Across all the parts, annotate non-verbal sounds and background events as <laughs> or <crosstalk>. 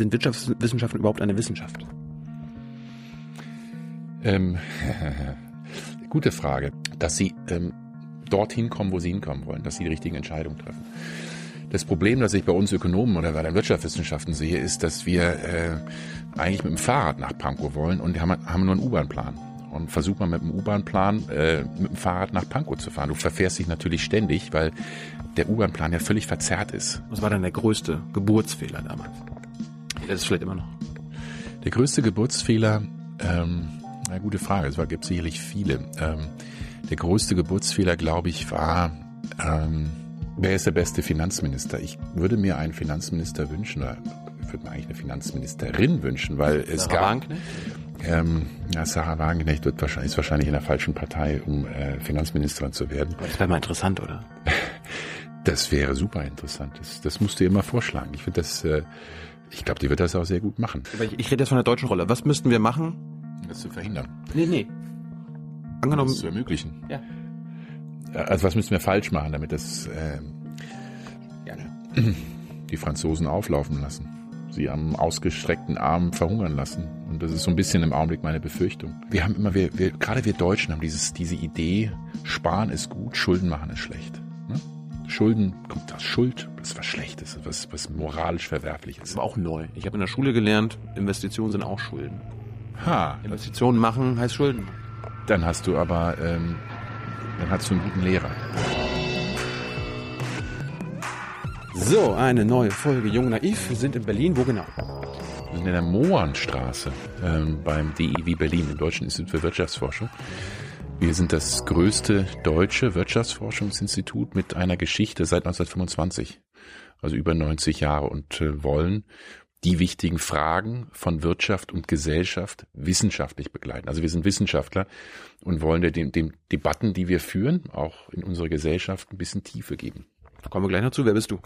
Sind Wirtschaftswissenschaften überhaupt eine Wissenschaft? Ähm, <laughs> gute Frage. Dass Sie ähm, dorthin kommen, wo Sie hinkommen wollen, dass Sie die richtigen Entscheidungen treffen. Das Problem, das ich bei uns Ökonomen oder bei den Wirtschaftswissenschaften sehe, ist, dass wir äh, eigentlich mit dem Fahrrad nach Pankow wollen und haben, haben nur einen U-Bahn-Plan. Und versuch mal mit dem U-Bahn-Plan äh, mit dem Fahrrad nach Pankow zu fahren. Du verfährst dich natürlich ständig, weil der U-Bahn-Plan ja völlig verzerrt ist. Was war dann der größte Geburtsfehler damals? Das ist vielleicht immer noch. Der größte Geburtsfehler, ähm, na gute Frage, es gibt sicherlich viele. Ähm, der größte Geburtsfehler, glaube ich, war, ähm, wer ist der beste Finanzminister? Ich würde mir einen Finanzminister wünschen, oder ich würde mir eigentlich eine Finanzministerin wünschen, weil es Sarah gab. Wagenknecht? Ähm, ja, Sarah Wagenknecht wird wahrscheinlich, ist wahrscheinlich in der falschen Partei, um äh, Finanzministerin zu werden. Das wäre mal interessant, oder? <laughs> Das wäre super interessant. Das, das musst du ihr mal vorschlagen. Ich finde das, äh, ich glaube, die wird das auch sehr gut machen. Ich, ich rede jetzt von der deutschen Rolle. Was müssten wir machen? Das zu verhindern. Nee, nee. Angenommen, Das zu ermöglichen. ja. Also was müssen wir falsch machen, damit das ähm, die Franzosen auflaufen lassen? Sie am ausgestreckten Arm verhungern lassen. Und das ist so ein bisschen im Augenblick meine Befürchtung. Wir haben immer, wir, wir, gerade wir Deutschen haben dieses, diese Idee, sparen ist gut, Schulden machen ist schlecht. Schulden, kommt das Schuld, das ist was Schlechtes, was, was moralisch verwerfliches. Das war auch neu. Ich habe in der Schule gelernt, Investitionen sind auch Schulden. Ha, Investitionen machen heißt Schulden. dann hast du aber, ähm, dann hast du einen guten Lehrer. So, eine neue Folge Jung Naiv. Wir sind in Berlin. Wo genau? Wir sind in der Mohrenstraße ähm, beim DIW Berlin, dem Deutschen Institut für Wirtschaftsforschung. Wir sind das größte deutsche Wirtschaftsforschungsinstitut mit einer Geschichte seit 1925, also über 90 Jahre und äh, wollen die wichtigen Fragen von Wirtschaft und Gesellschaft wissenschaftlich begleiten. Also wir sind Wissenschaftler und wollen den, den Debatten, die wir führen, auch in unserer Gesellschaft ein bisschen Tiefe geben. Kommen wir gleich noch zu. Wer bist du?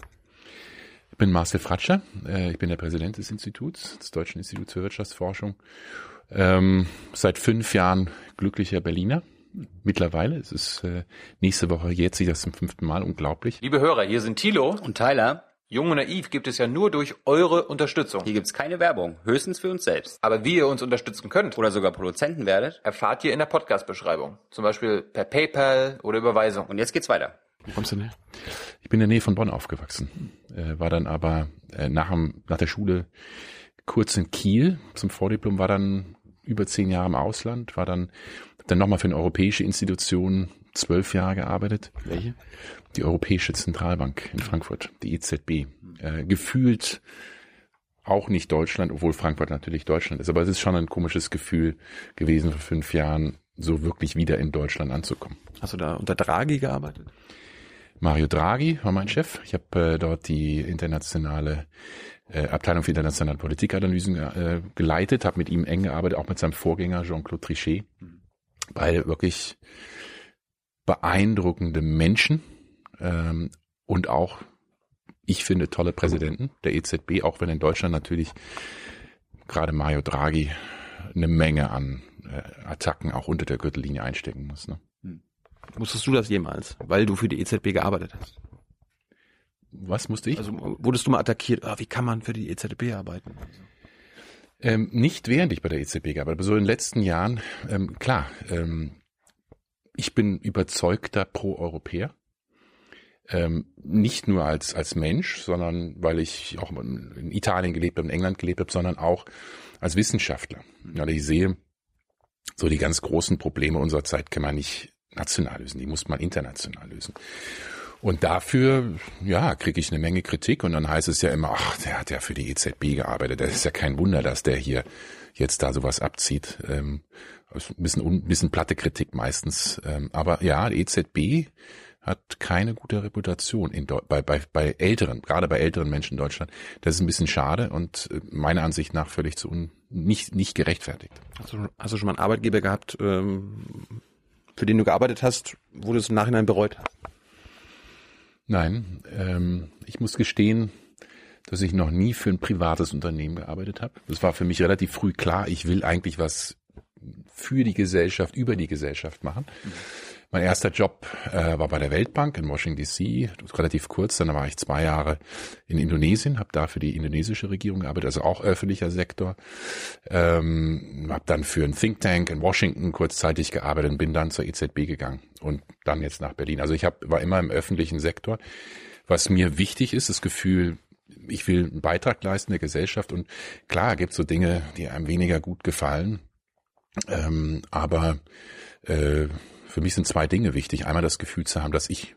Ich bin Marcel Fratscher, äh, ich bin der Präsident des Instituts, des Deutschen Instituts für Wirtschaftsforschung. Ähm, seit fünf Jahren glücklicher Berliner. Mittlerweile, es ist äh, nächste Woche jetzt sich das zum fünften Mal, unglaublich. Liebe Hörer, hier sind Thilo. Und Tyler, Jung und Naiv gibt es ja nur durch eure Unterstützung. hier gibt's keine Werbung, höchstens für uns selbst. Aber wie ihr uns unterstützen könnt, Oder sogar Produzenten werdet. erfahrt ihr in der Podcast-Beschreibung. Zum Beispiel per PayPal oder Überweisung. Und jetzt geht's weiter. Wo kommst du denn her? Ich bin in der Nähe von Bonn aufgewachsen, äh, war dann aber äh, nach, dem, nach der Schule kurz in Kiel zum Vordiplom, war dann über zehn Jahre im Ausland, war dann dann nochmal für eine europäische Institution zwölf Jahre gearbeitet. Welche? die Europäische Zentralbank in Frankfurt, die EZB. Äh, gefühlt auch nicht Deutschland, obwohl Frankfurt natürlich Deutschland ist, aber es ist schon ein komisches Gefühl gewesen, vor fünf Jahren so wirklich wieder in Deutschland anzukommen. Hast du da unter Draghi gearbeitet? Mario Draghi war mein Chef. Ich habe äh, dort die internationale äh, Abteilung für internationale Politikanalysen äh, geleitet, habe mit ihm eng gearbeitet, auch mit seinem Vorgänger Jean-Claude Trichet. Beide wirklich beeindruckende Menschen ähm, und auch, ich finde, tolle Präsidenten der EZB, auch wenn in Deutschland natürlich gerade Mario Draghi eine Menge an äh, Attacken auch unter der Gürtellinie einstecken muss. Ne? Musstest du das jemals, weil du für die EZB gearbeitet hast? Was musste ich? Also wurdest du mal attackiert, ah, wie kann man für die EZB arbeiten? Ähm, nicht während ich bei der EZB gearbeitet habe, so in den letzten Jahren, ähm, klar, ähm, ich bin überzeugter Pro-Europäer. Ähm, nicht nur als, als Mensch, sondern weil ich auch in Italien gelebt habe, in England gelebt habe, sondern auch als Wissenschaftler. Ja, ich sehe, so die ganz großen Probleme unserer Zeit kann man nicht national lösen, die muss man international lösen. Und dafür, ja, kriege ich eine Menge Kritik und dann heißt es ja immer, ach, der hat ja für die EZB gearbeitet. Das ist ja kein Wunder, dass der hier jetzt da sowas abzieht. Ähm, ein bisschen, un, bisschen platte Kritik meistens. Ähm, aber ja, die EZB hat keine gute Reputation in Deu bei, bei, bei älteren, gerade bei älteren Menschen in Deutschland. Das ist ein bisschen schade und äh, meiner Ansicht nach völlig zu un, nicht, nicht gerechtfertigt. Hast du, hast du schon mal einen Arbeitgeber gehabt, ähm, für den du gearbeitet hast, wo du es im Nachhinein bereut hast? Nein, ähm, ich muss gestehen, dass ich noch nie für ein privates Unternehmen gearbeitet habe. Das war für mich relativ früh klar, ich will eigentlich was für die Gesellschaft, über die Gesellschaft machen. Mein erster Job äh, war bei der Weltbank in Washington DC, relativ kurz. Dann war ich zwei Jahre in Indonesien, habe da für die indonesische Regierung gearbeitet, also auch öffentlicher Sektor. Ähm, habe dann für ein Think Tank in Washington kurzzeitig gearbeitet und bin dann zur EZB gegangen und dann jetzt nach Berlin. Also ich hab, war immer im öffentlichen Sektor. Was mir wichtig ist, das Gefühl, ich will einen Beitrag leisten der Gesellschaft und klar gibt so Dinge, die einem weniger gut gefallen. Ähm, aber äh, für mich sind zwei Dinge wichtig. Einmal das Gefühl zu haben, dass ich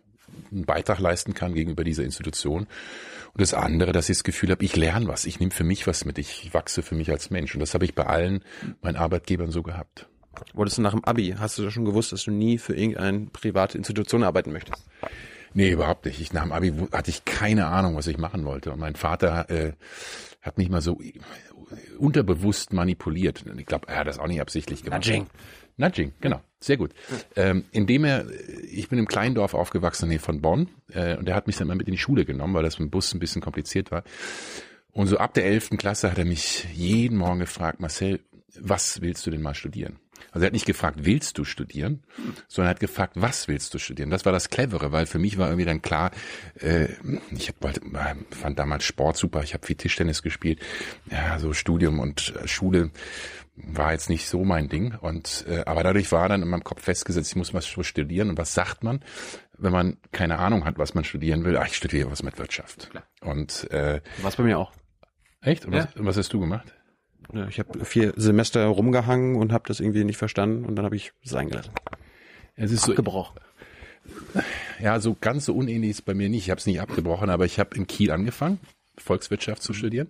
einen Beitrag leisten kann gegenüber dieser Institution. Und das andere, dass ich das Gefühl habe, ich lerne was, ich nehme für mich was mit, ich wachse für mich als Mensch. Und das habe ich bei allen meinen Arbeitgebern so gehabt. Wurdest du nach dem Abi, hast du schon gewusst, dass du nie für irgendeine private Institution arbeiten möchtest? Nee, überhaupt nicht. Ich, nach dem Abi hatte ich keine Ahnung, was ich machen wollte. Und mein Vater äh, hat mich mal so unterbewusst manipuliert. Ich glaube, er hat das auch nicht absichtlich gemacht. Nudging. Nudging, genau. Sehr gut. Ähm, indem er, ich bin im Kleindorf aufgewachsen, nee, von Bonn, äh, und er hat mich dann mal mit in die Schule genommen, weil das mit dem Bus ein bisschen kompliziert war. Und so ab der elften Klasse hat er mich jeden Morgen gefragt, Marcel, was willst du denn mal studieren? Also er hat nicht gefragt, willst du studieren, sondern er hat gefragt, was willst du studieren? Das war das Clevere, weil für mich war irgendwie dann klar, äh, ich wollte, fand damals Sport super, ich habe viel Tischtennis gespielt, ja, so Studium und äh, Schule war jetzt nicht so mein Ding. Und äh, aber dadurch war dann in meinem Kopf festgesetzt, ich muss was studieren. Und was sagt man, wenn man keine Ahnung hat, was man studieren will? Ach, ich studiere was mit Wirtschaft. Klar. Und äh, Was bei mir auch. echt? Und Ja. was, und was hast du gemacht? Ich habe vier Semester rumgehangen und habe das irgendwie nicht verstanden und dann habe ich es eingelassen. Es ist so, Abgebrochen. ja, so ganz so unähnlich ist bei mir nicht. Ich habe es nicht abgebrochen, aber ich habe in Kiel angefangen, Volkswirtschaft zu studieren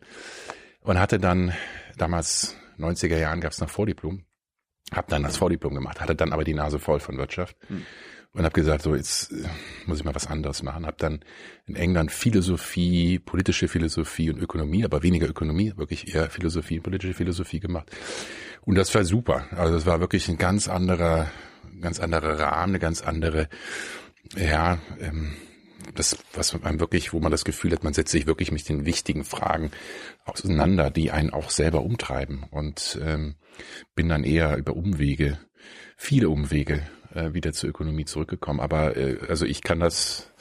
und hatte dann damals 90er Jahren gab es noch Vordiplom, habe dann das Vordiplom gemacht, hatte dann aber die Nase voll von Wirtschaft und habe gesagt, so jetzt äh, muss ich mal was anderes machen. Habe dann in England Philosophie, politische Philosophie und Ökonomie, aber weniger Ökonomie, wirklich eher Philosophie und politische Philosophie gemacht. Und das war super. Also das war wirklich ein ganz anderer, ganz anderer Rahmen, eine ganz andere, ja, ähm, das, was einem wirklich, wo man das Gefühl hat, man setzt sich wirklich mit den wichtigen Fragen auseinander, die einen auch selber umtreiben. Und ähm, bin dann eher über Umwege, viele Umwege, äh, wieder zur Ökonomie zurückgekommen. Aber äh, also ich kann das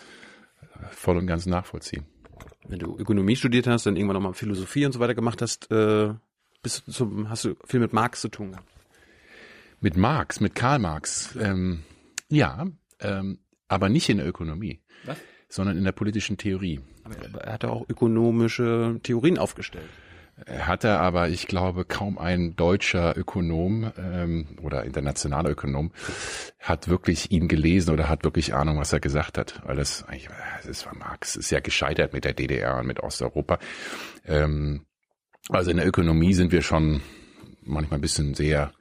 voll und ganz nachvollziehen. Wenn du Ökonomie studiert hast, dann irgendwann nochmal Philosophie und so weiter gemacht hast, äh, bist du zum, hast du viel mit Marx zu tun gehabt. Mit Marx, mit Karl Marx, ähm, ja, ähm, aber nicht in der Ökonomie, Was? Sondern in der politischen Theorie. Aber er hat auch ökonomische Theorien aufgestellt. Hat er aber, ich glaube, kaum ein deutscher Ökonom ähm, oder internationaler Ökonom hat wirklich ihn gelesen oder hat wirklich Ahnung, was er gesagt hat. Weil das eigentlich, das war Marx, ist ja gescheitert mit der DDR und mit Osteuropa. Ähm, also in der Ökonomie sind wir schon manchmal ein bisschen sehr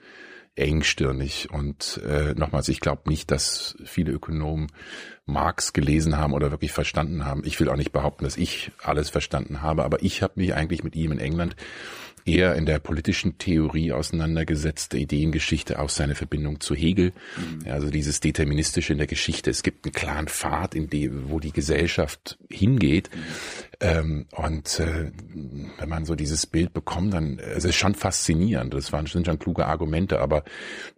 engstirnig. Und äh, nochmals, ich glaube nicht, dass viele Ökonomen Marx gelesen haben oder wirklich verstanden haben. Ich will auch nicht behaupten, dass ich alles verstanden habe, aber ich habe mich eigentlich mit ihm in England eher in der politischen Theorie auseinandergesetzt, der Ideengeschichte, auch seine Verbindung zu Hegel. Ja, Also dieses Deterministische in der Geschichte. Es gibt einen klaren Pfad, in die, wo die Gesellschaft hingeht. Ähm, und äh, wenn man so dieses Bild bekommt, dann es ist schon faszinierend. Das waren, sind schon kluge Argumente, aber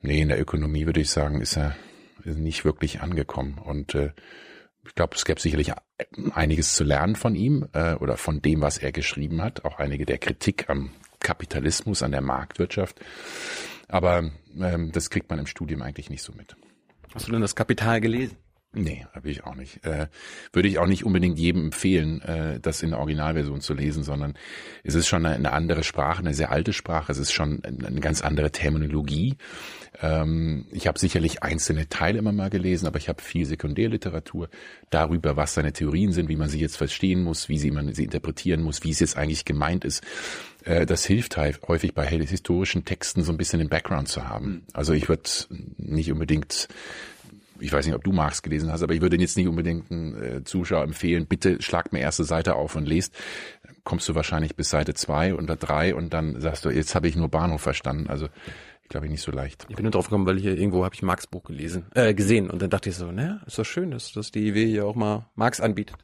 nee, in der Ökonomie würde ich sagen, ist er nicht wirklich angekommen. Und äh, ich glaube, es gäbe sicherlich einiges zu lernen von ihm äh, oder von dem, was er geschrieben hat. Auch einige der Kritik am Kapitalismus, an der Marktwirtschaft. Aber ähm, das kriegt man im Studium eigentlich nicht so mit. Hast du denn das Kapital gelesen? Nee, habe ich auch nicht. Äh, würde ich auch nicht unbedingt jedem empfehlen, äh, das in der Originalversion zu lesen, sondern es ist schon eine, eine andere Sprache, eine sehr alte Sprache. Es ist schon eine, ganz andere Terminologie. Ähm, ich habe sicherlich einzelne Teile immer mal gelesen, aber ich habe viel Sekundärliteratur darüber, was seine Theorien sind, wie man sie jetzt verstehen muss, wie sie man sie interpretieren muss, wie es jetzt eigentlich gemeint ist. Äh, das hilft häufig bei historischen Texten so ein bisschen den Background zu haben. Also ich würde nicht unbedingt ich weiß nicht, ob du Marx gelesen hast, aber ich würde jetzt nicht unbedingt einen äh, Zuschauer empfehlen, bitte schlag mir erste Seite auf und lest. Kommst du wahrscheinlich bis Seite zwei oder drei und dann sagst du, jetzt habe ich nur Bahnhof verstanden. Also ich glaube nicht so leicht. Ich bin nur drauf gekommen, weil ich hier irgendwo habe ich Marx Buch gelesen, äh, gesehen und dann dachte ich so, ne, ist doch schön, dass, dass die IW hier auch mal Marx anbietet.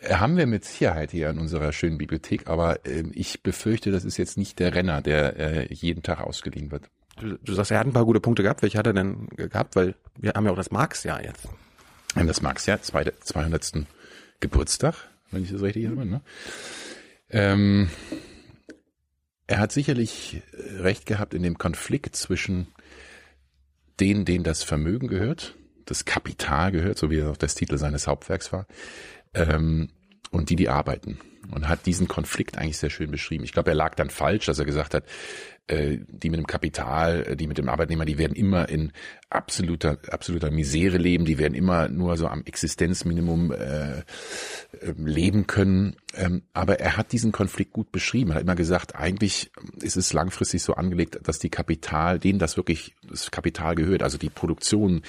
Äh, Haben wir mit Sicherheit hier in unserer schönen Bibliothek, aber äh, ich befürchte, das ist jetzt nicht der Renner, der äh, jeden Tag ausgeliehen wird. Du, du sagst, er hat ein paar gute Punkte gehabt. Welche hat er denn gehabt? Weil wir haben ja auch das Marx-Jahr jetzt. Das Marx-Jahr, zweite- 200. Geburtstag, wenn ich das richtig habe. Ne? Ähm, er hat sicherlich äh, recht gehabt in dem Konflikt zwischen denen, denen das Vermögen gehört, das Kapital gehört, so wie es auch das Titel seines Hauptwerks war, ähm, und die, die arbeiten. Und hat diesen Konflikt eigentlich sehr schön beschrieben. Ich glaube, er lag dann falsch, dass er gesagt hat, die mit dem Kapital, äh, die mit dem Arbeitnehmer, die werden immer in absoluter, absoluter Misere leben, die werden immer nur so am Existenzminimum äh, äh, leben können. Ähm, aber er hat diesen Konflikt gut beschrieben. Er hat immer gesagt, eigentlich ist es langfristig so angelegt, dass die Kapital, denen das wirklich das Kapital gehört, also die Produktion,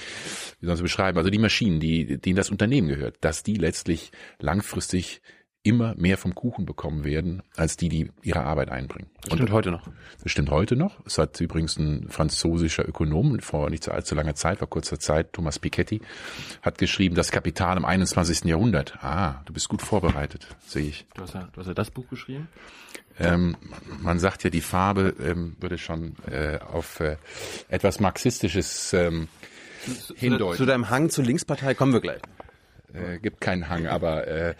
wie soll man es beschreiben, also die Maschinen, die, denen das Unternehmen gehört, dass die letztlich langfristig immer mehr vom Kuchen bekommen werden, als die, die ihre Arbeit einbringen. Das stimmt heute noch. Das stimmt heute noch. Es hat übrigens ein französischer Ökonom vor nicht so allzu langer Zeit, vor kurzer Zeit, Thomas Piketty, hat geschrieben, das Kapital im 21. Jahrhundert. Ah, du bist gut vorbereitet, sehe ich. Du hast ja, du hast ja das Buch geschrieben. Ähm, man sagt ja, die Farbe ähm, würde schon äh, auf äh, etwas Marxistisches ähm, Zu, hindeuten. zu deinem Hang zur Linkspartei kommen wir gleich. Äh, gibt keinen Hang, aber äh,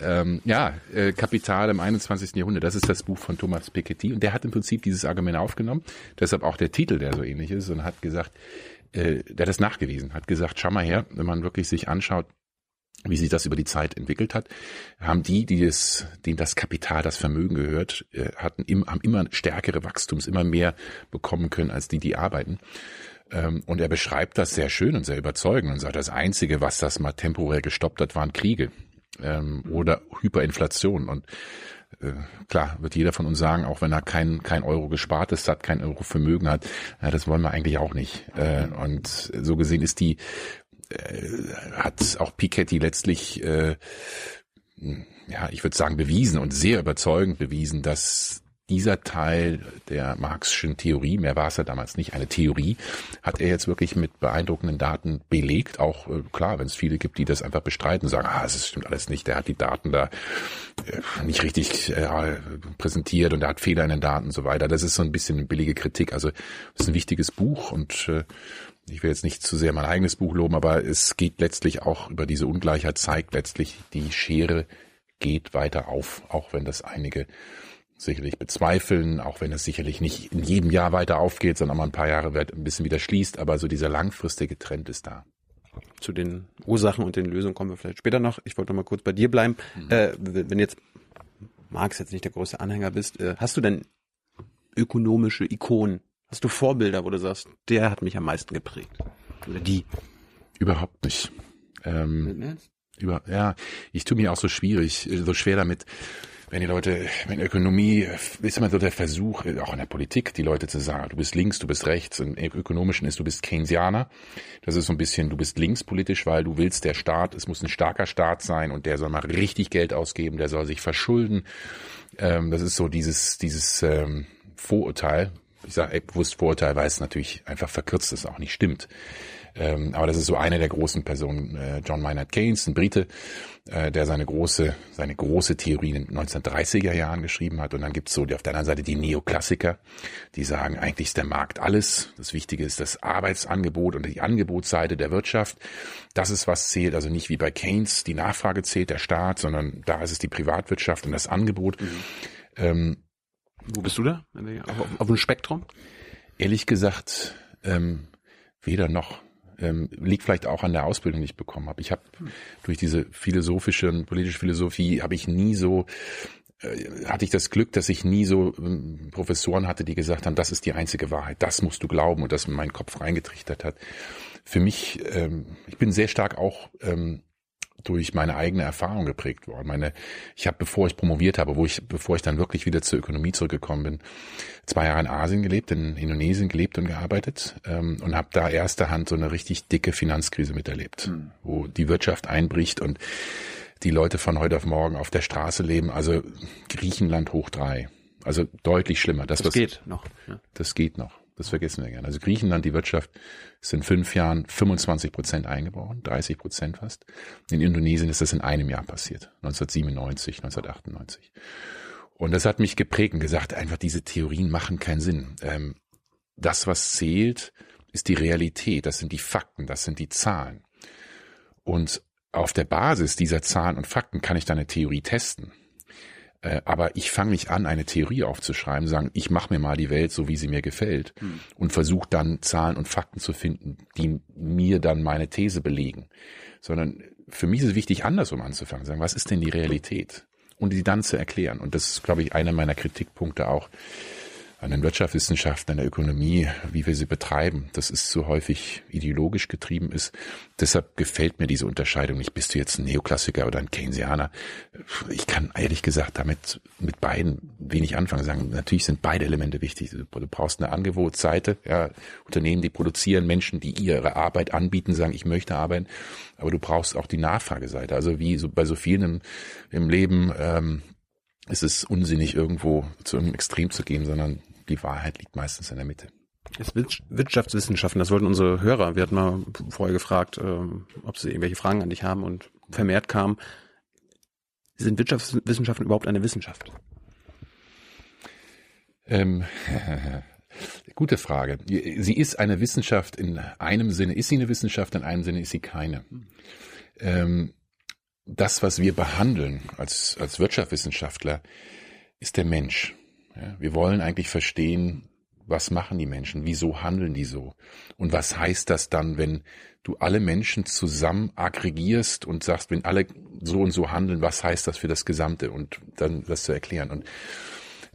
ähm, ja, äh, Kapital im 21. Jahrhundert, das ist das Buch von Thomas Piketty und der hat im Prinzip dieses Argument aufgenommen, deshalb auch der Titel, der so ähnlich ist und hat gesagt, äh, der hat das nachgewiesen, hat gesagt, schau mal her, wenn man wirklich sich anschaut, wie sich das über die Zeit entwickelt hat, haben die, die es, denen das Kapital, das Vermögen gehört, äh, hatten im, haben immer stärkere Wachstums, immer mehr bekommen können als die, die arbeiten. Ähm, Und er beschreibt das sehr schön und sehr überzeugend und sagt, das Einzige, was das mal temporär gestoppt hat, waren Kriege ähm, oder Hyperinflation. Und äh, klar, wird jeder von uns sagen, auch wenn er kein, kein Euro gespart ist, hat, kein Euro Vermögen hat, das wollen wir eigentlich auch nicht. Äh, Und so gesehen ist die, äh, hat auch Piketty letztlich, ja, ich würde sagen, bewiesen und sehr überzeugend bewiesen, dass dieser Teil der Marxischen Theorie, mehr war es ja damals nicht, eine Theorie, hat er jetzt wirklich mit beeindruckenden Daten belegt. Auch äh, klar, wenn es viele gibt, die das einfach bestreiten, sagen, ah, es stimmt alles nicht, der hat die Daten da äh, nicht richtig äh, präsentiert und er hat Fehler in den Daten und so weiter. Das ist so ein bisschen billige Kritik. Also es ist ein wichtiges Buch und äh, ich will jetzt nicht zu sehr mein eigenes Buch loben, aber es geht letztlich auch über diese Ungleichheit, zeigt letztlich, die Schere geht weiter auf, auch wenn das einige sicherlich bezweifeln, auch wenn es sicherlich nicht in jedem Jahr weiter aufgeht, sondern mal ein paar Jahre wird ein bisschen wieder schließt, aber so dieser langfristige Trend ist da. Zu den Ursachen und den Lösungen kommen wir vielleicht später noch. Ich wollte noch mal kurz bei dir bleiben. Äh, wenn jetzt Marx jetzt nicht der größte Anhänger bist, äh, hast du denn ökonomische Ikonen? Hast du Vorbilder, wo du sagst, der hat mich am meisten geprägt? Oder die? Überhaupt nicht. Ähm, über, ja, ich tue mir auch so schwierig, äh, so schwer damit, wenn die Leute, wenn Ökonomie, ist immer so der Versuch, auch in der Politik, die Leute zu sagen, du bist links, du bist rechts, im Ökonomischen ist, du bist Keynesianer. Das ist so ein bisschen, du bist linkspolitisch, weil du willst, der Staat, es muss ein starker Staat sein und der soll mal richtig Geld ausgeben, der soll sich verschulden. Ähm, das ist so dieses, dieses ähm, Vorurteil. Ich sage bewusst Vorurteil, weil es natürlich einfach verkürzt ist, auch nicht stimmt. Ähm, aber das ist so eine der großen Personen, äh, John Maynard Keynes, ein Brite, äh, der seine große, seine große Theorie in den 1930er Jahren geschrieben hat. Und dann gibt's so die, auf der anderen Seite die Neoklassiker, die sagen, eigentlich ist der Markt alles. Das Wichtige ist das Arbeitsangebot und die Angebotsseite der Wirtschaft. Das ist, was zählt. Also nicht wie bei Keynes die Nachfrage zählt, der Staat, sondern da ist es die Privatwirtschaft und das Angebot. Ähm, Wo bist du da? Auf, auf dem Spektrum? Ehrlich gesagt, ähm, weder noch. Ähm, liegt vielleicht auch an der Ausbildung, die ich bekommen habe. Ich habe durch diese philosophische und politische Philosophie habe ich nie so äh, hatte ich das Glück, dass ich nie so ähm, Professoren hatte, die gesagt haben, das ist die einzige Wahrheit, das musst du glauben und das in meinen Kopf reingetrichtert hat. Für mich, ähm, ich bin sehr stark auch ähm, durch meine eigene Erfahrung geprägt worden. Meine, ich habe, bevor ich promoviert habe, wo ich, bevor ich dann wirklich wieder zur Ökonomie zurückgekommen bin, zwei Jahre in Asien gelebt, in Indonesien gelebt und gearbeitet ähm, und habe da erster Hand so eine richtig dicke Finanzkrise miterlebt, Hm. wo die Wirtschaft einbricht und die Leute von heute auf morgen auf der Straße leben. Also Griechenland hoch drei. Also deutlich schlimmer. Das, Das was, geht noch. Ja. das geht noch. Das vergessen wir gerne. Also Griechenland, die Wirtschaft ist in fünf Jahren 25 Prozent eingebrochen, 30 Prozent fast. In Indonesien ist das in einem Jahr passiert, 1997, 1998. Und das hat mich geprägt und gesagt, einfach diese Theorien machen keinen Sinn. Ähm, das, was zählt, ist die Realität, das sind die Fakten, das sind die Zahlen. Und auf der Basis dieser Zahlen und Fakten kann ich dann eine Theorie testen. Äh, aber ich fange nicht an, eine Theorie aufzuschreiben, sagen, ich mache mir mal die Welt so, wie sie mir gefällt hm. und versuche dann Zahlen und Fakten zu finden, die mir dann meine These belegen. Sondern für mich ist es wichtig, andersrum anzufangen, sagen, was ist denn die Realität? Und die dann zu erklären. Und das ist, glaube ich, einer meiner Kritikpunkte auch an den Wirtschaftswissenschaften, an der Ökonomie, wie wir sie betreiben, das ist so häufig ideologisch getrieben ist. Deshalb gefällt mir diese Unterscheidung nicht. Bist du jetzt ein Neoklassiker oder ein Keynesianer? Ich kann ehrlich gesagt damit mit beiden wenig anfangen. Sagen, natürlich sind beide Elemente wichtig. Du brauchst eine Angebotsseite, ja, Unternehmen, die produzieren, Menschen, die ihre Arbeit anbieten, sagen, ich möchte arbeiten. Aber du brauchst auch die Nachfrageseite. Also wie so bei so vielen im, im Leben, ähm, es ist unsinnig, irgendwo zu einem Extrem zu gehen, sondern die Wahrheit liegt meistens in der Mitte. Das Wirtschaftswissenschaften, das wollten unsere Hörer. Wir hatten mal vorher gefragt, ähm, ob sie irgendwelche Fragen an dich haben und vermehrt kam, sind Wirtschaftswissenschaften überhaupt eine Wissenschaft? Ähm, <laughs> gute Frage. Sie ist eine Wissenschaft in einem Sinne, ist sie eine Wissenschaft, in einem Sinne ist sie keine. Ähm, das, was wir behandeln als, als Wirtschaftswissenschaftler, ist der Mensch. Ja, wir wollen eigentlich verstehen, was machen die Menschen, wieso handeln die so? Und was heißt das dann, wenn du alle Menschen zusammen aggregierst und sagst, wenn alle so und so handeln, was heißt das für das Gesamte? Und dann das zu erklären. Und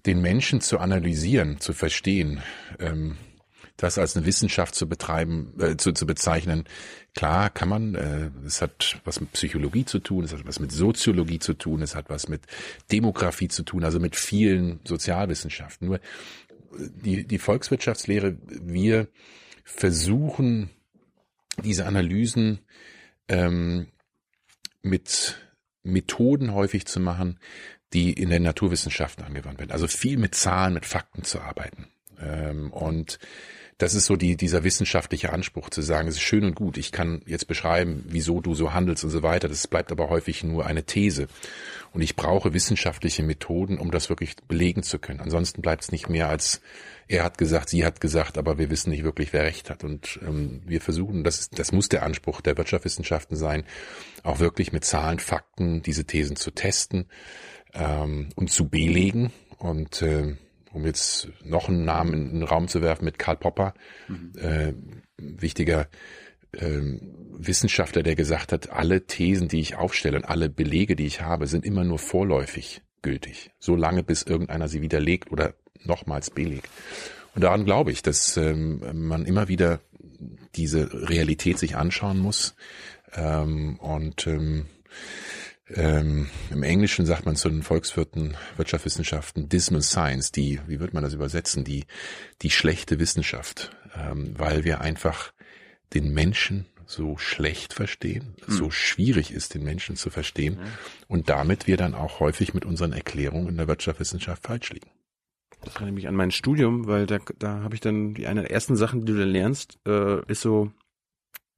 den Menschen zu analysieren, zu verstehen, ähm, das als eine Wissenschaft zu betreiben, äh, zu, zu bezeichnen. Klar kann man, äh, es hat was mit Psychologie zu tun, es hat was mit Soziologie zu tun, es hat was mit Demografie zu tun, also mit vielen Sozialwissenschaften. Nur die, die Volkswirtschaftslehre, wir versuchen diese Analysen ähm, mit Methoden häufig zu machen, die in den Naturwissenschaften angewandt werden. Also viel mit Zahlen, mit Fakten zu arbeiten. Ähm, und das ist so die, dieser wissenschaftliche Anspruch zu sagen, es ist schön und gut, ich kann jetzt beschreiben, wieso du so handelst und so weiter. Das bleibt aber häufig nur eine These. Und ich brauche wissenschaftliche Methoden, um das wirklich belegen zu können. Ansonsten bleibt es nicht mehr als er hat gesagt, sie hat gesagt, aber wir wissen nicht wirklich, wer recht hat. Und ähm, wir versuchen, das, ist, das muss der Anspruch der Wirtschaftswissenschaften sein, auch wirklich mit Zahlen, Fakten diese Thesen zu testen ähm, und zu belegen. Und äh, um jetzt noch einen Namen in den Raum zu werfen mit Karl Popper, mhm. äh, wichtiger äh, Wissenschaftler, der gesagt hat, alle Thesen, die ich aufstelle und alle Belege, die ich habe, sind immer nur vorläufig gültig, so lange bis irgendeiner sie widerlegt oder nochmals belegt. Und daran glaube ich, dass ähm, man immer wieder diese Realität sich anschauen muss ähm, und ähm, ähm, Im Englischen sagt man zu den Volkswirten, Wirtschaftswissenschaften Dismal Science, die, wie wird man das übersetzen, die, die schlechte Wissenschaft, ähm, weil wir einfach den Menschen so schlecht verstehen, mhm. so schwierig ist, den Menschen zu verstehen mhm. und damit wir dann auch häufig mit unseren Erklärungen in der Wirtschaftswissenschaft falsch liegen. Das erinnert mich an mein Studium, weil da, da habe ich dann die eine der ersten Sachen, die du dann lernst, äh, ist so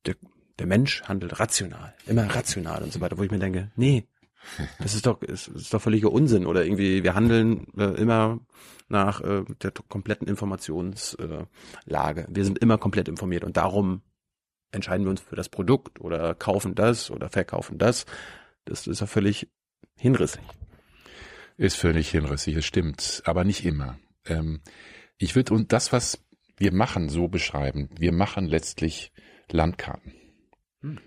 der der Mensch handelt rational, immer rational und so weiter, wo ich mir denke, nee, das ist doch, ist, ist doch völliger Unsinn oder irgendwie, wir handeln äh, immer nach äh, der kompletten Informationslage. Äh, wir sind immer komplett informiert und darum entscheiden wir uns für das Produkt oder kaufen das oder verkaufen das. Das ist ja völlig hinrissig. Ist völlig hinrissig, es stimmt, aber nicht immer. Ähm, ich würde und das, was wir machen, so beschreiben. Wir machen letztlich Landkarten. Hm.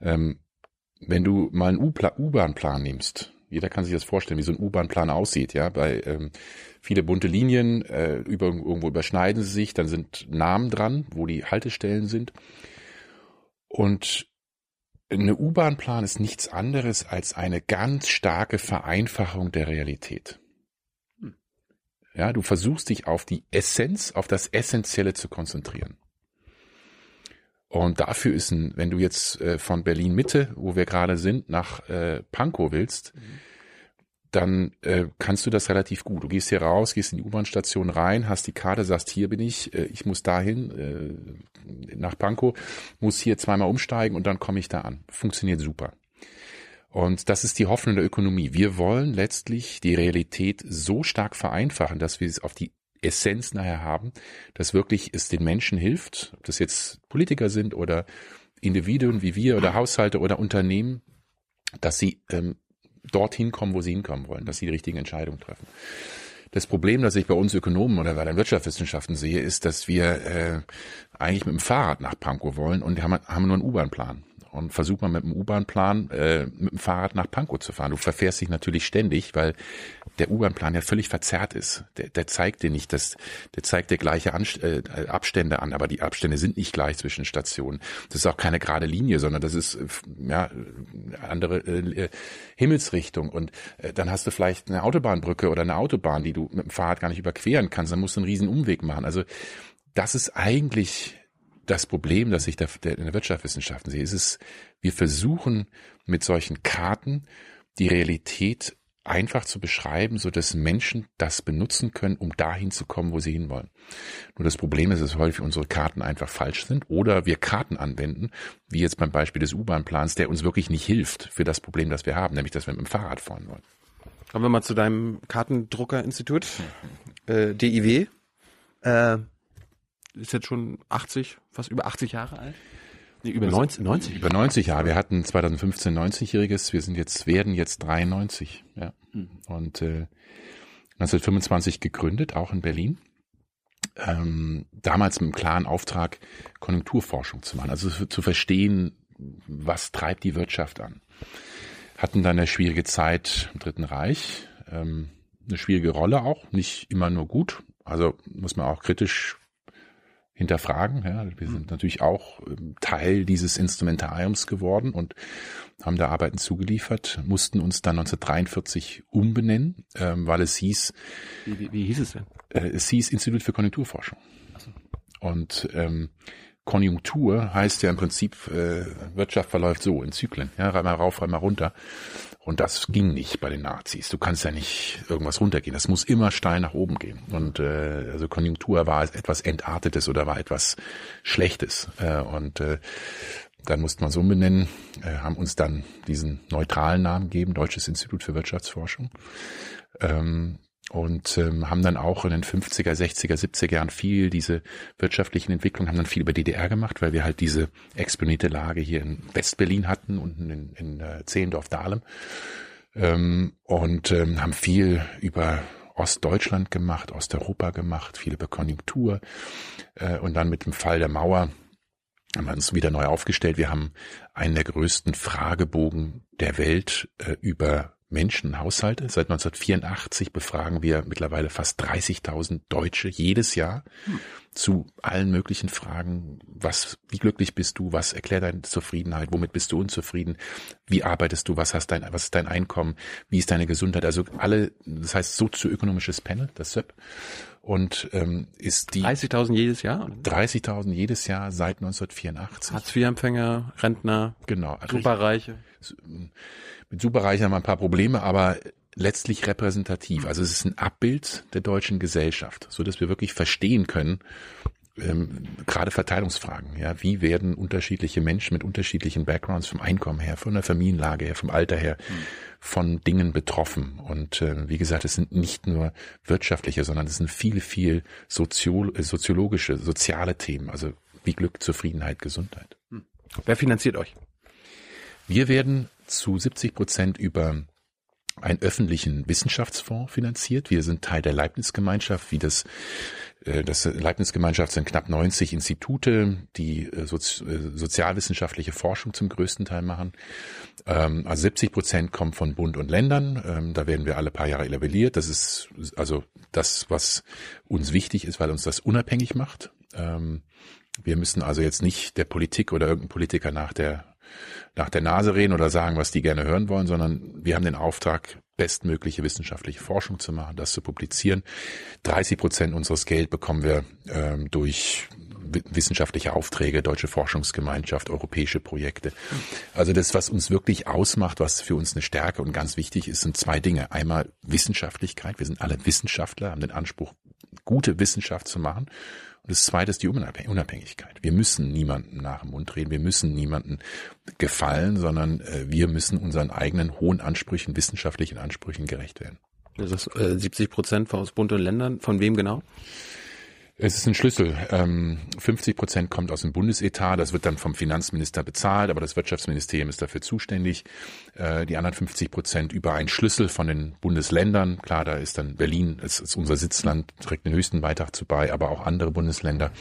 Ähm, wenn du mal einen U-Bahn-Plan nimmst, jeder kann sich das vorstellen, wie so ein U-Bahn-Plan aussieht, ja, bei ähm, viele bunte Linien, äh, über, irgendwo überschneiden sie sich, dann sind Namen dran, wo die Haltestellen sind. Und eine U-Bahn-Plan ist nichts anderes als eine ganz starke Vereinfachung der Realität. Hm. Ja, du versuchst dich auf die Essenz, auf das Essentielle zu konzentrieren. Und dafür ist ein, wenn du jetzt äh, von Berlin Mitte, wo wir gerade sind, nach äh, Pankow willst, dann äh, kannst du das relativ gut. Du gehst hier raus, gehst in die U-Bahn-Station rein, hast die Karte, sagst, hier bin ich, äh, ich muss dahin, äh, nach Pankow, muss hier zweimal umsteigen und dann komme ich da an. Funktioniert super. Und das ist die Hoffnung der Ökonomie. Wir wollen letztlich die Realität so stark vereinfachen, dass wir es auf die Essenz nachher haben, dass wirklich es den Menschen hilft, ob das jetzt Politiker sind oder Individuen wie wir oder Haushalte oder Unternehmen, dass sie ähm, dorthin kommen, wo sie hinkommen wollen, dass sie die richtigen Entscheidungen treffen. Das Problem, das ich bei uns Ökonomen oder bei den Wirtschaftswissenschaften sehe, ist, dass wir äh, eigentlich mit dem Fahrrad nach Pankow wollen und haben, haben nur einen U-Bahn-Plan und versuch mal mit dem U-Bahn-Plan äh, mit dem Fahrrad nach Pankow zu fahren. Du verfährst dich natürlich ständig, weil der U-Bahn-Plan ja völlig verzerrt ist. Der, der zeigt dir nicht, dass der zeigt dir gleiche Anst äh, Abstände an, aber die Abstände sind nicht gleich zwischen Stationen. Das ist auch keine gerade Linie, sondern das ist ja andere äh, Himmelsrichtung. Und äh, dann hast du vielleicht eine Autobahnbrücke oder eine Autobahn, die du mit dem Fahrrad gar nicht überqueren kannst. Dann musst du einen riesen Umweg machen. Also das ist eigentlich das Problem, das ich da in der Wirtschaftswissenschaften sehe, ist es, wir versuchen mit solchen Karten die Realität einfach zu beschreiben, so dass Menschen das benutzen können, um dahin zu kommen, wo sie hinwollen. Nur das Problem ist, dass häufig unsere Karten einfach falsch sind oder wir Karten anwenden, wie jetzt beim Beispiel des U-Bahn-Plans, der uns wirklich nicht hilft für das Problem, das wir haben, nämlich dass wir mit dem Fahrrad fahren wollen. Kommen wir mal zu deinem Kartendruckerinstitut, äh, DIW. Äh, ist jetzt schon 80, fast über 80 Jahre alt. Nee, über 90, 90. Über 90 Jahre. Wir hatten 2015 90-jähriges. Wir sind jetzt, werden jetzt 93. Ja. Mhm. Und äh, 1925 gegründet, auch in Berlin. Ähm, damals mit einem klaren Auftrag, Konjunkturforschung zu machen. Also zu verstehen, was treibt die Wirtschaft an. Hatten dann eine schwierige Zeit im Dritten Reich. Ähm, eine schwierige Rolle auch, nicht immer nur gut. Also muss man auch kritisch hinterfragen. Ja, wir sind mhm. natürlich auch ähm, Teil dieses Instrumentariums geworden und haben da Arbeiten zugeliefert, mussten uns dann 1943 umbenennen, ähm, weil es hieß. Wie, wie, wie hieß es denn? Äh, es hieß Institut für Konjunkturforschung. So. Und ähm, Konjunktur heißt ja im Prinzip, äh, Wirtschaft verläuft so in Zyklen, ja, einmal rauf, einmal runter. Und das ging nicht bei den Nazis. Du kannst ja nicht irgendwas runtergehen. Das muss immer steil nach oben gehen. Und äh, also Konjunktur war etwas Entartetes oder war etwas Schlechtes. Äh, und äh, dann musste man so benennen, äh, haben uns dann diesen neutralen Namen gegeben, Deutsches Institut für Wirtschaftsforschung. Ähm, und ähm, haben dann auch in den 50er, 60er, 70er Jahren viel diese wirtschaftlichen Entwicklungen, haben dann viel über DDR gemacht, weil wir halt diese exponierte Lage hier in Westberlin hatten und in, in äh, Zehlendorf-Dahlem ähm, und ähm, haben viel über Ostdeutschland gemacht, Osteuropa gemacht, viel über Konjunktur äh, und dann mit dem Fall der Mauer haben wir uns wieder neu aufgestellt. Wir haben einen der größten Fragebogen der Welt äh, über Menschen, Haushalte. Seit 1984 befragen wir mittlerweile fast 30.000 Deutsche jedes Jahr zu allen möglichen Fragen. Was, wie glücklich bist du? Was erklärt deine Zufriedenheit? Womit bist du unzufrieden? Wie arbeitest du? Was hast dein, was ist dein Einkommen? Wie ist deine Gesundheit? Also alle, das heißt sozioökonomisches Panel, das SEP. Und ähm, ist die 30.000 jedes Jahr? 30.000 jedes Jahr seit 1984. Hartz-IV-Empfänger, Rentner, genau, Superreiche mit Superreich haben wir ein paar Probleme, aber letztlich repräsentativ. Also es ist ein Abbild der deutschen Gesellschaft, so dass wir wirklich verstehen können, ähm, gerade Verteilungsfragen. Ja, wie werden unterschiedliche Menschen mit unterschiedlichen Backgrounds vom Einkommen her, von der Familienlage her, vom Alter her, mhm. von Dingen betroffen? Und äh, wie gesagt, es sind nicht nur wirtschaftliche, sondern es sind viele, viel Sozio soziologische, soziale Themen. Also wie Glück, Zufriedenheit, Gesundheit. Mhm. Wer finanziert euch? Wir werden zu 70 Prozent über einen öffentlichen Wissenschaftsfonds finanziert. Wir sind Teil der Leibniz-Gemeinschaft, wie das äh, das Leibniz-Gemeinschaft sind knapp 90 Institute, die äh, äh, sozialwissenschaftliche Forschung zum größten Teil machen. Ähm, also 70 Prozent kommen von Bund und Ländern. Ähm, da werden wir alle paar Jahre labelliert. Das ist also das, was uns wichtig ist, weil uns das unabhängig macht. Ähm, wir müssen also jetzt nicht der Politik oder irgendein Politiker nach der nach der Nase reden oder sagen, was die gerne hören wollen, sondern wir haben den Auftrag, bestmögliche wissenschaftliche Forschung zu machen, das zu publizieren. 30 Prozent unseres Geld bekommen wir ähm, durch wissenschaftliche Aufträge, deutsche Forschungsgemeinschaft, europäische Projekte. Also das, was uns wirklich ausmacht, was für uns eine Stärke und ganz wichtig ist, sind zwei Dinge. Einmal Wissenschaftlichkeit. Wir sind alle Wissenschaftler, haben den Anspruch, gute Wissenschaft zu machen. Und das zweite ist die Unabhängigkeit. Wir müssen niemanden nach dem Mund reden, wir müssen niemanden gefallen, sondern äh, wir müssen unseren eigenen hohen Ansprüchen, wissenschaftlichen Ansprüchen gerecht werden. Das ist äh, 70 Prozent aus Bund und Ländern. Von wem genau? Es ist ein Schlüssel. 50 ähm, Prozent kommt aus dem Bundesetat. Das wird dann vom Finanzminister bezahlt, aber das Wirtschaftsministerium ist dafür zuständig. Äh, die anderen 50 Prozent über einen Schlüssel von den Bundesländern. Klar, da ist dann Berlin, es ist unser Sitzland, trägt den höchsten Beitrag zu bei, aber auch andere Bundesländer.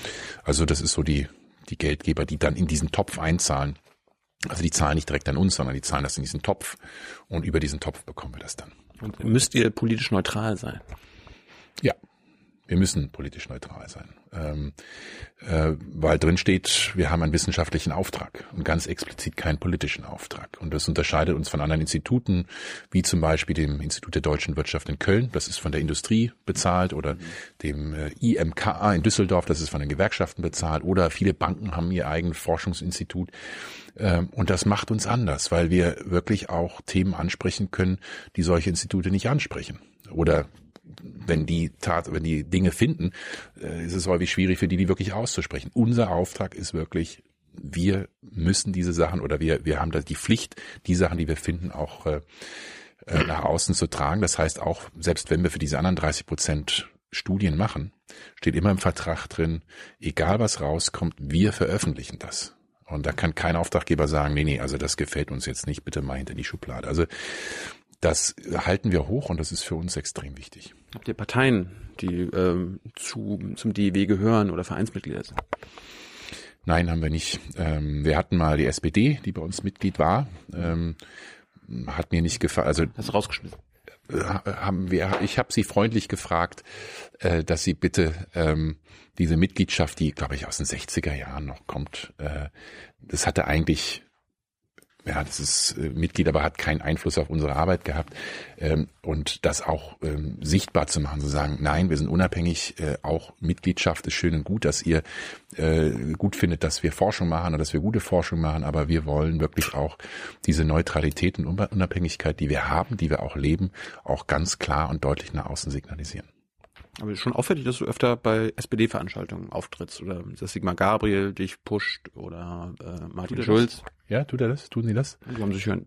Also das ist so die, die Geldgeber, die dann in diesen Topf einzahlen. Also die zahlen nicht direkt an uns, sondern die zahlen das in diesen Topf und über diesen Topf bekommen wir das dann. Und müsst ihr politisch neutral sein? Ja, wir müssen politisch neutral sein, ähm, äh, weil drin steht, wir haben einen wissenschaftlichen Auftrag und ganz explizit keinen politischen Auftrag. Und das unterscheidet uns von anderen Instituten, wie zum Beispiel dem Institut der deutschen Wirtschaft in Köln, das ist von der Industrie bezahlt, oder dem äh, IMKA in Düsseldorf, das ist von den Gewerkschaften bezahlt, oder viele Banken haben ihr eigenes Forschungsinstitut. Ähm, und das macht uns anders, weil wir wirklich auch Themen ansprechen können, die solche Institute nicht ansprechen. Oder wenn die Tat, wenn die Dinge finden, äh, ist es häufig schwierig für die, die wirklich auszusprechen. Unser Auftrag ist wirklich, wir müssen diese Sachen oder wir, wir haben da die Pflicht, die Sachen, die wir finden, auch äh, äh nach außen zu tragen. Das heißt auch, selbst wenn wir für diese anderen 30 Prozent Studien machen, steht immer im Vertrag drin, egal was rauskommt, wir veröffentlichen das. Und da kann kein Auftraggeber sagen, nee, nee, also das gefällt uns jetzt nicht, bitte mal hinter die Schublade. Also das halten wir hoch und das ist für uns extrem wichtig. Habt ihr Parteien, die ähm, zu, zum DEW gehören oder Vereinsmitglieder sind? Nein, haben wir nicht. Ähm, wir hatten mal die SPD, die bei uns Mitglied war. Ähm, hat mir nicht gefallen. Also Hast du rausgeschmissen? Äh, haben wir, ich habe sie freundlich gefragt, äh, dass sie bitte ähm, diese Mitgliedschaft, die glaube ich aus den 60er Jahren noch kommt, äh, das hatte eigentlich ja, das ist äh, Mitglied, aber hat keinen Einfluss auf unsere Arbeit gehabt. Ähm, und das auch ähm, sichtbar zu machen, zu sagen, nein, wir sind unabhängig, äh, auch Mitgliedschaft ist schön und gut, dass ihr äh, gut findet, dass wir Forschung machen und dass wir gute Forschung machen, aber wir wollen wirklich auch diese Neutralität und Unabhängigkeit, die wir haben, die wir auch leben, auch ganz klar und deutlich nach außen signalisieren. Aber schon auffällig, dass du öfter bei SPD-Veranstaltungen auftrittst oder dass Sigmar Gabriel dich pusht oder äh, Martin Schulz. Das? Ja, tut er das? Tun sie das? Die haben sich ja,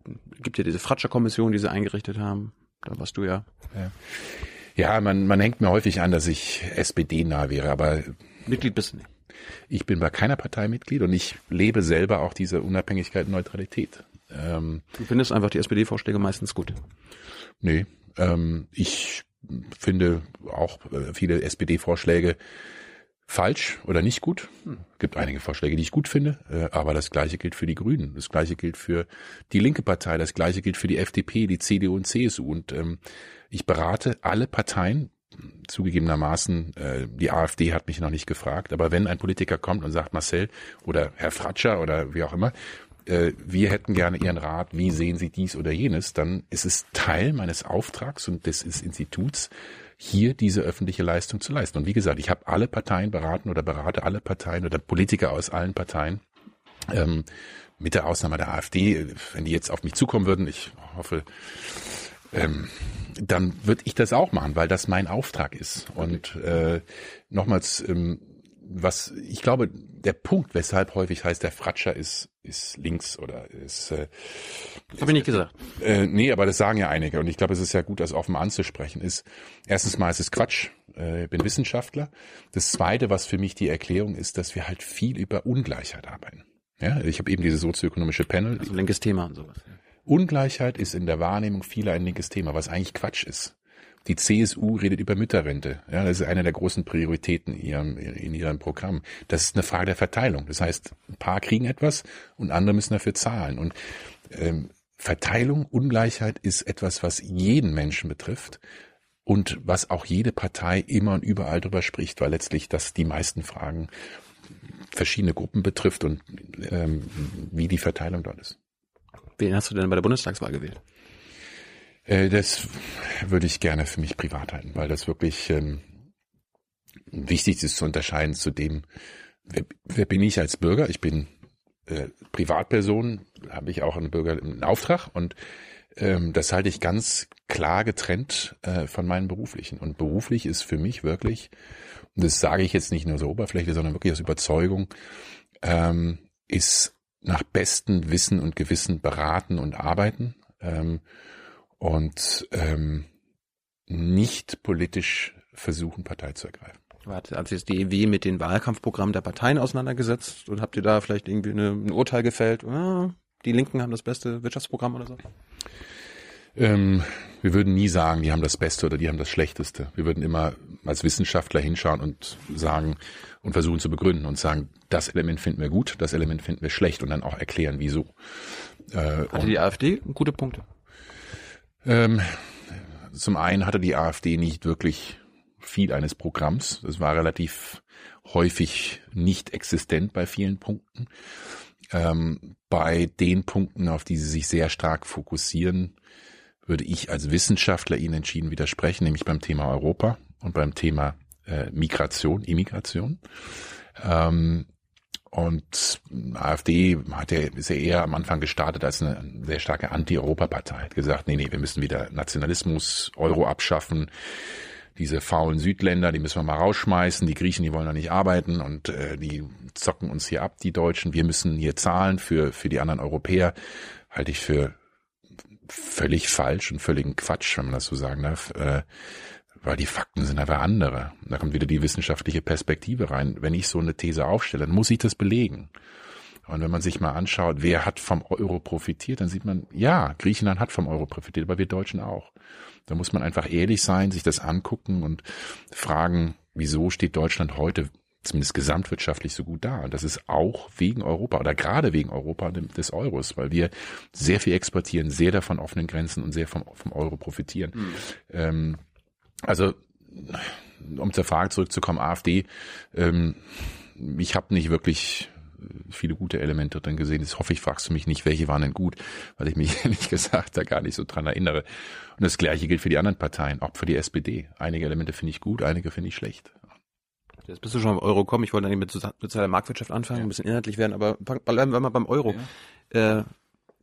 gibt ja diese Fratscher-Kommission, die sie eingerichtet haben. Da warst du ja. Ja, ja man, man hängt mir häufig an, dass ich SPD-nah wäre, aber Mitglied bist du nicht. Ich bin bei keiner Partei Mitglied und ich lebe selber auch diese Unabhängigkeit und Neutralität. Ähm, du findest einfach die SPD-Vorschläge meistens gut? Nee, ähm, ich finde auch äh, viele SPD-Vorschläge falsch oder nicht gut. Hm. Gibt einige Vorschläge, die ich gut finde, äh, aber das gleiche gilt für die Grünen, das gleiche gilt für die linke Partei, das gleiche gilt für die FDP, die CDU und CSU. Und ähm, ich berate alle Parteien, zugegebenermaßen, äh, die AfD hat mich noch nicht gefragt, aber wenn ein Politiker kommt und sagt, Marcel oder Herr Fratscher oder wie auch immer, äh, wir hätten gerne Ihren Rat, wie sehen Sie dies oder jenes, dann ist es Teil meines Auftrags und des Instituts, hier diese öffentliche Leistung zu leisten. Und wie gesagt, ich habe alle Parteien beraten oder berate alle Parteien oder Politiker aus allen Parteien. Ähm, mit der Ausnahme der AfD, wenn die jetzt auf mich zukommen würden, ich hoffe, ähm, dann würde ich das auch machen, weil das mein Auftrag ist. Und äh, nochmals, ähm, was ich glaube, der Punkt, weshalb häufig heißt, der Fratscher ist, ist links oder ist. Äh, Habe ich nicht gesagt. Äh, nee, aber das sagen ja einige. Und ich glaube, es ist ja gut, das offen anzusprechen. Ist erstens mal, es ist Quatsch. Äh, bin Wissenschaftler. Das zweite, was für mich die Erklärung ist, dass wir halt viel über Ungleichheit arbeiten. Ja, ich habe eben diese sozioökonomische Panel. Also linkes Thema und sowas. Ungleichheit ist in der Wahrnehmung vieler ein linkes Thema, was eigentlich Quatsch ist. Die CSU redet über Mütterrente. Ja, das ist eine der großen Prioritäten in ihrem, in ihrem Programm. Das ist eine Frage der Verteilung. Das heißt, ein paar kriegen etwas und andere müssen dafür zahlen. Und ähm, Verteilung, Ungleichheit ist etwas, was jeden Menschen betrifft und was auch jede Partei immer und überall darüber spricht, weil letztlich das die meisten Fragen verschiedene Gruppen betrifft und ähm, wie die Verteilung dort ist. Wen hast du denn bei der Bundestagswahl gewählt? Äh, das würde ich gerne für mich privat halten, weil das wirklich ähm, wichtig ist zu unterscheiden zu dem, wer, wer bin ich als Bürger? Ich bin äh, Privatperson, habe ich auch einen Bürger einen Auftrag und ähm, das halte ich ganz klar getrennt äh, von meinen beruflichen. Und beruflich ist für mich wirklich, und das sage ich jetzt nicht nur so oberflächlich, sondern wirklich aus Überzeugung, ähm, ist nach bestem Wissen und Gewissen beraten und arbeiten. Ähm, und ähm, nicht politisch versuchen, Partei zu ergreifen. Hat, hat sich jetzt die EW mit den Wahlkampfprogrammen der Parteien auseinandergesetzt und habt ihr da vielleicht irgendwie eine, ein Urteil gefällt? Ah, die Linken haben das beste Wirtschaftsprogramm oder so? Ähm, wir würden nie sagen, die haben das Beste oder die haben das Schlechteste. Wir würden immer als Wissenschaftler hinschauen und sagen und versuchen zu begründen und sagen, das Element finden wir gut, das Element finden wir schlecht und dann auch erklären, wieso. Äh, Hatte die AfD gute Punkte? Ähm, zum einen hatte die AfD nicht wirklich viel eines Programms. Das war relativ häufig nicht existent bei vielen Punkten. Ähm, bei den Punkten, auf die sie sich sehr stark fokussieren, würde ich als Wissenschaftler ihnen entschieden widersprechen, nämlich beim Thema Europa und beim Thema äh, Migration, Immigration. Ähm, und AfD hat ja, ist ja eher am Anfang gestartet als eine sehr starke Anti-Europa-Partei. Hat gesagt, nee, nee, wir müssen wieder Nationalismus, Euro abschaffen. Diese faulen Südländer, die müssen wir mal rausschmeißen. Die Griechen, die wollen da nicht arbeiten und äh, die zocken uns hier ab, die Deutschen. Wir müssen hier zahlen für, für die anderen Europäer. Halte ich für völlig falsch und völligen Quatsch, wenn man das so sagen darf. Äh, weil die Fakten sind einfach andere. Da kommt wieder die wissenschaftliche Perspektive rein. Wenn ich so eine These aufstelle, dann muss ich das belegen. Und wenn man sich mal anschaut, wer hat vom Euro profitiert, dann sieht man, ja, Griechenland hat vom Euro profitiert, aber wir Deutschen auch. Da muss man einfach ehrlich sein, sich das angucken und fragen, wieso steht Deutschland heute zumindest gesamtwirtschaftlich so gut da. Und das ist auch wegen Europa oder gerade wegen Europa des Euros, weil wir sehr viel exportieren, sehr davon offenen Grenzen und sehr vom, vom Euro profitieren. Mhm. Ähm, also, um zur Frage zurückzukommen, AfD, ähm, ich habe nicht wirklich viele gute Elemente drin gesehen. Jetzt hoffe ich, fragst du mich nicht, welche waren denn gut, weil ich mich <laughs> ehrlich gesagt da gar nicht so dran erinnere. Und das Gleiche gilt für die anderen Parteien, auch für die SPD. Einige Elemente finde ich gut, einige finde ich schlecht. Jetzt bist du schon beim Euro kommen. Ich wollte eigentlich mit sozialer Marktwirtschaft anfangen, ja. ein bisschen inhaltlich werden, aber bleiben wir mal beim Euro. Ja. Äh,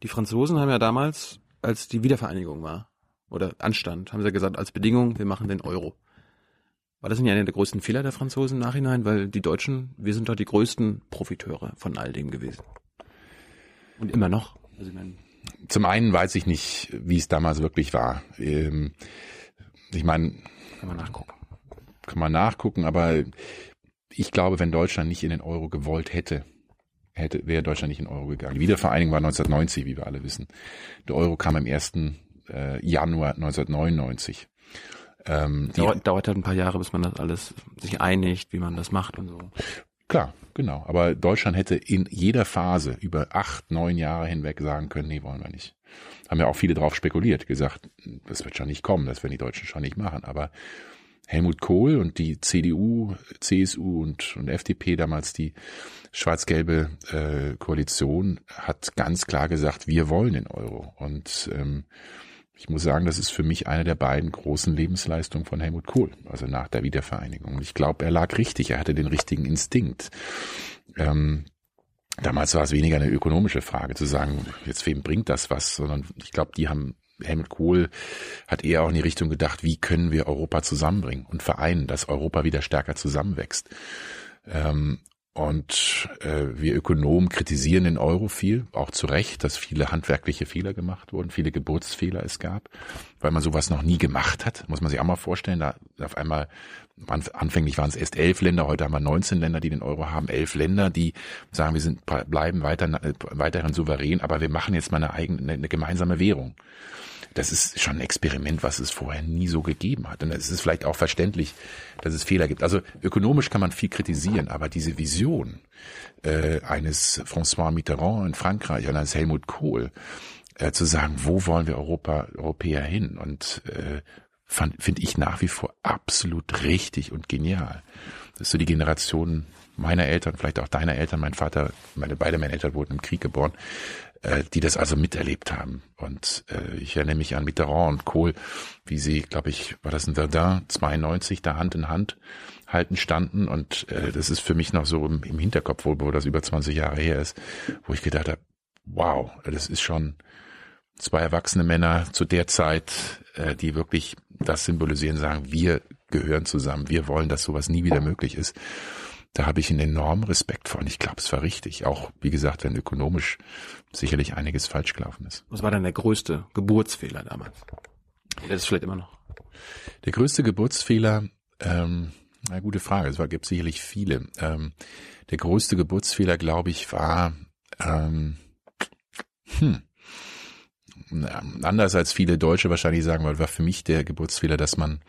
die Franzosen haben ja damals, als die Wiedervereinigung war, oder anstand, haben sie gesagt, als Bedingung, wir machen den Euro. War das nicht einer der größten Fehler der Franzosen im Nachhinein? Weil die Deutschen, wir sind doch die größten Profiteure von all dem gewesen. Und immer noch. Also Zum einen weiß ich nicht, wie es damals wirklich war. Ähm, ich meine. Kann man nachgucken. Kann man nachgucken, aber ich glaube, wenn Deutschland nicht in den Euro gewollt hätte, hätte, wäre Deutschland nicht in den Euro gegangen. Die Wiedervereinigung war 1990, wie wir alle wissen. Der Euro kam im ersten äh, Januar 1999. Ähm, dauert, dauert halt ein paar Jahre, bis man das alles sich einigt, wie man das macht und so. Klar, genau. Aber Deutschland hätte in jeder Phase über acht, neun Jahre hinweg sagen können, nee, wollen wir nicht. Haben ja auch viele drauf spekuliert, gesagt, das wird schon nicht kommen, das werden die Deutschen schon nicht machen. Aber Helmut Kohl und die CDU, CSU und, und FDP, damals die schwarz-gelbe äh, Koalition, hat ganz klar gesagt, wir wollen den Euro. Und ähm, ich muss sagen, das ist für mich eine der beiden großen Lebensleistungen von Helmut Kohl, also nach der Wiedervereinigung. Und ich glaube, er lag richtig, er hatte den richtigen Instinkt. Ähm, damals war es weniger eine ökonomische Frage zu sagen, jetzt wem bringt das was, sondern ich glaube, die haben Helmut Kohl hat eher auch in die Richtung gedacht, wie können wir Europa zusammenbringen und vereinen, dass Europa wieder stärker zusammenwächst. Ähm, und äh, wir Ökonomen kritisieren den Euro viel, auch zu Recht, dass viele handwerkliche Fehler gemacht wurden, viele Geburtsfehler es gab, weil man sowas noch nie gemacht hat. Muss man sich auch mal vorstellen, da auf einmal, anfänglich waren es erst elf Länder, heute haben wir 19 Länder, die den Euro haben, elf Länder, die sagen, wir sind bleiben weiter, weiterhin souverän, aber wir machen jetzt mal eine eigene, eine gemeinsame Währung das ist schon ein Experiment, was es vorher nie so gegeben hat. Und es ist vielleicht auch verständlich, dass es Fehler gibt. Also ökonomisch kann man viel kritisieren, aber diese Vision äh, eines François Mitterrand in Frankreich und eines Helmut Kohl, äh, zu sagen, wo wollen wir Europa, Europäer hin? Und äh, finde ich nach wie vor absolut richtig und genial. Das ist so die Generation meiner Eltern, vielleicht auch deiner Eltern, mein Vater, meine beide meine Eltern wurden im Krieg geboren, äh, die das also miterlebt haben. Und äh, ich erinnere mich an Mitterrand und Kohl, wie sie, glaube ich, war das in Verdun 92, da Hand in Hand halten standen. Und äh, das ist für mich noch so im, im Hinterkopf, wo, wo das über 20 Jahre her ist, wo ich gedacht habe, wow, das ist schon zwei erwachsene Männer zu der Zeit, äh, die wirklich das symbolisieren, sagen, wir gehören zusammen, wir wollen, dass sowas nie wieder möglich ist. Da habe ich einen enormen Respekt vor und ich glaube, es war richtig. Auch, wie gesagt, wenn ökonomisch sicherlich einiges falsch gelaufen ist. Was war denn der größte Geburtsfehler damals? Das ist vielleicht immer noch. Der größte Geburtsfehler, ähm, eine gute Frage, es gibt sicherlich viele. Ähm, der größte Geburtsfehler, glaube ich, war ähm, hm, anders als viele Deutsche wahrscheinlich sagen, weil war für mich der Geburtsfehler, dass man,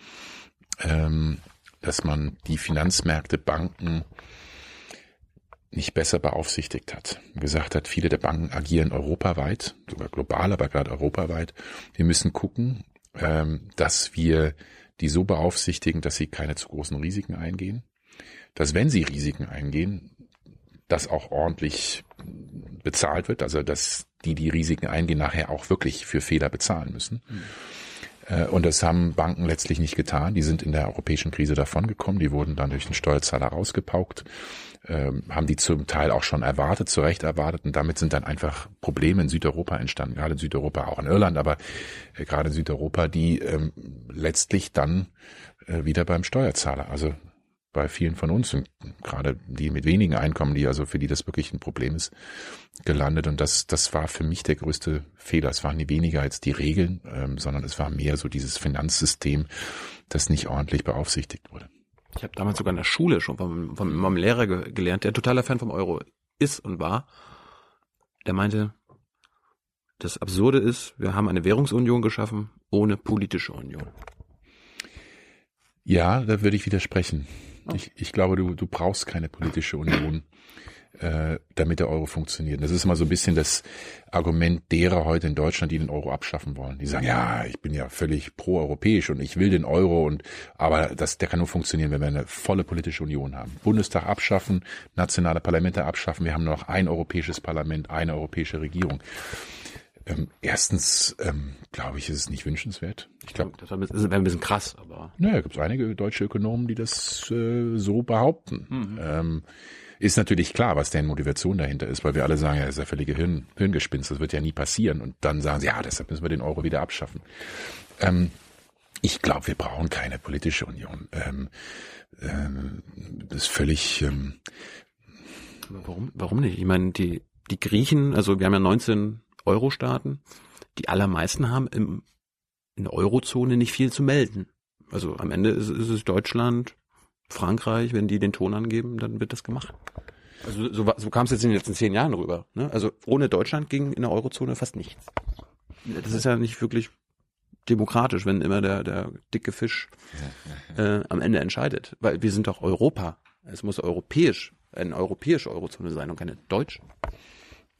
ähm, dass man die Finanzmärkte, Banken nicht besser beaufsichtigt hat. Gesagt hat, viele der Banken agieren europaweit, sogar global, aber gerade europaweit. Wir müssen gucken, ähm, dass wir die so beaufsichtigen, dass sie keine zu großen Risiken eingehen. Dass wenn sie Risiken eingehen, das auch ordentlich bezahlt wird, also dass die, die Risiken eingehen, nachher auch wirklich für Fehler bezahlen müssen. Mhm. Und das haben Banken letztlich nicht getan. Die sind in der europäischen Krise davongekommen. Die wurden dann durch den Steuerzahler rausgepaukt, ähm, haben die zum Teil auch schon erwartet, zu Recht erwartet. Und damit sind dann einfach Probleme in Südeuropa entstanden, gerade in Südeuropa, auch in Irland, aber äh, gerade in Südeuropa, die ähm, letztlich dann äh, wieder beim Steuerzahler, also bei vielen von uns und gerade die mit wenigen Einkommen, die also für die das wirklich ein Problem ist, gelandet. Und das, das war für mich der größte Fehler. Es waren nie weniger als die Regeln, ähm, sondern es war mehr so dieses Finanzsystem, das nicht ordentlich beaufsichtigt wurde. Ich habe damals sogar in der Schule schon von, von meinem Lehrer ge gelernt, der totaler Fan vom Euro ist und war. Der meinte, das Absurde ist, wir haben eine Währungsunion geschaffen ohne politische Union. Ja, da würde ich widersprechen. Ich, ich glaube, du, du brauchst keine politische Union, äh, damit der Euro funktioniert. Das ist immer so ein bisschen das Argument derer heute in Deutschland, die den Euro abschaffen wollen. Die sagen, ja, ich bin ja völlig pro-europäisch und ich will den Euro und aber das, der kann nur funktionieren, wenn wir eine volle politische Union haben. Bundestag abschaffen, nationale Parlamente abschaffen. Wir haben nur noch ein europäisches Parlament, eine europäische Regierung. Ähm, erstens, ähm, glaube ich, ist es nicht wünschenswert. Ich glaube, das wäre ein bisschen krass, aber. Naja, gibt es einige deutsche Ökonomen, die das äh, so behaupten. Mhm. Ähm, ist natürlich klar, was deren Motivation dahinter ist, weil wir alle sagen, ja, das ist ja völlige Hirn, Hirngespinst, das wird ja nie passieren. Und dann sagen sie, ja, deshalb müssen wir den Euro wieder abschaffen. Ähm, ich glaube, wir brauchen keine politische Union. Ähm, ähm, das ist völlig. Ähm, warum, warum nicht? Ich meine, die, die Griechen, also wir haben ja 19 Euro-Staaten, die allermeisten haben im, in der Eurozone nicht viel zu melden. Also am Ende ist, ist es Deutschland, Frankreich, wenn die den Ton angeben, dann wird das gemacht. Also so, so kam es jetzt in den letzten zehn Jahren rüber. Ne? Also ohne Deutschland ging in der Eurozone fast nichts. Das ist ja nicht wirklich demokratisch, wenn immer der, der dicke Fisch äh, am Ende entscheidet. Weil wir sind doch Europa. Es muss europäisch, eine europäische Eurozone sein und keine deutsche.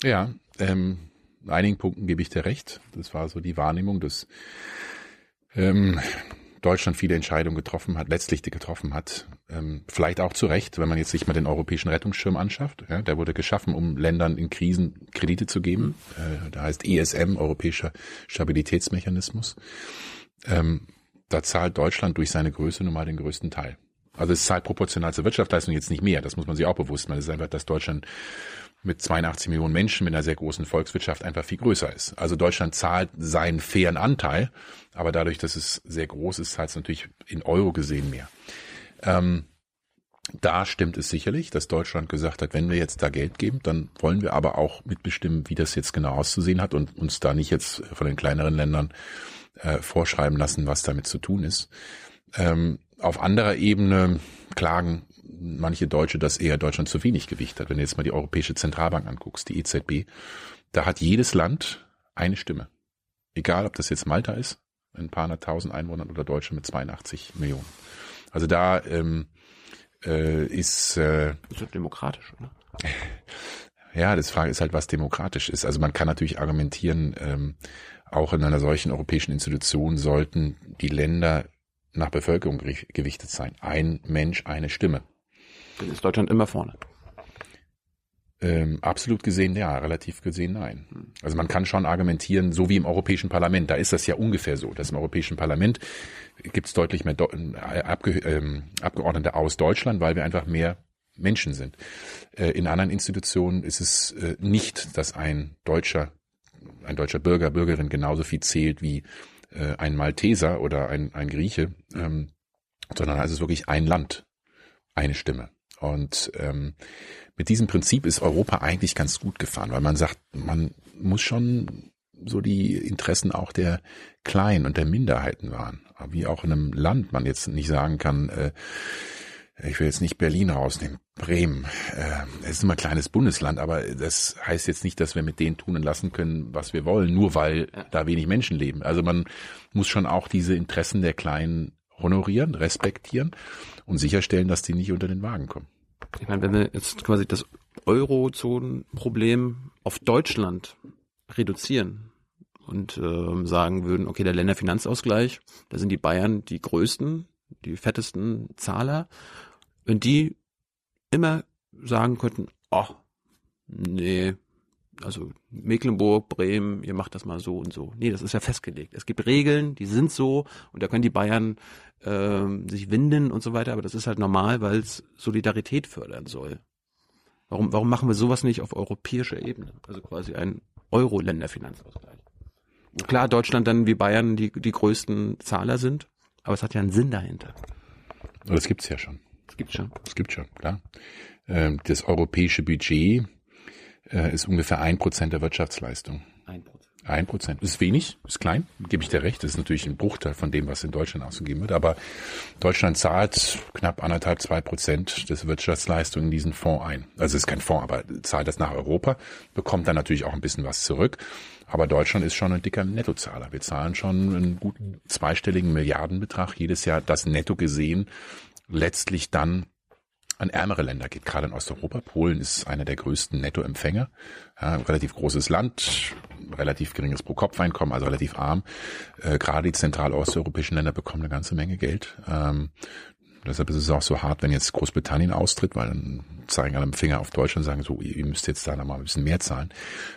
Ja, ähm, in einigen Punkten gebe ich dir recht. Das war so die Wahrnehmung, dass ähm, Deutschland viele Entscheidungen getroffen hat, letztlich getroffen hat. Ähm, vielleicht auch zu Recht, wenn man jetzt sich mal den europäischen Rettungsschirm anschafft. Ja, der wurde geschaffen, um Ländern in Krisen Kredite zu geben. Äh, da heißt ESM, Europäischer Stabilitätsmechanismus. Ähm, da zahlt Deutschland durch seine Größe nun mal den größten Teil. Also es zahlt proportional zur Wirtschaftsleistung jetzt nicht mehr. Das muss man sich auch bewusst machen. Es ist einfach, dass Deutschland mit 82 Millionen Menschen mit einer sehr großen Volkswirtschaft einfach viel größer ist. Also Deutschland zahlt seinen fairen Anteil, aber dadurch, dass es sehr groß ist, zahlt es natürlich in Euro gesehen mehr. Ähm, da stimmt es sicherlich, dass Deutschland gesagt hat, wenn wir jetzt da Geld geben, dann wollen wir aber auch mitbestimmen, wie das jetzt genau auszusehen hat und uns da nicht jetzt von den kleineren Ländern äh, vorschreiben lassen, was damit zu tun ist. Ähm, auf anderer Ebene klagen manche Deutsche, dass eher Deutschland zu wenig Gewicht hat. Wenn du jetzt mal die Europäische Zentralbank anguckst, die EZB, da hat jedes Land eine Stimme. Egal, ob das jetzt Malta ist, ein paar hunderttausend Einwohnern oder Deutsche mit 82 Millionen. Also da ähm, äh, ist äh, ist das demokratisch, oder? <laughs> Ja, das Frage ist halt, was demokratisch ist. Also man kann natürlich argumentieren, ähm, auch in einer solchen europäischen Institution sollten die Länder nach Bevölkerung gewichtet sein. Ein Mensch, eine Stimme. Dann ist Deutschland immer vorne. Ähm, absolut gesehen ja, relativ gesehen nein. Also man kann schon argumentieren, so wie im Europäischen Parlament, da ist das ja ungefähr so, dass im Europäischen Parlament gibt es deutlich mehr Do äh, Abge ähm, Abgeordnete aus Deutschland, weil wir einfach mehr Menschen sind. Äh, in anderen Institutionen ist es äh, nicht, dass ein deutscher, ein deutscher Bürger, Bürgerin genauso viel zählt wie äh, ein Malteser oder ein, ein Grieche, ähm, sondern es ist wirklich ein Land, eine Stimme. Und ähm, mit diesem Prinzip ist Europa eigentlich ganz gut gefahren, weil man sagt, man muss schon so die Interessen auch der Kleinen und der Minderheiten waren. Wie auch in einem Land man jetzt nicht sagen kann, äh, ich will jetzt nicht Berlin rausnehmen, Bremen. Äh, es ist immer ein kleines Bundesland, aber das heißt jetzt nicht, dass wir mit denen tun und lassen können, was wir wollen, nur weil ja. da wenig Menschen leben. Also man muss schon auch diese Interessen der Kleinen honorieren, respektieren und sicherstellen, dass die nicht unter den Wagen kommen. Ich meine, wenn wir jetzt quasi das Eurozonenproblem auf Deutschland reduzieren und äh, sagen würden, okay, der Länderfinanzausgleich, da sind die Bayern die größten, die fettesten Zahler, wenn die immer sagen könnten, oh, nee, also Mecklenburg, Bremen, ihr macht das mal so und so. Nee, das ist ja festgelegt. Es gibt Regeln, die sind so und da können die Bayern äh, sich winden und so weiter, aber das ist halt normal, weil es Solidarität fördern soll. Warum, warum machen wir sowas nicht auf europäischer Ebene? Also quasi ein Euro-Länderfinanzausgleich. Klar, Deutschland dann wie Bayern die, die größten Zahler sind, aber es hat ja einen Sinn dahinter. Aber das gibt's ja schon. Das gibt's schon. Das gibt's schon, klar. Ähm, das europäische Budget äh, ist ungefähr ein Prozent der Wirtschaftsleistung. Ein Prozent. Ein Prozent. Ist wenig, ist klein, gebe ich dir recht. Das ist natürlich ein Bruchteil von dem, was in Deutschland ausgegeben wird. Aber Deutschland zahlt knapp anderthalb, zwei Prozent des Wirtschaftsleistung in diesen Fonds ein. Also es ist kein Fonds, aber zahlt das nach Europa, bekommt dann natürlich auch ein bisschen was zurück. Aber Deutschland ist schon ein dicker Nettozahler. Wir zahlen schon einen guten zweistelligen Milliardenbetrag jedes Jahr, das netto gesehen letztlich dann an ärmere Länder geht, gerade in Osteuropa. Polen ist einer der größten Nettoempfänger. Ja, relativ großes Land, relativ geringes Pro-Kopf-Einkommen, also relativ arm. Äh, gerade die zentral-osteuropäischen Länder bekommen eine ganze Menge Geld. Ähm, deshalb ist es auch so hart, wenn jetzt Großbritannien austritt, weil dann zeigen alle mit Finger auf Deutschland und sagen so, ihr müsst jetzt da nochmal ein bisschen mehr zahlen.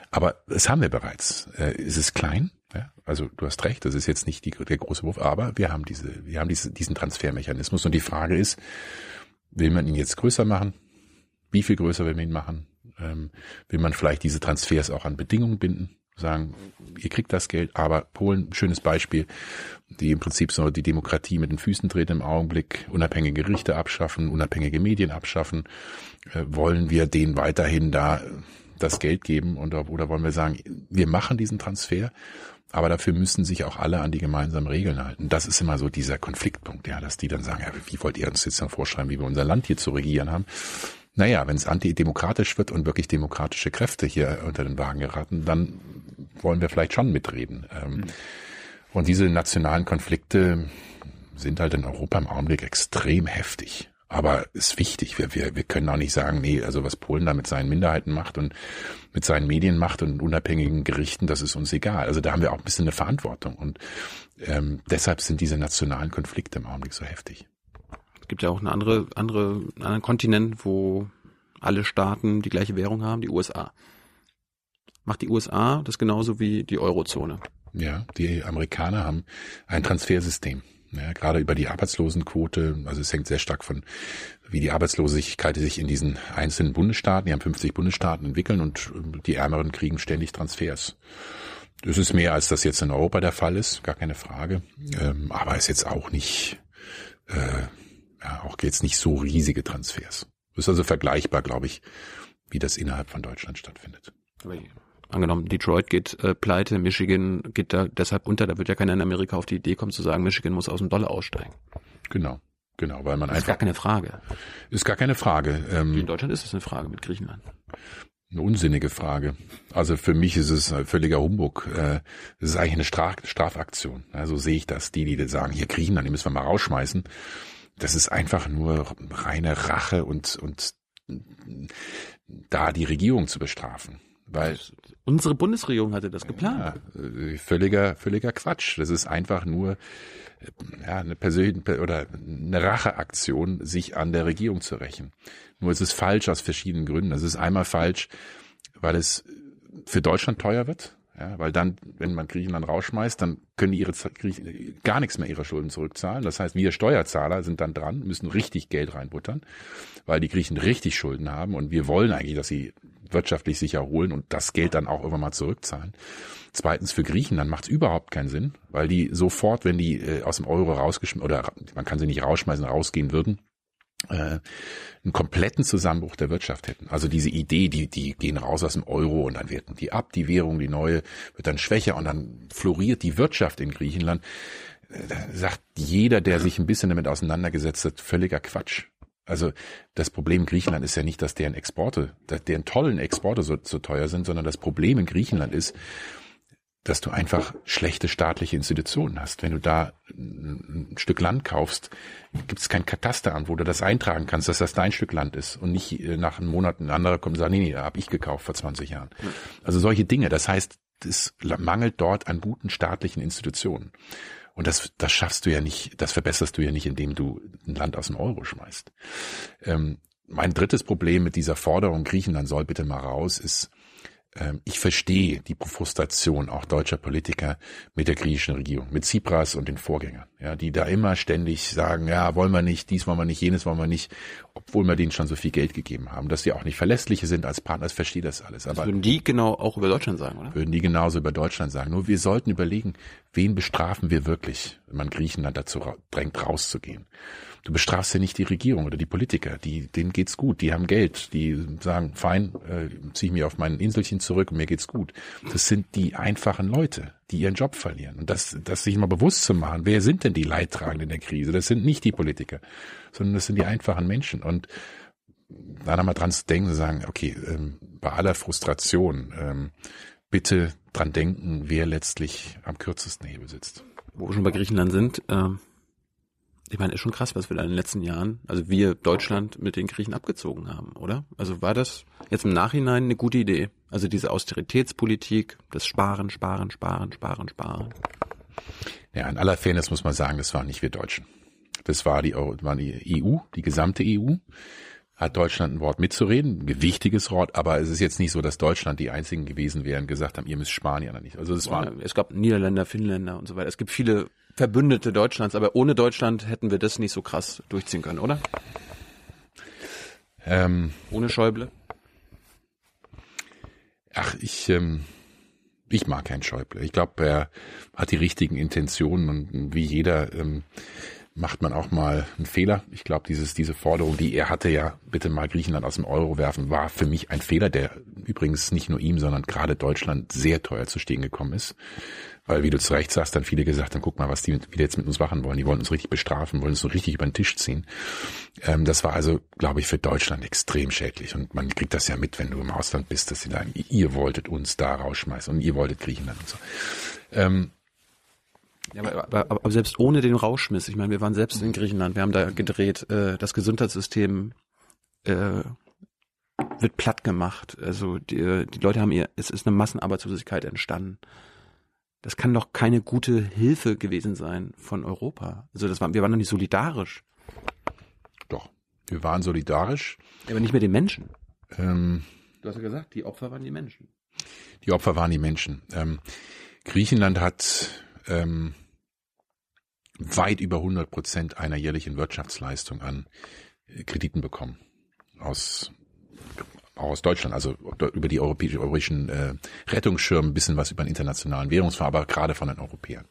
Aber das haben wir bereits. Äh, ist es klein? Ja, also du hast recht, das ist jetzt nicht die, der große Wurf, aber wir haben diese, wir haben diese, diesen Transfermechanismus und die Frage ist, Will man ihn jetzt größer machen? Wie viel größer will man ihn machen? Ähm, will man vielleicht diese Transfers auch an Bedingungen binden? Sagen, ihr kriegt das Geld, aber Polen, schönes Beispiel, die im Prinzip so die Demokratie mit den Füßen treten im Augenblick, unabhängige Gerichte abschaffen, unabhängige Medien abschaffen. Äh, wollen wir denen weiterhin da das Geld geben und, oder wollen wir sagen, wir machen diesen Transfer aber dafür müssen sich auch alle an die gemeinsamen Regeln halten. Das ist immer so dieser Konfliktpunkt, ja, dass die dann sagen, ja, wie wollt ihr uns jetzt dann vorschreiben, wie wir unser Land hier zu regieren haben? Naja, wenn es antidemokratisch wird und wirklich demokratische Kräfte hier unter den Wagen geraten, dann wollen wir vielleicht schon mitreden. Mhm. Und diese nationalen Konflikte sind halt in Europa im Augenblick extrem heftig. Aber ist wichtig. Wir, wir, wir können auch nicht sagen, nee, also was Polen da mit seinen Minderheiten macht und mit seinen Medien macht und unabhängigen Gerichten, das ist uns egal. Also da haben wir auch ein bisschen eine Verantwortung. Und ähm, deshalb sind diese nationalen Konflikte im Augenblick so heftig. Es gibt ja auch eine andere, andere, einen anderen Kontinent, wo alle Staaten die gleiche Währung haben, die USA. Macht die USA das genauso wie die Eurozone? Ja, die Amerikaner haben ein Transfersystem. Ja, gerade über die Arbeitslosenquote, also es hängt sehr stark von, wie die Arbeitslosigkeit sich in diesen einzelnen Bundesstaaten, die haben 50 Bundesstaaten entwickeln und ähm, die Ärmeren kriegen ständig Transfers. Das ist mehr, als das jetzt in Europa der Fall ist, gar keine Frage. Ähm, aber ist jetzt auch nicht, äh, ja, auch jetzt nicht so riesige Transfers. Ist also vergleichbar, glaube ich, wie das innerhalb von Deutschland stattfindet angenommen, Detroit geht äh, pleite, Michigan geht da deshalb unter, da wird ja keiner in Amerika auf die Idee kommen zu sagen, Michigan muss aus dem Dollar aussteigen. Genau. Genau, weil man das einfach. Ist gar keine Frage. Ist gar keine Frage. Ähm, in Deutschland ist es eine Frage mit Griechenland. Eine unsinnige Frage. Also für mich ist es völliger Humbug. Äh, es ist eigentlich eine Straf Strafaktion. Ja, so sehe ich das. Die, die sagen, hier Griechenland, die müssen wir mal rausschmeißen. Das ist einfach nur reine Rache und, und da die Regierung zu bestrafen. Weil unsere Bundesregierung hatte das geplant. Ja, äh, völliger, völliger Quatsch. Das ist einfach nur äh, ja, eine persönliche oder eine Racheaktion, sich an der Regierung zu rächen. Nur es ist falsch aus verschiedenen Gründen. Es ist einmal falsch, weil es für Deutschland teuer wird. Ja, weil dann, wenn man Griechenland rausschmeißt, dann können die ihre gar nichts mehr ihre Schulden zurückzahlen. Das heißt, wir Steuerzahler sind dann dran, müssen richtig Geld reinbuttern, weil die Griechen richtig Schulden haben und wir wollen eigentlich, dass sie wirtschaftlich sich erholen und das Geld dann auch irgendwann mal zurückzahlen. Zweitens für Griechenland macht es überhaupt keinen Sinn, weil die sofort, wenn die äh, aus dem Euro rausgeschmissen oder man kann sie nicht rausschmeißen, rausgehen würden, äh, einen kompletten Zusammenbruch der Wirtschaft hätten. Also diese Idee, die, die gehen raus aus dem Euro und dann werden die ab, die Währung, die neue, wird dann schwächer und dann floriert die Wirtschaft in Griechenland. Äh, da sagt jeder, der sich ein bisschen damit auseinandergesetzt hat, völliger Quatsch. Also das Problem in Griechenland ist ja nicht, dass deren Exporte, dass deren tollen Exporte so, so teuer sind, sondern das Problem in Griechenland ist, dass du einfach schlechte staatliche Institutionen hast. Wenn du da ein Stück Land kaufst, gibt es kein Kataster an, wo du das eintragen kannst, dass das dein Stück Land ist und nicht äh, nach einem Monat ein anderer kommt und sagt, nee, nee, da habe ich gekauft vor 20 Jahren. Also solche Dinge. Das heißt, es mangelt dort an guten staatlichen Institutionen. Und das, das schaffst du ja nicht, das verbesserst du ja nicht, indem du ein Land aus dem Euro schmeißt. Ähm, mein drittes Problem mit dieser Forderung, Griechenland soll bitte mal raus, ist, ich verstehe die Frustration auch deutscher Politiker mit der griechischen Regierung, mit Tsipras und den Vorgängern, ja, die da immer ständig sagen, ja, wollen wir nicht, dies wollen wir nicht, jenes wollen wir nicht, obwohl wir denen schon so viel Geld gegeben haben, dass sie auch nicht verlässliche sind als Partner, ich verstehe das alles. Aber das würden die genau auch über Deutschland sagen, oder? Würden die genauso über Deutschland sagen. Nur wir sollten überlegen, wen bestrafen wir wirklich, wenn man Griechenland dazu drängt, rauszugehen. Du bestrafst ja nicht die Regierung oder die Politiker, die, denen geht's gut, die haben Geld, die sagen, fein, äh, ziehe ich mich auf mein Inselchen zurück und mir geht's gut. Das sind die einfachen Leute, die ihren Job verlieren. Und das, das sich mal bewusst zu machen, wer sind denn die Leidtragenden der Krise? Das sind nicht die Politiker, sondern das sind die einfachen Menschen. Und da nochmal dran zu denken, zu sagen, okay, ähm, bei aller Frustration, ähm, bitte dran denken, wer letztlich am kürzesten Hebel sitzt. Wo wir schon bei Griechenland sind, ähm ich meine, ist schon krass, was wir da in den letzten Jahren, also wir Deutschland mit den Griechen abgezogen haben, oder? Also war das jetzt im Nachhinein eine gute Idee? Also diese Austeritätspolitik, das Sparen, Sparen, Sparen, Sparen, Sparen. Ja, in aller Fairness muss man sagen, das waren nicht wir Deutschen. Das war die, war die EU, die gesamte EU. Hat Deutschland ein Wort mitzureden, ein gewichtiges Wort, aber es ist jetzt nicht so, dass Deutschland die einzigen gewesen wären, gesagt haben, ihr müsst Spanier nicht. Also es war. Es gab Niederländer, Finnländer und so weiter. Es gibt viele Verbündete Deutschlands, aber ohne Deutschland hätten wir das nicht so krass durchziehen können, oder? Ähm, ohne Schäuble? Ach, ich, ähm, ich mag Herrn Schäuble. Ich glaube, er hat die richtigen Intentionen und wie jeder ähm, macht man auch mal einen Fehler. Ich glaube, dieses, diese Forderung, die er hatte, ja, bitte mal Griechenland aus dem Euro werfen, war für mich ein Fehler, der übrigens nicht nur ihm, sondern gerade Deutschland sehr teuer zu stehen gekommen ist. Weil, wie du zu Recht sagst, dann viele gesagt haben, guck mal, was die wieder jetzt mit uns machen wollen. Die wollen uns richtig bestrafen, wollen uns so richtig über den Tisch ziehen. Ähm, das war also, glaube ich, für Deutschland extrem schädlich. Und man kriegt das ja mit, wenn du im Ausland bist, dass sie sagen, ihr wolltet uns da rausschmeißen und ihr wolltet Griechenland und so. Ähm, ja, aber, aber, aber selbst ohne den Rauschmiss, ich meine, wir waren selbst in Griechenland, wir haben da gedreht, äh, das Gesundheitssystem äh, wird platt gemacht. Also die, die Leute haben ihr, es ist eine Massenarbeitslosigkeit entstanden. Das kann doch keine gute Hilfe gewesen sein von Europa. Also das war, wir waren doch nicht solidarisch. Doch, wir waren solidarisch. Aber nicht mit den Menschen. Ähm, du hast ja gesagt, die Opfer waren die Menschen. Die Opfer waren die Menschen. Ähm, Griechenland hat ähm, weit über 100 Prozent einer jährlichen Wirtschaftsleistung an äh, Krediten bekommen. Aus, auch aus Deutschland, also über die europäische, europäischen äh, Rettungsschirme, ein bisschen was über den internationalen Währungsfonds, aber gerade von den Europäern.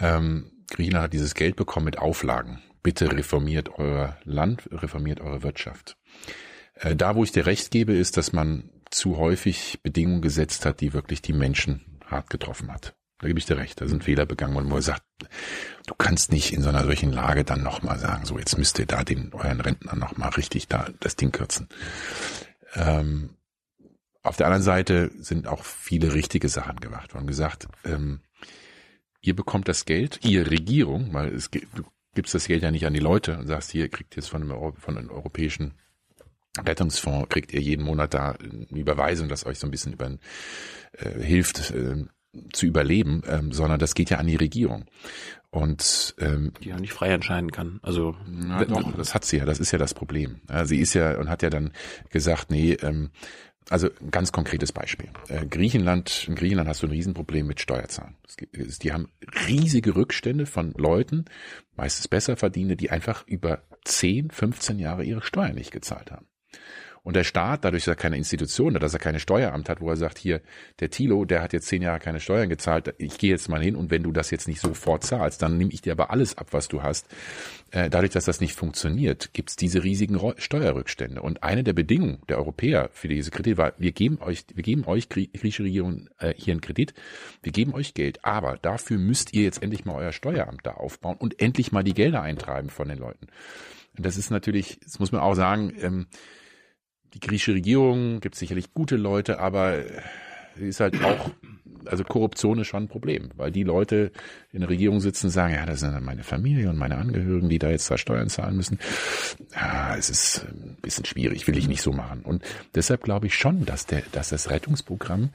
Ähm, Griechenland hat dieses Geld bekommen mit Auflagen. Bitte reformiert euer Land, reformiert eure Wirtschaft. Äh, da, wo ich dir recht gebe, ist, dass man zu häufig Bedingungen gesetzt hat, die wirklich die Menschen hart getroffen hat. Da gebe ich dir recht, da sind Fehler begangen worden, wo er sagt, du kannst nicht in so einer solchen Lage dann nochmal sagen, so jetzt müsst ihr da den euren Rentnern nochmal richtig da das Ding kürzen. Ähm, auf der anderen Seite sind auch viele richtige Sachen gemacht worden. Gesagt, ähm, ihr bekommt das Geld, ihr Regierung, weil es du gibst das Geld ja nicht an die Leute und sagst, hier kriegt jetzt von einem, von einem europäischen Rettungsfonds, kriegt ihr jeden Monat da eine Überweisung, das euch so ein bisschen über, äh, hilft, äh, zu überleben, ähm, sondern das geht ja an die Regierung. Und ähm, die ja nicht frei entscheiden kann. Also na, doch, das hat sie ja. Das ist ja das Problem. Ja, sie ist ja und hat ja dann gesagt, nee, ähm, also ein ganz konkretes Beispiel. Äh, Griechenland, in Griechenland hast du ein Riesenproblem mit Steuerzahlen. Die haben riesige Rückstände von Leuten, meistens besser verdiene, die einfach über 10, 15 Jahre ihre Steuern nicht gezahlt haben. Und der Staat, dadurch, dass er keine Institution hat, dass er keine Steueramt hat, wo er sagt, hier, der Thilo, der hat jetzt zehn Jahre keine Steuern gezahlt, ich gehe jetzt mal hin und wenn du das jetzt nicht sofort zahlst, dann nehme ich dir aber alles ab, was du hast. Äh, dadurch, dass das nicht funktioniert, gibt's diese riesigen Steuerrückstände. Und eine der Bedingungen der Europäer für diese Kredite war, wir geben euch, wir geben euch griechische Regierung äh, hier einen Kredit, wir geben euch Geld, aber dafür müsst ihr jetzt endlich mal euer Steueramt da aufbauen und endlich mal die Gelder eintreiben von den Leuten. Und das ist natürlich, das muss man auch sagen, ähm, die griechische Regierung gibt sicherlich gute Leute, aber sie ist halt auch, also Korruption ist schon ein Problem, weil die Leute in der Regierung sitzen und sagen, ja, das sind dann meine Familie und meine Angehörigen, die da jetzt da Steuern zahlen müssen. Ja, es ist ein bisschen schwierig, will ich nicht so machen. Und deshalb glaube ich schon, dass der, dass das Rettungsprogramm,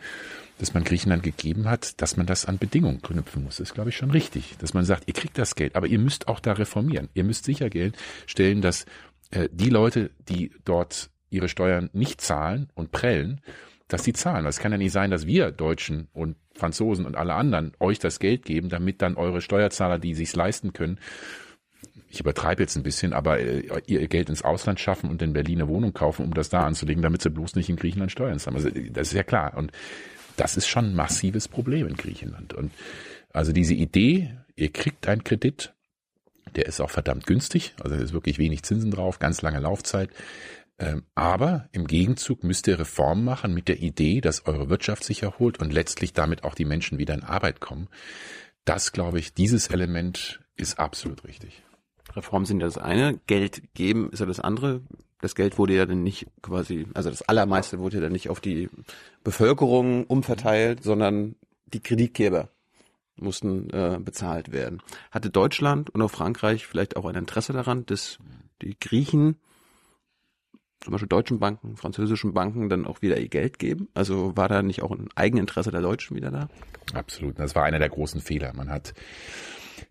das man Griechenland gegeben hat, dass man das an Bedingungen knüpfen muss. Das ist, glaube ich, schon richtig. Dass man sagt, ihr kriegt das Geld, aber ihr müsst auch da reformieren. Ihr müsst sicherstellen, dass äh, die Leute, die dort ihre Steuern nicht zahlen und prellen, dass die zahlen. Es kann ja nicht sein, dass wir Deutschen und Franzosen und alle anderen euch das Geld geben, damit dann eure Steuerzahler, die sich's leisten können, ich übertreibe jetzt ein bisschen, aber äh, ihr Geld ins Ausland schaffen und in Berlin eine Wohnung kaufen, um das da anzulegen, damit sie bloß nicht in Griechenland Steuern zahlen. Also, das ist ja klar. Und das ist schon ein massives Problem in Griechenland. Und also diese Idee, ihr kriegt einen Kredit, der ist auch verdammt günstig, also da ist wirklich wenig Zinsen drauf, ganz lange Laufzeit. Ähm, aber im Gegenzug müsst ihr Reformen machen mit der Idee, dass eure Wirtschaft sich erholt und letztlich damit auch die Menschen wieder in Arbeit kommen. Das, glaube ich, dieses Element ist absolut richtig. Reformen sind ja das eine, Geld geben ist ja das andere. Das Geld wurde ja dann nicht quasi, also das allermeiste wurde ja dann nicht auf die Bevölkerung umverteilt, sondern die Kreditgeber mussten äh, bezahlt werden. Hatte Deutschland und auch Frankreich vielleicht auch ein Interesse daran, dass die Griechen zum Beispiel deutschen Banken, französischen Banken dann auch wieder ihr Geld geben? Also war da nicht auch ein Eigeninteresse der Deutschen wieder da? Absolut. Das war einer der großen Fehler. Man hat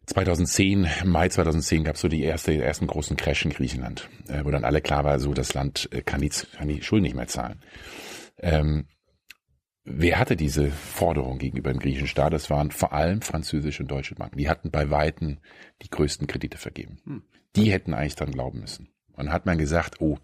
2010, Mai 2010 gab es so die erste, ersten großen Crash in Griechenland, äh, wo dann alle klar war, so das Land äh, kann die, kann die Schulden nicht mehr zahlen. Ähm, wer hatte diese Forderung gegenüber dem griechischen Staat? Das waren vor allem französische und deutsche Banken. Die hatten bei Weitem die größten Kredite vergeben. Hm. Die hätten eigentlich dran glauben müssen. Und hat man gesagt, oh,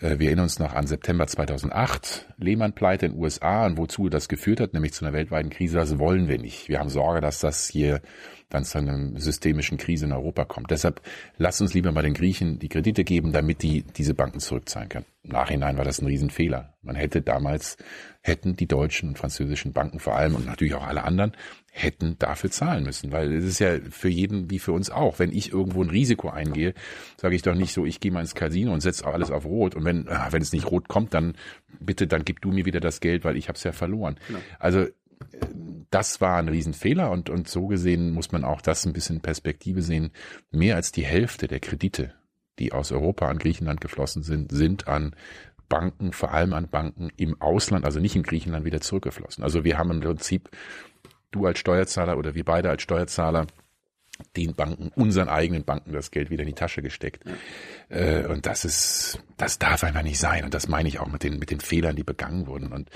äh, wir erinnern uns noch an September 2008, Lehman-Pleite in den USA und wozu das geführt hat, nämlich zu einer weltweiten Krise, das wollen wir nicht. Wir haben Sorge, dass das hier dann zu einer systemischen Krise in Europa kommt. Deshalb lasst uns lieber mal den Griechen die Kredite geben, damit die diese Banken zurückzahlen können. Im Nachhinein war das ein Riesenfehler. Man hätte damals, hätten die deutschen und französischen Banken vor allem und natürlich auch alle anderen, hätten dafür zahlen müssen. Weil es ist ja für jeden wie für uns auch. Wenn ich irgendwo ein Risiko eingehe, sage ich doch nicht so, ich gehe mal ins Casino und setze alles auf Rot. Und wenn, ah, wenn es nicht rot kommt, dann bitte, dann gib du mir wieder das Geld, weil ich habe es ja verloren. Genau. Also das war ein Riesenfehler und, und so gesehen muss man auch das ein bisschen Perspektive sehen. Mehr als die Hälfte der Kredite, die aus Europa an Griechenland geflossen sind, sind an Banken, vor allem an Banken im Ausland, also nicht in Griechenland, wieder zurückgeflossen. Also wir haben im Prinzip, du als Steuerzahler oder wir beide als Steuerzahler, den Banken, unseren eigenen Banken das Geld wieder in die Tasche gesteckt. Äh, und das ist, das darf einfach nicht sein. Und das meine ich auch mit den, mit den Fehlern, die begangen wurden. Und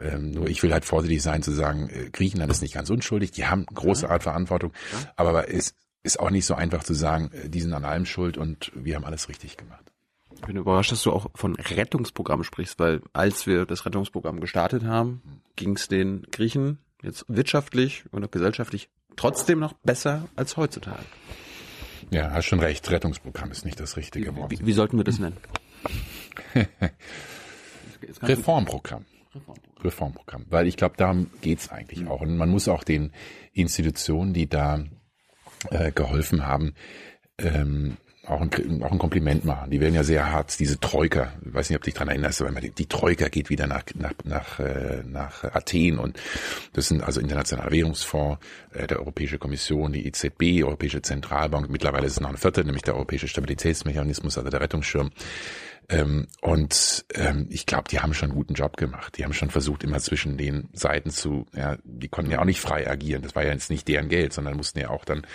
ähm, nur ich will halt vorsichtig sein zu sagen, äh, Griechenland ist nicht ganz unschuldig, die haben große Art Verantwortung, aber es ist auch nicht so einfach zu sagen, äh, die sind an allem schuld und wir haben alles richtig gemacht. Ich bin überrascht, dass du auch von Rettungsprogramm sprichst, weil als wir das Rettungsprogramm gestartet haben, ging es den Griechen jetzt wirtschaftlich und auch gesellschaftlich trotzdem noch besser als heutzutage. Ja, hast schon recht. Rettungsprogramm ist nicht das richtige Wort. Wie, wie sollten wir das nennen? <laughs> Reformprogramm. Reformprogramm. Weil ich glaube, darum geht's eigentlich mhm. auch. Und man muss auch den Institutionen, die da äh, geholfen haben, ähm, auch ein, auch ein Kompliment machen. Die werden ja sehr hart, diese Troika, ich weiß nicht, ob du dich dran erinnerst, aber die, Troika geht wieder nach, nach, nach, äh, nach Athen und das sind also Internationaler Währungsfonds, äh, der Europäische Kommission, die EZB, Europäische Zentralbank, mittlerweile ist es noch eine vierte, nämlich der Europäische Stabilitätsmechanismus, also der Rettungsschirm. Ähm, und ähm, ich glaube, die haben schon einen guten Job gemacht. Die haben schon versucht, immer zwischen den Seiten zu, ja, die konnten ja auch nicht frei agieren. Das war ja jetzt nicht deren Geld, sondern mussten ja auch dann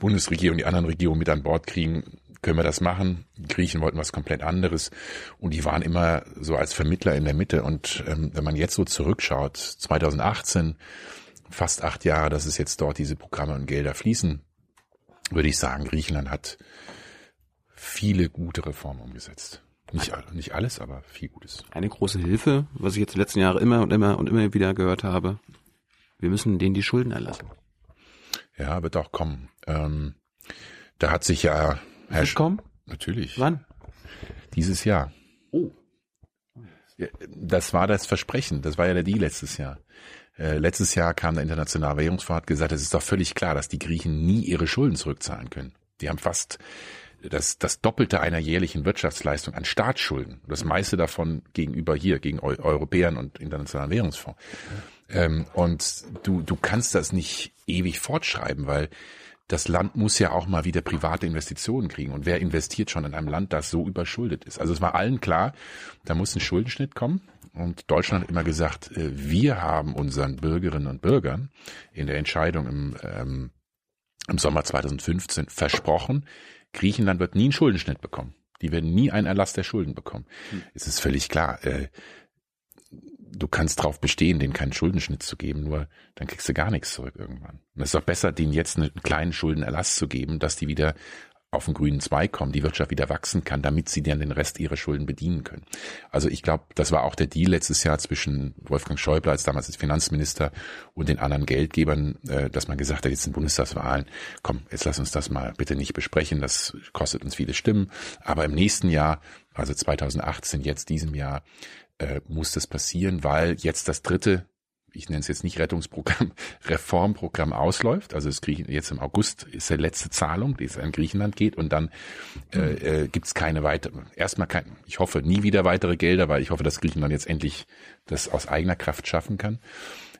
Bundesregierung, die anderen Regierungen mit an Bord kriegen, können wir das machen. Die Griechen wollten was komplett anderes und die waren immer so als Vermittler in der Mitte. Und ähm, wenn man jetzt so zurückschaut, 2018, fast acht Jahre, dass es jetzt dort diese Programme und Gelder fließen, würde ich sagen, Griechenland hat viele gute Reformen umgesetzt. Nicht, nicht alles, aber viel Gutes. Eine große Hilfe, was ich jetzt die letzten Jahre immer und immer und immer wieder gehört habe. Wir müssen denen die Schulden erlassen. Ja, wird auch kommen. Ähm, da hat sich ja Herr kommen? Natürlich. Wann? Dieses Jahr. Oh. Das war das Versprechen. Das war ja der Deal letztes Jahr. Äh, letztes Jahr kam der Internationale Währungsfonds hat gesagt, es ist doch völlig klar, dass die Griechen nie ihre Schulden zurückzahlen können. Die haben fast das, das Doppelte einer jährlichen Wirtschaftsleistung an Staatsschulden. Das meiste davon gegenüber hier, gegen Eu Europäern und Internationalen Währungsfonds. Ähm, und du, du kannst das nicht ewig fortschreiben, weil das Land muss ja auch mal wieder private Investitionen kriegen. Und wer investiert schon in einem Land, das so überschuldet ist? Also es war allen klar, da muss ein Schuldenschnitt kommen. Und Deutschland hat immer gesagt, äh, wir haben unseren Bürgerinnen und Bürgern in der Entscheidung im, ähm, im Sommer 2015 versprochen, Griechenland wird nie einen Schuldenschnitt bekommen. Die werden nie einen Erlass der Schulden bekommen. Hm. Es ist völlig klar. Äh, du kannst drauf bestehen, denen keinen Schuldenschnitt zu geben, nur dann kriegst du gar nichts zurück irgendwann. Und es ist doch besser, denen jetzt einen kleinen Schuldenerlass zu geben, dass die wieder auf den grünen Zweig kommen, die Wirtschaft wieder wachsen kann, damit sie dann den Rest ihrer Schulden bedienen können. Also ich glaube, das war auch der Deal letztes Jahr zwischen Wolfgang Schäuble als damals als Finanzminister und den anderen Geldgebern, äh, dass man gesagt hat, jetzt sind Bundestagswahlen, komm, jetzt lass uns das mal bitte nicht besprechen, das kostet uns viele Stimmen, aber im nächsten Jahr, also 2018, jetzt diesem Jahr, äh, muss das passieren, weil jetzt das dritte ich nenne es jetzt nicht Rettungsprogramm, <laughs> Reformprogramm ausläuft. Also es kriegen jetzt im August ist die letzte Zahlung, die es an Griechenland geht und dann äh, äh, gibt es keine weitere, erstmal kein, ich hoffe nie wieder weitere Gelder, weil ich hoffe, dass Griechenland jetzt endlich das aus eigener Kraft schaffen kann.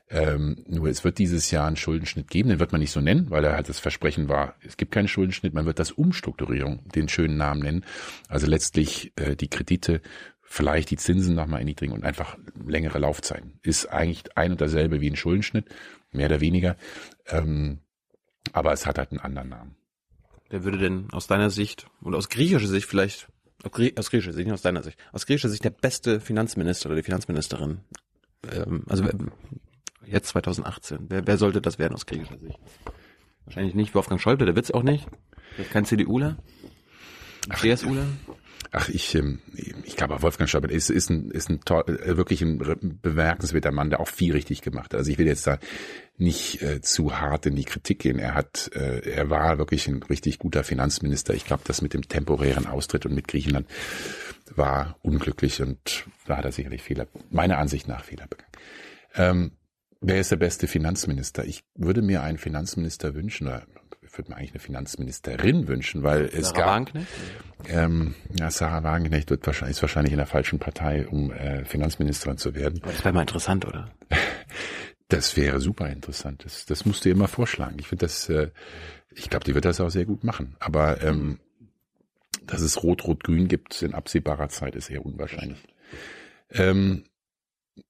Ähm, nur es wird dieses Jahr einen Schuldenschnitt geben, den wird man nicht so nennen, weil er halt das Versprechen war, es gibt keinen Schuldenschnitt, man wird das Umstrukturierung, den schönen Namen nennen. Also letztlich äh, die Kredite vielleicht die Zinsen nochmal erniedrigen und einfach längere Laufzeiten. Ist eigentlich ein und dasselbe wie ein Schuldenschnitt, mehr oder weniger. Ähm, aber es hat halt einen anderen Namen. Wer würde denn aus deiner Sicht und aus griechischer Sicht vielleicht, aus griechischer Sicht, nicht aus deiner Sicht, aus griechischer Sicht der beste Finanzminister oder die Finanzministerin, ähm, also jetzt 2018, wer, wer sollte das werden aus griechischer Sicht? Wahrscheinlich nicht Wolfgang Schäuble, der wird's auch nicht. Kein CDUler? CSUler? Ach, ich, ähm, ich glaube, Wolfgang Schäuble ist, ist ein, ist ein toll, äh, wirklich ein bemerkenswerter Mann, der auch viel richtig gemacht hat. Also ich will jetzt da nicht äh, zu hart in die Kritik gehen. Er hat, äh, er war wirklich ein richtig guter Finanzminister. Ich glaube, das mit dem temporären Austritt und mit Griechenland war unglücklich und da hat er sicherlich Fehler, meiner Ansicht nach Fehler begangen. Ähm, wer ist der beste Finanzminister? Ich würde mir einen Finanzminister wünschen, oder würde mir eigentlich eine Finanzministerin wünschen, weil es Sarah gab. Wagenknecht? Ähm, ja, Sarah Wagenknecht wird wahrscheinlich, ist wahrscheinlich in der falschen Partei, um äh, Finanzministerin zu werden. das wäre mal interessant, oder? <laughs> Das wäre super interessant. Das, das musst du ihr mal vorschlagen. Ich finde das, äh, ich glaube, die wird das auch sehr gut machen. Aber ähm, dass es Rot-Rot-Grün gibt in absehbarer Zeit, ist eher unwahrscheinlich. Ähm,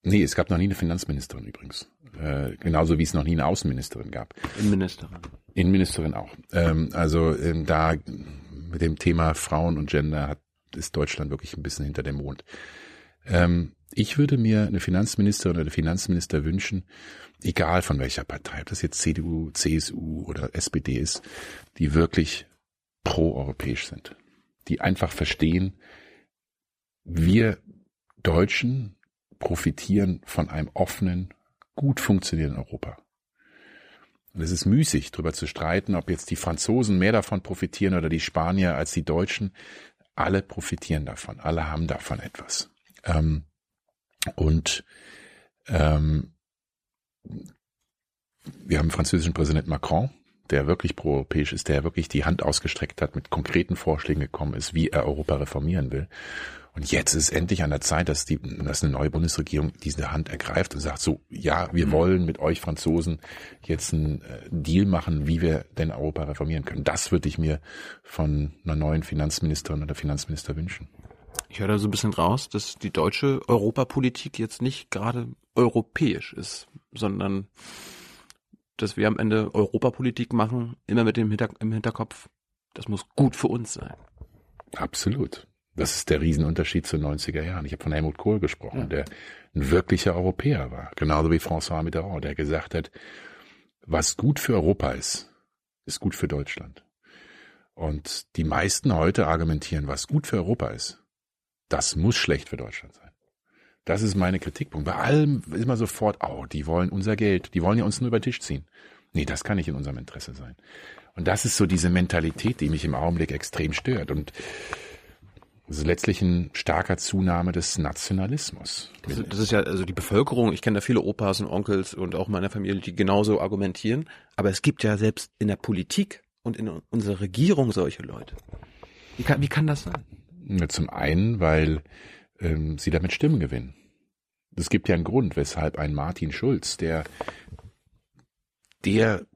nee, es gab noch nie eine Finanzministerin übrigens. Äh, genauso wie es noch nie eine Außenministerin gab. Innenministerin. Innenministerin auch. Ähm, also ähm, da mit dem Thema Frauen und Gender hat, ist Deutschland wirklich ein bisschen hinter dem Mond. Ähm, ich würde mir eine Finanzministerin oder Finanzminister wünschen, egal von welcher Partei, ob das jetzt CDU, CSU oder SPD ist, die wirklich pro-europäisch sind. Die einfach verstehen, wir Deutschen profitieren von einem offenen, gut funktionierenden Europa. Und es ist müßig, darüber zu streiten, ob jetzt die Franzosen mehr davon profitieren oder die Spanier als die Deutschen. Alle profitieren davon, alle haben davon etwas. Ähm, und ähm, wir haben französischen Präsident Macron, der wirklich proeuropäisch ist, der wirklich die Hand ausgestreckt hat, mit konkreten Vorschlägen gekommen ist, wie er Europa reformieren will. Und jetzt ist endlich an der Zeit, dass, die, dass eine neue Bundesregierung diese Hand ergreift und sagt so, ja, wir mhm. wollen mit euch Franzosen jetzt einen äh, Deal machen, wie wir denn Europa reformieren können. Das würde ich mir von einer neuen Finanzministerin oder Finanzminister wünschen. Ich höre da so ein bisschen raus, dass die deutsche Europapolitik jetzt nicht gerade europäisch ist, sondern dass wir am Ende Europapolitik machen, immer mit dem Hinter im Hinterkopf, das muss gut für uns sein. Absolut. Das ist der Riesenunterschied zu den 90er Jahren. Ich habe von Helmut Kohl gesprochen, ja. der ein wirklicher Europäer war. Genauso wie François Mitterrand, der gesagt hat, was gut für Europa ist, ist gut für Deutschland. Und die meisten heute argumentieren, was gut für Europa ist, Das muss schlecht für Deutschland sein. Das ist meine Kritikpunkt. Bei allem ist man sofort, oh, die wollen unser Geld, die wollen ja uns nur über den Tisch ziehen. Nee, das kann nicht in unserem Interesse sein. Und das ist so diese Mentalität, die mich im Augenblick extrem stört. Und das ist letztlich ein starker Zunahme des Nationalismus. Das, das ist ja also die Bevölkerung, ich kenne da viele Opas und Onkels und auch meiner Familie, die genauso argumentieren, aber es gibt ja selbst in der Politik und in unserer Regierung solche Leute. Wie kann, wie kann das sein? Ja, zum einen, weil ähm, sie damit Stimmen gewinnen. Es gibt ja einen Grund, weshalb ein Martin Schulz, der der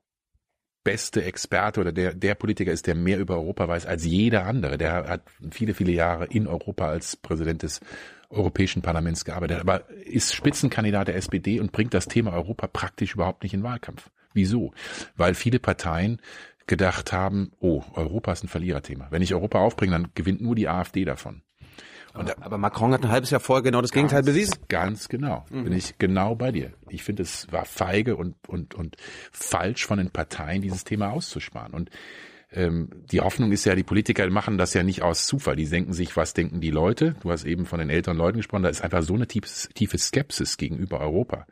beste Experte oder der, der Politiker ist, der mehr über Europa weiß als jeder andere. Der hat viele, viele Jahre in Europa als Präsident des Europäischen Parlaments gearbeitet, aber ist Spitzenkandidat der SPD und bringt das Thema Europa praktisch überhaupt nicht in Wahlkampf. Wieso? Weil viele Parteien gedacht haben, oh, Europa ist ein Verliererthema. Wenn ich Europa aufbringe, dann gewinnt nur die AfD davon. Und, aber Macron hat ein halbes Jahr vorher genau das Gegenteil bewiesen. Ganz genau. Mhm. Bin ich genau bei dir. Ich finde, es war feige und, und, und falsch von den Parteien, dieses Thema auszusparen. Und ähm, die Hoffnung ist ja, die Politiker machen das ja nicht aus Zufall. Die denken sich, was denken die Leute? Du hast eben von den älteren Leuten gesprochen. Da ist einfach so eine tiefe, Skepsis gegenüber Europa.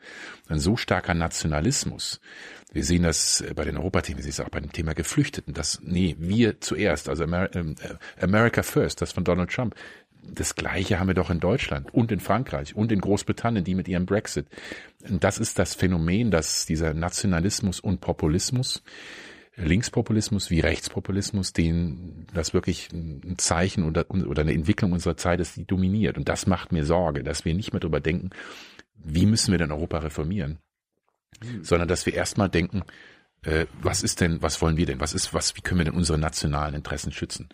Ein so starker Nationalismus. Wir sehen das bei den Europathemen, wir sehen es auch bei dem Thema Geflüchteten. Das, nee, wir zuerst, also Amer äh, America First, das von Donald Trump das Gleiche haben wir doch in Deutschland und in Frankreich und in Großbritannien, die mit ihrem Brexit. Und das ist das Phänomen, dass dieser Nationalismus und Populismus, Linkspopulismus wie Rechtspopulismus, den das wirklich ein Zeichen oder, oder eine Entwicklung unserer Zeit ist, die dominiert. Und das macht mir Sorge, dass wir nicht mehr darüber denken, wie müssen wir denn Europa reformieren, mhm. sondern dass wir erstmal denken, äh, was ist denn, was wollen wir denn? Was ist, was, wie können wir denn unsere nationalen Interessen schützen?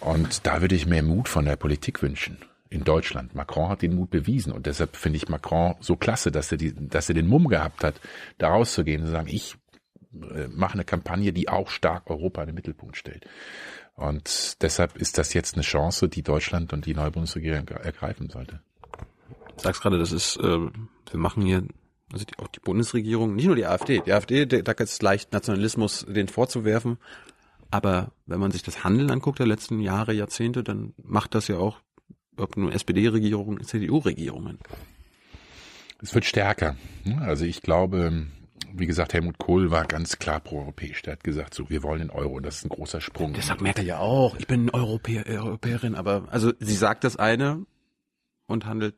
Und da würde ich mehr Mut von der Politik wünschen. In Deutschland. Macron hat den Mut bewiesen und deshalb finde ich Macron so klasse, dass er die, dass er den Mumm gehabt hat, da rauszugehen und zu sagen, ich äh, mache eine Kampagne, die auch stark Europa in den Mittelpunkt stellt. Und deshalb ist das jetzt eine Chance, die Deutschland und die neue Bundesregierung ergreifen sollte. Sagst gerade, das ist, äh, wir machen hier also die, auch die Bundesregierung, nicht nur die AfD. Die AfD, da ist es leicht, Nationalismus den vorzuwerfen. Aber wenn man sich das Handeln anguckt der letzten Jahre, Jahrzehnte, dann macht das ja auch, ob nur SPD-Regierungen, CDU-Regierungen. Es wird stärker. Also ich glaube, wie gesagt, Helmut Kohl war ganz klar proeuropäisch. Der hat gesagt, so, wir wollen den Euro und das ist ein großer Sprung. Das sagt Merkel ja auch. Ich bin Europäer, Europäerin, aber also sie sagt das eine und handelt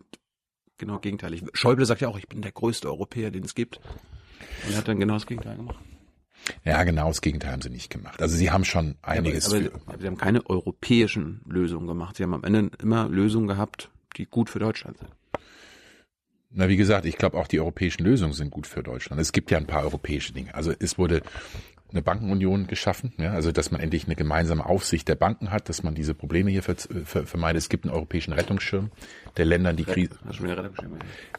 genau gegenteilig. Schäuble sagt ja auch, ich bin der größte Europäer, den es gibt. Und hat dann genau das Gegenteil gemacht. Ja, genau das Gegenteil haben sie nicht gemacht. Also sie haben schon einiges. Ja, aber, aber sie haben keine europäischen Lösungen gemacht. Sie haben am Ende immer Lösungen gehabt, die gut für Deutschland sind. Na, wie gesagt, ich glaube auch die europäischen Lösungen sind gut für Deutschland. Es gibt ja ein paar europäische Dinge. Also es wurde eine Bankenunion geschaffen, ja, also dass man endlich eine gemeinsame Aufsicht der Banken hat, dass man diese Probleme hier vermeidet. Es gibt einen europäischen Rettungsschirm der Länder, die Krise.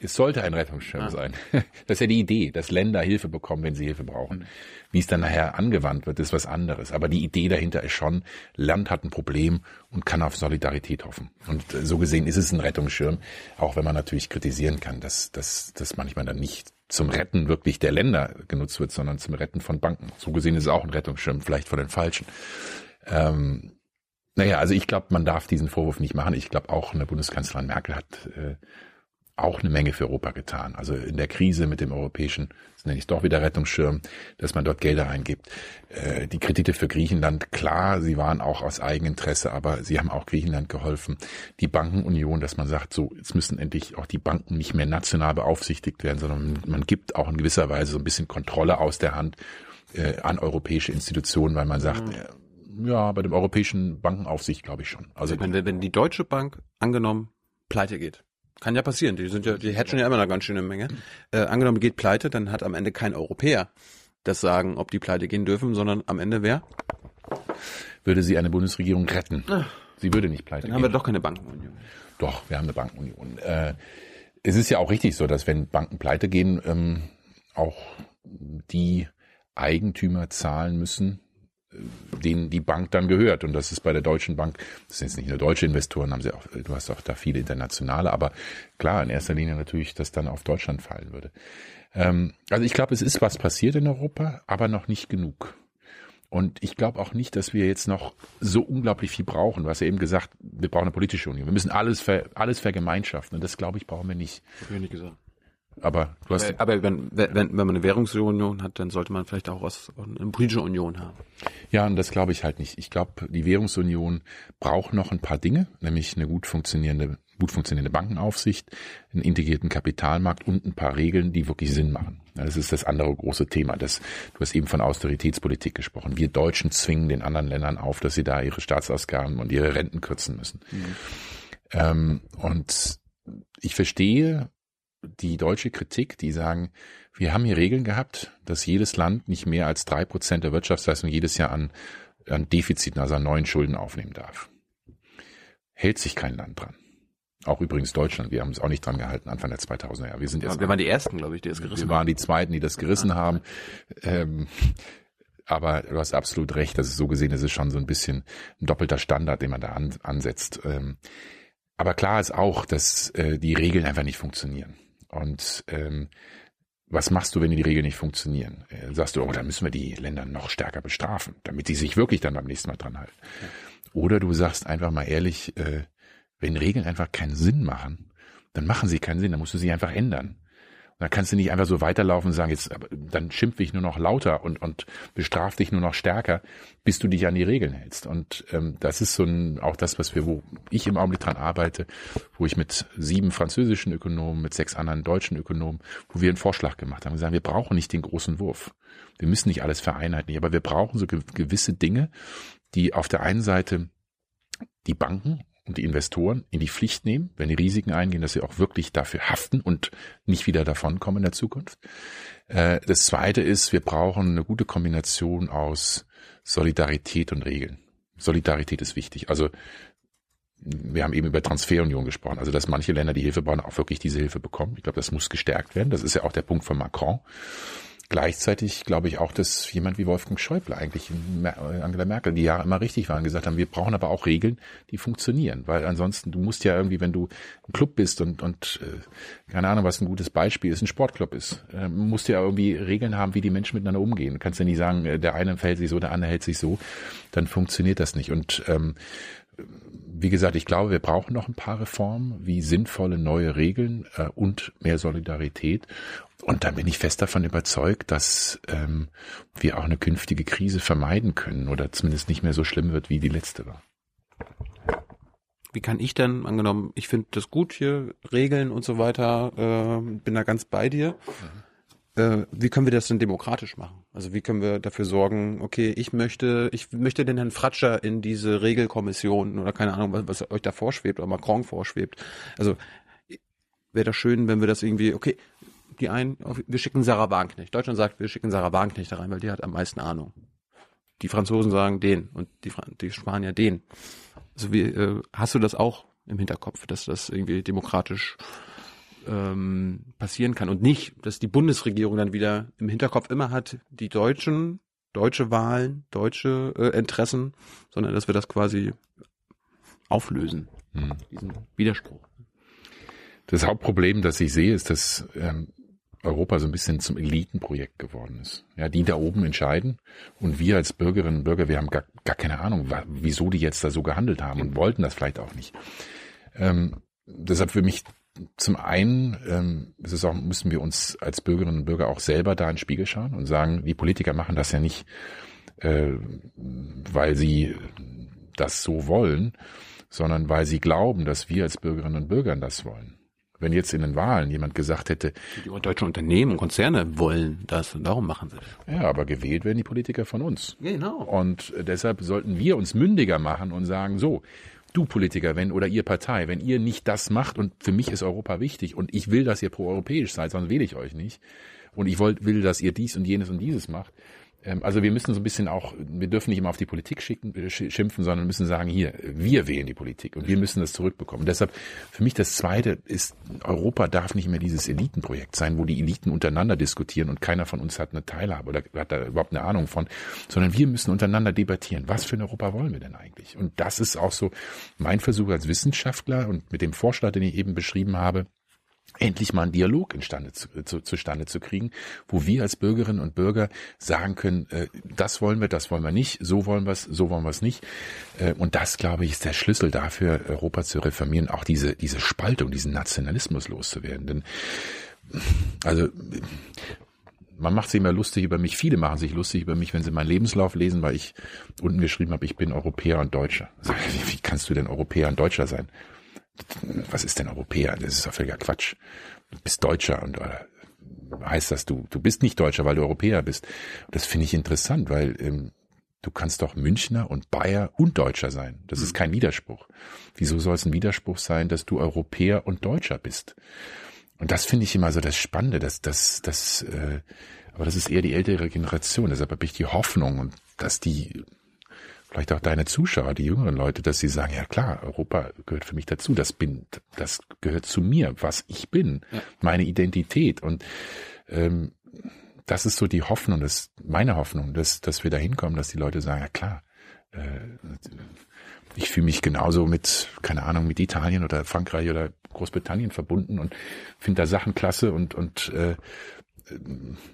Es sollte ein Rettungsschirm ah. sein. <laughs> Das ist ja die Idee, dass Länder Hilfe bekommen, wenn sie Hilfe brauchen. Mhm. Wie es dann nachher angewandt wird, ist was anderes. Aber die Idee dahinter ist schon, Land hat ein Problem und kann auf Solidarität hoffen. Und äh, so gesehen ist es ein Rettungsschirm, auch wenn man natürlich kritisieren kann, dass, dass, dass manchmal dann nicht zum Retten wirklich der Länder genutzt wird, sondern zum Retten von Banken. So gesehen ist es auch ein Rettungsschirm, vielleicht von den Falschen. Ähm, naja, also ich glaube, man darf diesen Vorwurf nicht machen. Ich glaube auch, eine Bundeskanzlerin Merkel hat äh, auch eine Menge für Europa getan. Also in der Krise mit dem europäischen, das nenne ich doch wieder Rettungsschirm, dass man dort Gelder reingibt. Äh, die Kredite für Griechenland, klar, sie waren auch aus Eigeninteresse, aber sie haben auch Griechenland geholfen. Die Bankenunion, dass man sagt, so, jetzt müssen endlich auch die Banken nicht mehr national beaufsichtigt werden, sondern man gibt auch in gewisser Weise so ein bisschen Kontrolle aus der Hand äh, an europäische Institutionen, weil man sagt, mhm. ja, bei dem europäischen Bankenaufsicht glaube ich schon. Also wenn, wenn die Deutsche Bank angenommen pleite geht, kann ja passieren. Die sind ja, die hatchen ja immer eine ganz schöne Menge. Äh, angenommen geht pleite, dann hat am Ende kein Europäer das sagen, ob die pleite gehen dürfen, sondern am Ende wer? Würde sie eine Bundesregierung retten. Ach, sie würde nicht pleite dann gehen. Dann haben wir doch keine Bankenunion. Doch, wir haben eine Bankenunion. Äh, es ist ja auch richtig so, dass wenn Banken pleite gehen, ähm, auch die Eigentümer zahlen müssen, denen die Bank dann gehört. Und das ist bei der Deutschen Bank, das sind jetzt nicht nur deutsche Investoren, haben sie auch, du hast auch da viele internationale, aber klar, in erster Linie natürlich, dass dann auf Deutschland fallen würde. Ähm, also ich glaube, es ist was passiert in Europa, aber noch nicht genug. Und ich glaube auch nicht, dass wir jetzt noch so unglaublich viel brauchen. Du hast ja eben gesagt, wir brauchen eine politische Union. Wir müssen alles, ver, alles vergemeinschaften. Und das, glaube ich, brauchen wir nicht. Hab ich nicht gesagt. Aber du hast, Aber wenn, wenn, wenn man eine Währungsunion hat, dann sollte man vielleicht auch was, eine politische Union haben. ja, und das glaube ich halt nicht. Ich glaube, die Währungsunion braucht noch ein paar Dinge, nämlich eine gut funktionierende, gut funktionierende Bankenaufsicht, einen integrierten Kapitalmarkt und ein paar Regeln, die wirklich Sinn machen. Das ist das andere große Thema. Das, du hast eben von Austeritätspolitik gesprochen. Wir Deutschen zwingen den anderen Ländern auf, dass sie da ihre Staatsausgaben und ihre Renten kürzen müssen. Ähm, und ich verstehe die deutsche Kritik, die sagen, wir haben hier Regeln gehabt, dass jedes Land nicht mehr als drei Prozent der Wirtschaftsleistung jedes Jahr an, an Defiziten, also an neuen Schulden aufnehmen darf. Hält sich kein Land dran. Auch übrigens Deutschland. Wir haben uns auch nicht dran gehalten, Anfang der 2000er Jahre. Wir sind jetzt wir waren die Ersten, glaube ich, die es gerissen wir waren die Zweiten, die das gerissen haben. Ähm, aber du hast absolut recht, das ist so gesehen, das ist schon so ein bisschen ein doppelter Standard, den man da an, ansetzt. Ähm, aber klar ist auch, dass äh, die Regeln einfach nicht funktionieren. Und ähm, was machst du, wenn die Regeln nicht funktionieren? Äh, sagst du, oh, dann müssen wir die Länder noch stärker bestrafen, damit die sich wirklich dann beim nächsten Mal dran halten. Oder du sagst einfach mal ehrlich, äh, wenn Regeln einfach keinen Sinn machen, dann machen sie keinen Sinn, dann musst du sie einfach ändern. Dann kannst du nicht einfach so weiterlaufen und sagen, jetzt, dann schimpfe ich nur noch lauter und, und bestraf dich nur noch stärker, bis du dich an die Regeln hältst. Und ähm, das ist so ein, auch das, was wir, wo ich im Augenblick dran arbeite, wo ich mit sieben französischen Ökonomen, mit sechs anderen deutschen Ökonomen, wo wir einen Vorschlag gemacht haben. Sagen, wir brauchen nicht den großen Wurf. Wir müssen nicht alles vereinheitlichen, aber wir brauchen so ge gewisse Dinge, die auf der einen Seite die Banken und die Investoren in die Pflicht nehmen, wenn die Risiken eingehen, dass sie auch wirklich dafür haften und nicht wieder davonkommen in der Zukunft. Äh, Das zweite ist, wir brauchen eine gute Kombination aus Solidarität und Regeln. Solidarität ist wichtig. Also wir haben eben über Transferunion gesprochen, also dass manche Länder, die Hilfe brauchen, auch wirklich diese Hilfe bekommen. Ich glaube, das muss gestärkt werden. Das ist ja auch der Punkt von Macron. Gleichzeitig glaube ich auch, dass jemand wie Wolfgang Schäuble eigentlich Mer- Angela Merkel die Jahre immer richtig waren, gesagt haben, wir brauchen aber auch Regeln, die funktionieren, weil ansonsten du musst ja irgendwie, wenn du ein Club bist und und äh, keine Ahnung, was ein gutes Beispiel ist, ein Sportclub ist, äh, musst du ja irgendwie Regeln haben, wie die Menschen miteinander umgehen. Du kannst ja nicht sagen, äh, der eine verhält sich so, der andere hält sich so, dann funktioniert das nicht. Und ähm, wie gesagt, ich glaube, wir brauchen noch ein paar Reformen, wie sinnvolle neue Regeln äh, und mehr Solidarität. Und dann bin ich fest davon überzeugt, dass ähm, wir auch eine künftige Krise vermeiden können oder zumindest nicht mehr so schlimm wird, wie die letzte war. Wie kann ich denn, angenommen, ich finde das gut hier, Regeln und so weiter, äh, bin da ganz bei dir. Äh, wie können wir das denn demokratisch machen? Also wie können wir dafür sorgen, okay, ich möchte, ich möchte den Herrn Fratscher in diese Regelkommission oder keine Ahnung, was, was euch da vorschwebt oder Macron vorschwebt. Also wäre das schön, wenn wir das irgendwie, okay, die einen, wir schicken Sarah Wagenknecht. Deutschland sagt, wir schicken Sarah Wagenknecht da rein, weil die hat am meisten Ahnung. Die Franzosen sagen den und die, Fra- die Spanier den. Also wie, äh, hast du das auch im Hinterkopf, dass das irgendwie demokratisch ähm, passieren kann und nicht, dass die Bundesregierung dann wieder im Hinterkopf immer hat, die Deutschen, deutsche Wahlen, deutsche äh, Interessen, sondern dass wir das quasi auflösen, Hm. diesen Widerspruch. Das Hauptproblem, das ich sehe, ist, dass ähm, Europa so ein bisschen zum Elitenprojekt geworden ist. Ja, die da oben entscheiden und wir als Bürgerinnen und Bürger, wir haben gar, gar keine Ahnung, wieso die jetzt da so gehandelt haben und wollten das vielleicht auch nicht. Ähm, deshalb für mich zum einen ähm, ist es auch, müssen wir uns als Bürgerinnen und Bürger auch selber da in den Spiegel schauen und sagen, die Politiker machen das ja nicht, äh, weil sie das so wollen, sondern weil sie glauben, dass wir als Bürgerinnen und Bürger das wollen. Wenn jetzt in den Wahlen jemand gesagt hätte, Die deutschen Unternehmen, Konzerne wollen das und darum machen sie das. ja, aber gewählt werden die Politiker von uns. Genau. Und deshalb sollten wir uns mündiger machen und sagen, so, du Politiker, wenn oder ihr Partei, wenn ihr nicht das macht und für mich ist Europa wichtig und ich will, dass ihr proeuropäisch seid, sonst wähle ich euch nicht. Und ich wollt, will, dass ihr dies und jenes und dieses macht. Ähm, Also wir müssen so ein bisschen auch, wir dürfen nicht immer auf die Politik schicken, äh, sch- schimpfen, sondern müssen sagen, hier, wir wählen die Politik und wir müssen das zurückbekommen. deshalb, für mich das Zweite ist, Europa darf nicht mehr dieses Elitenprojekt sein, wo die Eliten untereinander diskutieren und keiner von uns hat eine Teilhabe oder hat da überhaupt eine Ahnung von, sondern wir müssen untereinander debattieren. Was für ein Europa wollen wir denn eigentlich? Und das ist auch so mein Versuch als Wissenschaftler und mit dem Vorschlag, den ich eben beschrieben habe, endlich mal einen Dialog instande zu, zu, zustande zu kriegen, wo wir als Bürgerinnen und Bürger sagen können, äh, das wollen wir, das wollen wir nicht, so wollen wir es, so wollen wir es nicht. Äh, und das, glaube ich, ist der Schlüssel dafür, Europa zu reformieren, auch diese, diese Spaltung, diesen Nationalismus loszuwerden. Denn also man macht sich immer lustig über mich, viele machen sich lustig über mich, wenn sie meinen Lebenslauf lesen, weil ich unten geschrieben habe, ich bin Europäer und Deutscher. Wie kannst du denn Europäer und Deutscher sein? Was ist denn Europäer? Das ist doch völliger Quatsch. Du bist Deutscher und oder heißt das, du, du bist nicht Deutscher, weil du Europäer bist. Das finde ich interessant, weil ähm, du kannst doch Münchner und Bayer und Deutscher sein. Das ist mhm. kein Widerspruch. Wieso soll es ein Widerspruch sein, dass du Europäer und Deutscher bist? Und das finde ich immer so das Spannende, dass das, das, äh, aber das ist eher die ältere Generation. Deshalb habe ich die Hoffnung und dass die vielleicht auch deine Zuschauer, die jüngeren Leute, dass sie sagen, ja klar, Europa gehört für mich dazu, das bin, das gehört zu mir, was ich bin, ja. meine Identität und ähm, das ist so die Hoffnung, das meine Hoffnung, dass, dass wir da hinkommen, dass die Leute sagen, ja klar, äh, ich fühle mich genauso mit, keine Ahnung, mit Italien oder Frankreich oder Großbritannien verbunden und finde da Sachen klasse und, und äh,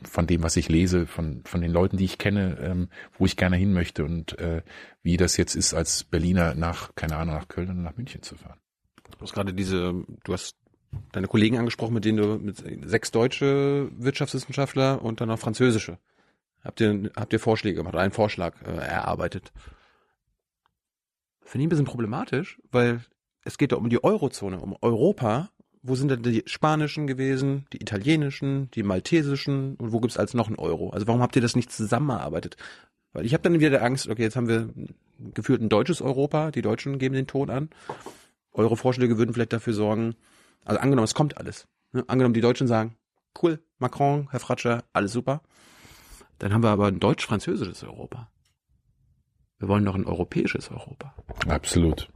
von dem, was ich lese, von, von den Leuten, die ich kenne, ähm, wo ich gerne hin möchte und äh, wie das jetzt ist, als Berliner nach, keine Ahnung, nach Köln und nach München zu fahren. Du hast gerade diese, du hast deine Kollegen angesprochen, mit denen du mit sechs deutsche Wirtschaftswissenschaftler und dann noch französische. Habt ihr, habt ihr Vorschläge gemacht, oder einen Vorschlag äh, erarbeitet? Finde ich ein bisschen problematisch, weil es geht ja um die Eurozone, um Europa wo sind denn die spanischen gewesen, die italienischen, die maltesischen und wo gibt's als noch einen Euro? Also warum habt ihr das nicht zusammengearbeitet? Weil ich habe dann wieder Angst, okay, jetzt haben wir gefühlt ein deutsches Europa, die Deutschen geben den Ton an. Eure Vorschläge würden vielleicht dafür sorgen, also angenommen, es kommt alles. Ne? Angenommen, die Deutschen sagen, cool, Macron, Herr Fratscher, alles super. Dann haben wir aber ein deutsch-französisches Europa. Wir wollen doch ein europäisches Europa. Absolut.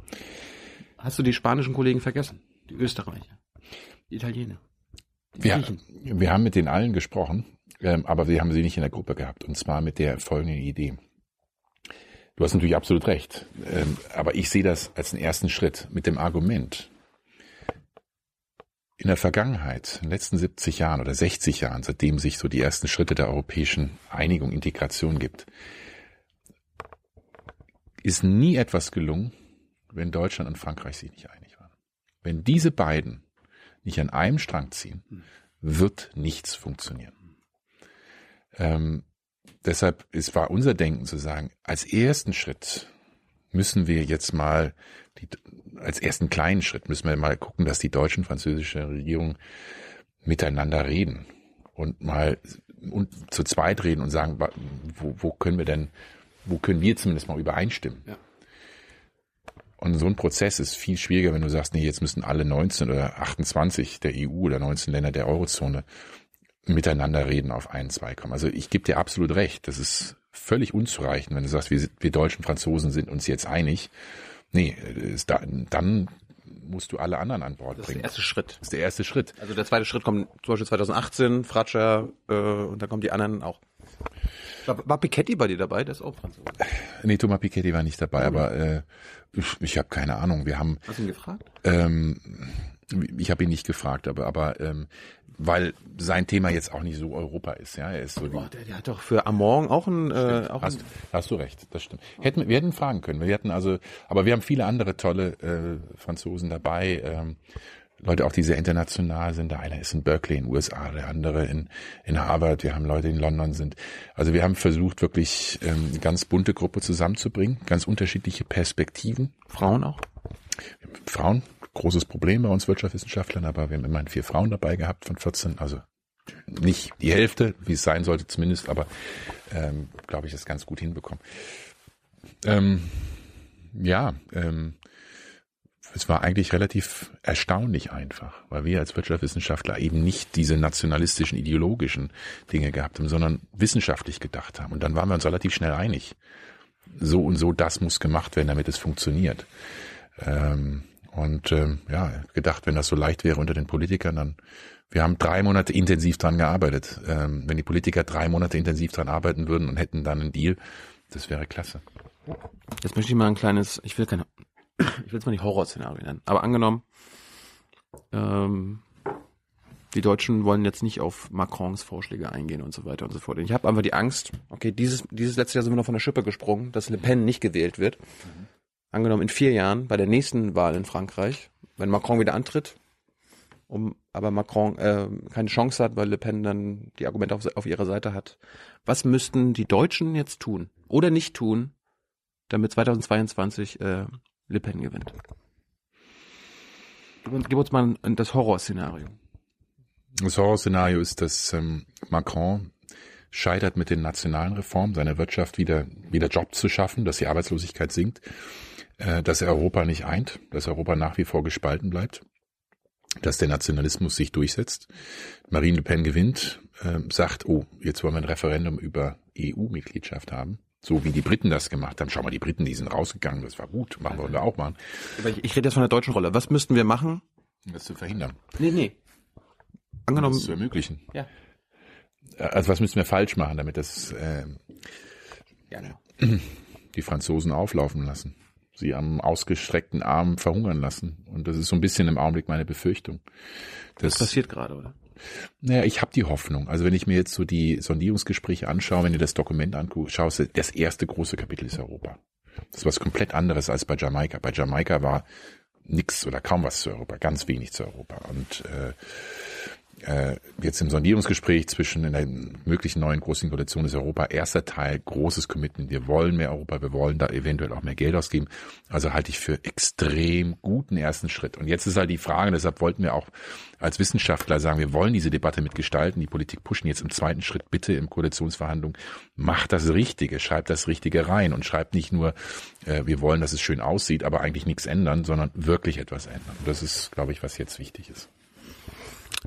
Hast du die spanischen Kollegen vergessen? Die Österreicher? Italiener. Wir, wir haben mit den allen gesprochen, ähm, aber wir haben sie nicht in der Gruppe gehabt. Und zwar mit der folgenden Idee. Du hast natürlich absolut recht, ähm, aber ich sehe das als einen ersten Schritt mit dem Argument. In der Vergangenheit, in den letzten 70 Jahren oder 60 Jahren, seitdem sich so die ersten Schritte der europäischen Einigung, Integration gibt, ist nie etwas gelungen, wenn Deutschland und Frankreich sich nicht einig waren. Wenn diese beiden nicht an einem Strang ziehen, wird nichts funktionieren. Ähm, deshalb ist, war unser Denken zu sagen, als ersten Schritt müssen wir jetzt mal, die, als ersten kleinen Schritt müssen wir mal gucken, dass die deutsche und französische Regierung miteinander reden und mal und zu zweit reden und sagen, wo, wo können wir denn, wo können wir zumindest mal übereinstimmen? Ja. Und so ein Prozess ist viel schwieriger, wenn du sagst, nee, jetzt müssen alle 19 oder 28 der EU oder 19 Länder der Eurozone miteinander reden, auf einen Zwei kommen. Also ich gebe dir absolut recht, das ist völlig unzureichend, wenn du sagst, wir, wir deutschen Franzosen sind uns jetzt einig. Nee, da, dann musst du alle anderen an Bord bringen. Das ist der erste Schritt. Das ist der erste Schritt. Also der zweite Schritt kommt zum Beispiel 2018, Fratscher äh, und dann kommen die anderen auch. War, Piketty bei dir dabei? Der ist auch Franzose. Nee, Thomas Piketty war nicht dabei, mhm. aber äh, ich, ich habe keine Ahnung. Wir haben. Hast du ihn gefragt? Ähm, ich habe ihn nicht gefragt, aber aber ähm, weil sein Thema jetzt auch nicht so Europa ist, ja, er ist so. Oh, der, der hat doch für Amorg auch ein. Äh, auch hast, ein hast du recht, das stimmt. Hätten wir hätten fragen können. Wir hatten also, aber wir haben viele andere tolle äh, Franzosen dabei. Ähm, Leute auch, die sehr international sind. Der eine ist in Berkeley in den USA, der andere in, in Harvard. Wir haben Leute, die in London sind. Also wir haben versucht, wirklich ähm, eine ganz bunte Gruppe zusammenzubringen, ganz unterschiedliche Perspektiven. Frauen auch? Frauen, großes Problem bei uns Wirtschaftswissenschaftlern, aber wir haben immerhin vier Frauen dabei gehabt von 14, also nicht die Hälfte, wie es sein sollte zumindest, aber ähm, glaube ich, das ganz gut hinbekommen. Ähm, ja, ähm, es war eigentlich relativ erstaunlich einfach, weil wir als Wirtschaftswissenschaftler eben nicht diese nationalistischen, ideologischen Dinge gehabt haben, sondern wissenschaftlich gedacht haben. Und dann waren wir uns relativ schnell einig. So und so, das muss gemacht werden, damit es funktioniert. Ähm, und ähm, ja, gedacht, wenn das so leicht wäre unter den Politikern, dann wir haben drei Monate intensiv dran gearbeitet. Ähm, wenn die Politiker drei Monate intensiv dran arbeiten würden und hätten dann einen Deal, das wäre klasse. Jetzt möchte ich mal ein kleines, ich will keine ich will es mal nicht Horrorszenario nennen, aber angenommen, ähm, die Deutschen wollen jetzt nicht auf Macrons Vorschläge eingehen und so weiter und so fort. Und ich habe einfach die Angst, okay, dieses, dieses letzte Jahr sind wir noch von der Schippe gesprungen, dass Le Pen nicht gewählt wird. Mhm. Angenommen in vier Jahren, bei der nächsten Wahl in Frankreich, wenn Macron wieder antritt, um, aber Macron äh, keine Chance hat, weil Le Pen dann die Argumente auf, auf ihrer Seite hat. Was müssten die Deutschen jetzt tun oder nicht tun, damit 2022 äh, Le Pen gewinnt? Uns, gib uns mal das Horrorszenario. Das Horrorszenario ist, dass ähm, Macron scheitert mit den nationalen Reformen, seiner Wirtschaft wieder, wieder Job zu schaffen, dass die Arbeitslosigkeit sinkt, äh, dass er Europa nicht eint, dass Europa nach wie vor gespalten bleibt, dass der Nationalismus sich durchsetzt. Marine Le Pen gewinnt, äh, sagt, oh, jetzt wollen wir ein Referendum über EU-Mitgliedschaft haben. So wie die Briten das gemacht haben. Schau mal, die Briten, die sind rausgegangen, das war gut, machen wir da auch mal. Ich, ich rede jetzt von der deutschen Rolle. Was müssten wir machen? Um das zu verhindern. Nee, nee. Angenommen. Um das zu ermöglichen. Ja. Also was müssen wir falsch machen, damit das äh, ja, ne. die Franzosen auflaufen lassen? Sie am ausgestreckten Arm verhungern lassen. Und das ist so ein bisschen im Augenblick meine Befürchtung. Das, das passiert gerade, oder? Naja, ich habe die Hoffnung. Also wenn ich mir jetzt so die Sondierungsgespräche anschaue, wenn du das Dokument anschaust, das erste große Kapitel ist Europa. Das ist was komplett anderes als bei Jamaika. Bei Jamaika war nix oder kaum was zu Europa, ganz wenig zu Europa. Und äh, äh, jetzt im Sondierungsgespräch zwischen in der möglichen neuen großen Koalition ist Europa erster Teil, großes Commitment. Wir wollen mehr Europa, wir wollen da eventuell auch mehr Geld ausgeben. Also halte ich für extrem guten ersten Schritt. Und jetzt ist halt die Frage, deshalb wollten wir auch als Wissenschaftler sagen, wir wollen diese Debatte mitgestalten, die Politik pushen jetzt im zweiten Schritt bitte im Koalitionsverhandlung, macht das Richtige, schreibt das Richtige rein und schreibt nicht nur, äh, wir wollen, dass es schön aussieht, aber eigentlich nichts ändern, sondern wirklich etwas ändern. Und das ist, glaube ich, was jetzt wichtig ist.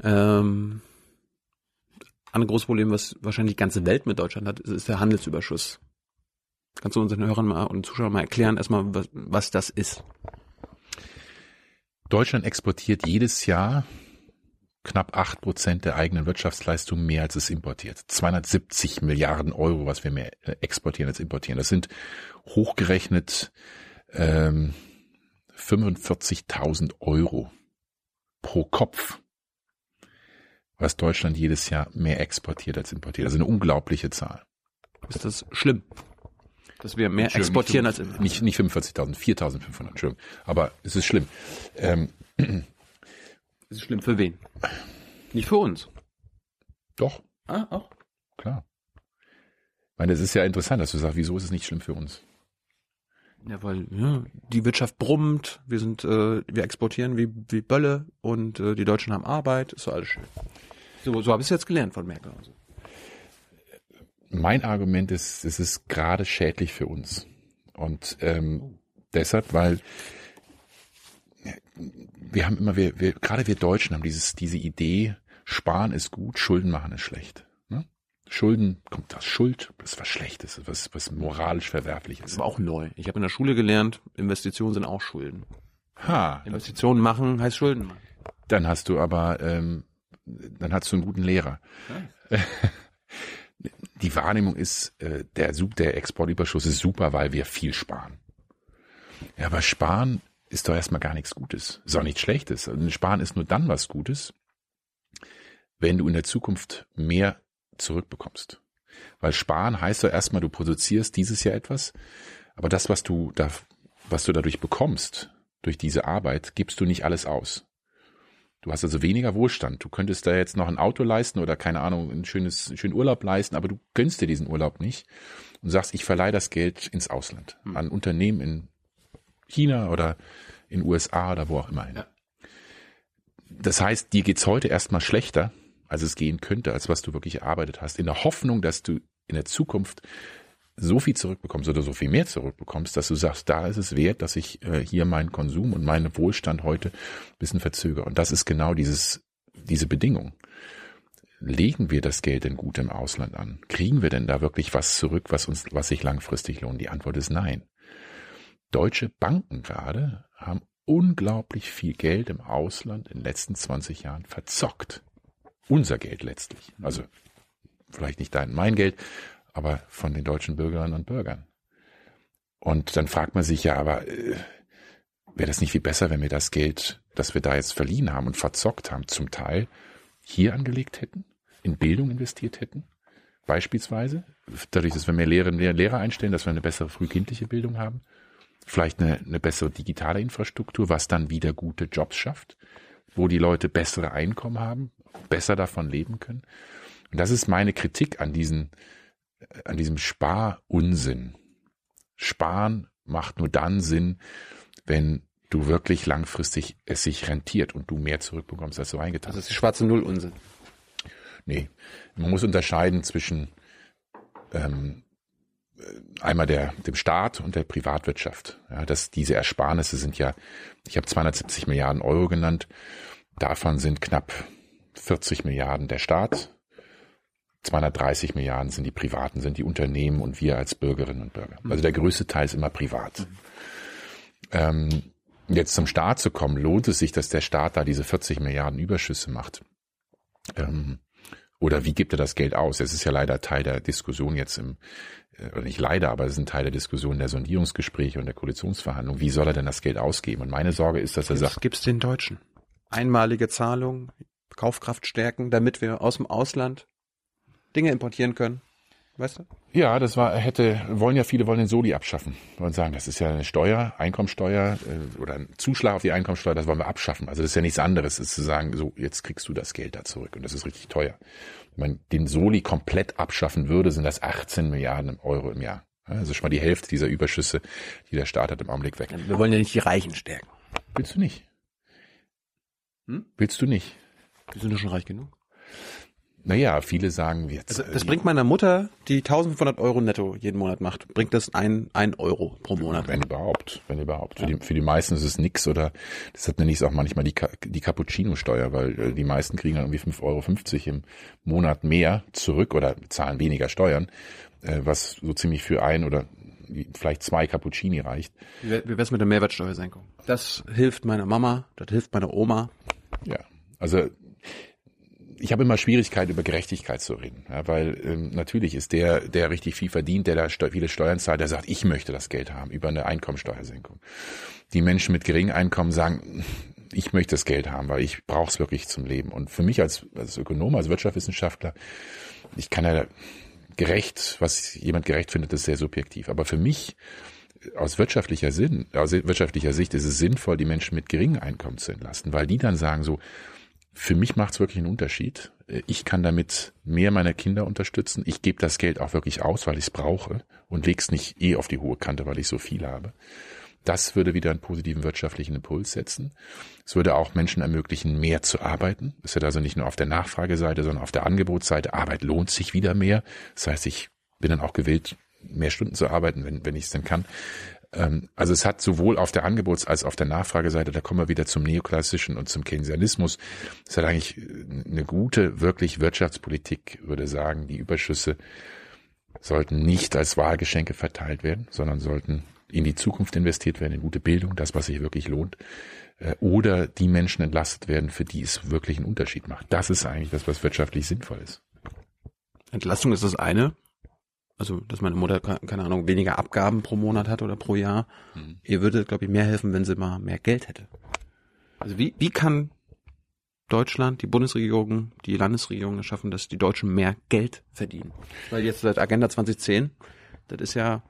Ähm, ein großes Problem, was wahrscheinlich die ganze Welt mit Deutschland hat, ist der Handelsüberschuss. Kannst du unseren Hörern mal und Zuschauern mal erklären, erstmal, was, was das ist? Deutschland exportiert jedes Jahr knapp acht Prozent der eigenen Wirtschaftsleistung mehr als es importiert. 270 Milliarden Euro, was wir mehr äh, exportieren als importieren. Das sind hochgerechnet ähm, 45.000 Euro pro Kopf was Deutschland jedes Jahr mehr exportiert als importiert. Also eine unglaubliche Zahl. Ist das schlimm? Dass wir mehr exportieren als importieren? Nicht, nicht 45.000, 4.500, Entschuldigung. Aber es ist schlimm. Ähm, <clears throat> es ist schlimm für wen? Nicht für uns. Doch. Ah, auch? Klar. Ich meine, es ist ja interessant, dass du sagst, wieso ist es nicht schlimm für uns? Ja, weil ja, die Wirtschaft brummt, wir sind, äh, wir exportieren wie, wie Bölle und äh, die Deutschen haben Arbeit, ist so alles schön. So, so habe ich es jetzt gelernt von Merkel. Also. Mein Argument ist, es ist gerade schädlich für uns. Und ähm, deshalb, weil wir haben immer, wir, wir, gerade wir Deutschen haben dieses, diese Idee, sparen ist gut, Schulden machen ist schlecht. Ne? Schulden, kommt das Schuld, das ist was Schlechtes, was, was moralisch verwerflich ist. Aber auch neu. Ich habe in der Schule gelernt, Investitionen sind auch Schulden. Ha. Investitionen machen heißt Schulden machen. Dann hast du aber ähm, dann hast du einen guten Lehrer. Ja. <laughs> Die Wahrnehmung ist, äh, der, der Exportüberschuss ist super, weil wir viel sparen. Ja, aber sparen ist doch erstmal gar nichts Gutes. Ist auch nichts Schlechtes. Also sparen ist nur dann was Gutes, wenn du in der Zukunft mehr zurückbekommst. Weil sparen heißt doch erstmal, du produzierst dieses Jahr etwas, aber das, was du da, was du dadurch bekommst, durch diese Arbeit, gibst du nicht alles aus. Du hast also weniger Wohlstand. Du könntest da jetzt noch ein Auto leisten oder keine Ahnung, ein schönes, einen schönen Urlaub leisten, aber du gönnst dir diesen Urlaub nicht und sagst, ich verleihe das Geld ins Ausland, hm. an Unternehmen in China oder in USA oder wo auch immer hin. Ja. Das heißt, dir geht's heute erstmal schlechter, als es gehen könnte, als was du wirklich erarbeitet hast, in der Hoffnung, dass du in der Zukunft so viel zurückbekommst oder so viel mehr zurückbekommst, dass du sagst, da ist es wert, dass ich äh, hier meinen Konsum und meinen Wohlstand heute ein bisschen verzögere. Und das ist genau dieses, diese Bedingung. Legen wir das Geld denn gut im Ausland an? Kriegen wir denn da wirklich was zurück, was uns, was sich langfristig lohnt? Die Antwort ist nein. Deutsche Banken gerade haben unglaublich viel Geld im Ausland in den letzten 20 Jahren verzockt. Unser Geld letztlich. Also vielleicht nicht dein, mein Geld, aber von den deutschen Bürgerinnen und Bürgern. Und dann fragt man sich ja, aber äh, wäre das nicht viel besser, wenn wir das Geld, das wir da jetzt verliehen haben und verzockt haben, zum Teil hier angelegt hätten, in Bildung investiert hätten, beispielsweise, dadurch, dass wir mehr Lehrer, mehr Lehrer einstellen, dass wir eine bessere frühkindliche Bildung haben, vielleicht eine, eine bessere digitale Infrastruktur, was dann wieder gute Jobs schafft, wo die Leute bessere Einkommen haben, besser davon leben können. Und das ist meine Kritik an diesen, an diesem Sparunsinn. Sparen macht nur dann Sinn, wenn du wirklich langfristig es sich rentiert und du mehr zurückbekommst, als du reingetan Das hast. ist die schwarze Null Unsinn. Nee, man muss unterscheiden zwischen ähm, einmal der, dem Staat und der Privatwirtschaft. Ja, dass diese Ersparnisse sind ja, ich habe 270 Milliarden Euro genannt, davon sind knapp 40 Milliarden der Staat, 230 Milliarden sind die Privaten, sind die Unternehmen und wir als Bürgerinnen und Bürger. Also der größte Teil ist immer privat. Ähm, jetzt zum Staat zu kommen, lohnt es sich, dass der Staat da diese 40 Milliarden Überschüsse macht? Ähm, oder wie gibt er das Geld aus? Es ist ja leider Teil der Diskussion jetzt im, äh, oder nicht leider, aber es ist ein Teil der Diskussion der Sondierungsgespräche und der Koalitionsverhandlungen. Wie soll er denn das Geld ausgeben? Und meine Sorge ist, dass er sagt, gibt's den Deutschen. Einmalige Zahlung, Kaufkraft stärken, damit wir aus dem Ausland Dinge importieren können. Weißt du? ja, das war, hätte, wollen ja viele wollen den Soli abschaffen. Wollen sagen, das ist ja eine Steuer, Einkommensteuer äh, oder ein Zuschlag auf die Einkommensteuer, das wollen wir abschaffen. Also das ist ja nichts anderes, ist zu sagen, so, jetzt kriegst du das Geld da zurück und das ist richtig teuer. Wenn man den Soli komplett abschaffen würde, sind das 18 Milliarden Euro im Jahr. Ja, Also schon mal die Hälfte dieser Überschüsse, die der Staat hat im Augenblick weg. Wir wollen ja nicht die Reichen stärken. Willst du nicht? Hm? Willst du nicht? Wir sind doch schon reich genug. Naja, viele sagen jetzt. Also das äh, bringt meiner Mutter, die 1500 Euro netto jeden Monat macht, bringt das ein, ein Euro pro Monat. Wenn überhaupt, wenn überhaupt. Für, die, für die meisten ist es nix oder deshalb nenne ich es auch manchmal die, die Cappuccino-Steuer, weil äh, die meisten kriegen dann irgendwie 5,50 Euro im Monat mehr zurück oder zahlen weniger Steuern, äh, was so ziemlich für ein oder vielleicht zwei Cappuccini reicht. Wie wär's mit der Mehrwertsteuersenkung? Das hilft meiner Mama, das hilft meiner Oma. Ja, also ich habe immer Schwierigkeit über Gerechtigkeit zu reden, ja, weil ähm, natürlich ist der, der richtig viel verdient, der da steu viele Steuern zahlt, der sagt, ich möchte das Geld haben über eine Einkommensteuersenkung. Die Menschen mit geringem Einkommen sagen, ich möchte das Geld haben, weil ich brauche es wirklich zum Leben. Und für mich als, als Ökonom, als Wirtschaftswissenschaftler, ich kann ja gerecht, was jemand gerecht findet, ist sehr subjektiv. Aber für mich aus wirtschaftlicher Sinn, aus wirtschaftlicher Sicht ist es sinnvoll, die Menschen mit geringem Einkommen zu entlasten, weil die dann sagen so, für mich macht es wirklich einen Unterschied. Ich kann damit mehr meiner Kinder unterstützen. Ich gebe das Geld auch wirklich aus, weil ich es brauche und leg's nicht eh auf die hohe Kante, weil ich so viel habe. Das würde wieder einen positiven wirtschaftlichen Impuls setzen. Es würde auch Menschen ermöglichen, mehr zu arbeiten. Es wird also nicht nur auf der Nachfrageseite, sondern auf der Angebotsseite. Arbeit lohnt sich wieder mehr. Das heißt, ich bin dann auch gewillt, mehr Stunden zu arbeiten, wenn, wenn ich es denn kann. Ähm, Also es hat sowohl auf der Angebots- als auf der Nachfrageseite, da kommen wir wieder zum Neoklassischen und zum Keynesianismus, es hat eigentlich eine gute, wirklich Wirtschaftspolitik, würde sagen, die Überschüsse sollten nicht als Wahlgeschenke verteilt werden, sondern sollten in die Zukunft investiert werden, in gute Bildung, das, was sich wirklich lohnt, äh, oder die Menschen entlastet werden, für die es wirklich einen Unterschied macht. Das ist eigentlich das, was wirtschaftlich sinnvoll ist. Entlastung ist das eine. Also, dass meine Mutter, ke- keine Ahnung, weniger Abgaben pro Monat hat oder pro Jahr. Mhm. Ihr würde, glaube ich, mehr helfen, wenn sie mal mehr Geld hätte. Also wie, wie kann Deutschland, die Bundesregierung, die Landesregierung es schaffen, dass die Deutschen mehr Geld verdienen? Weil jetzt seit Agenda 2010, das ist ja,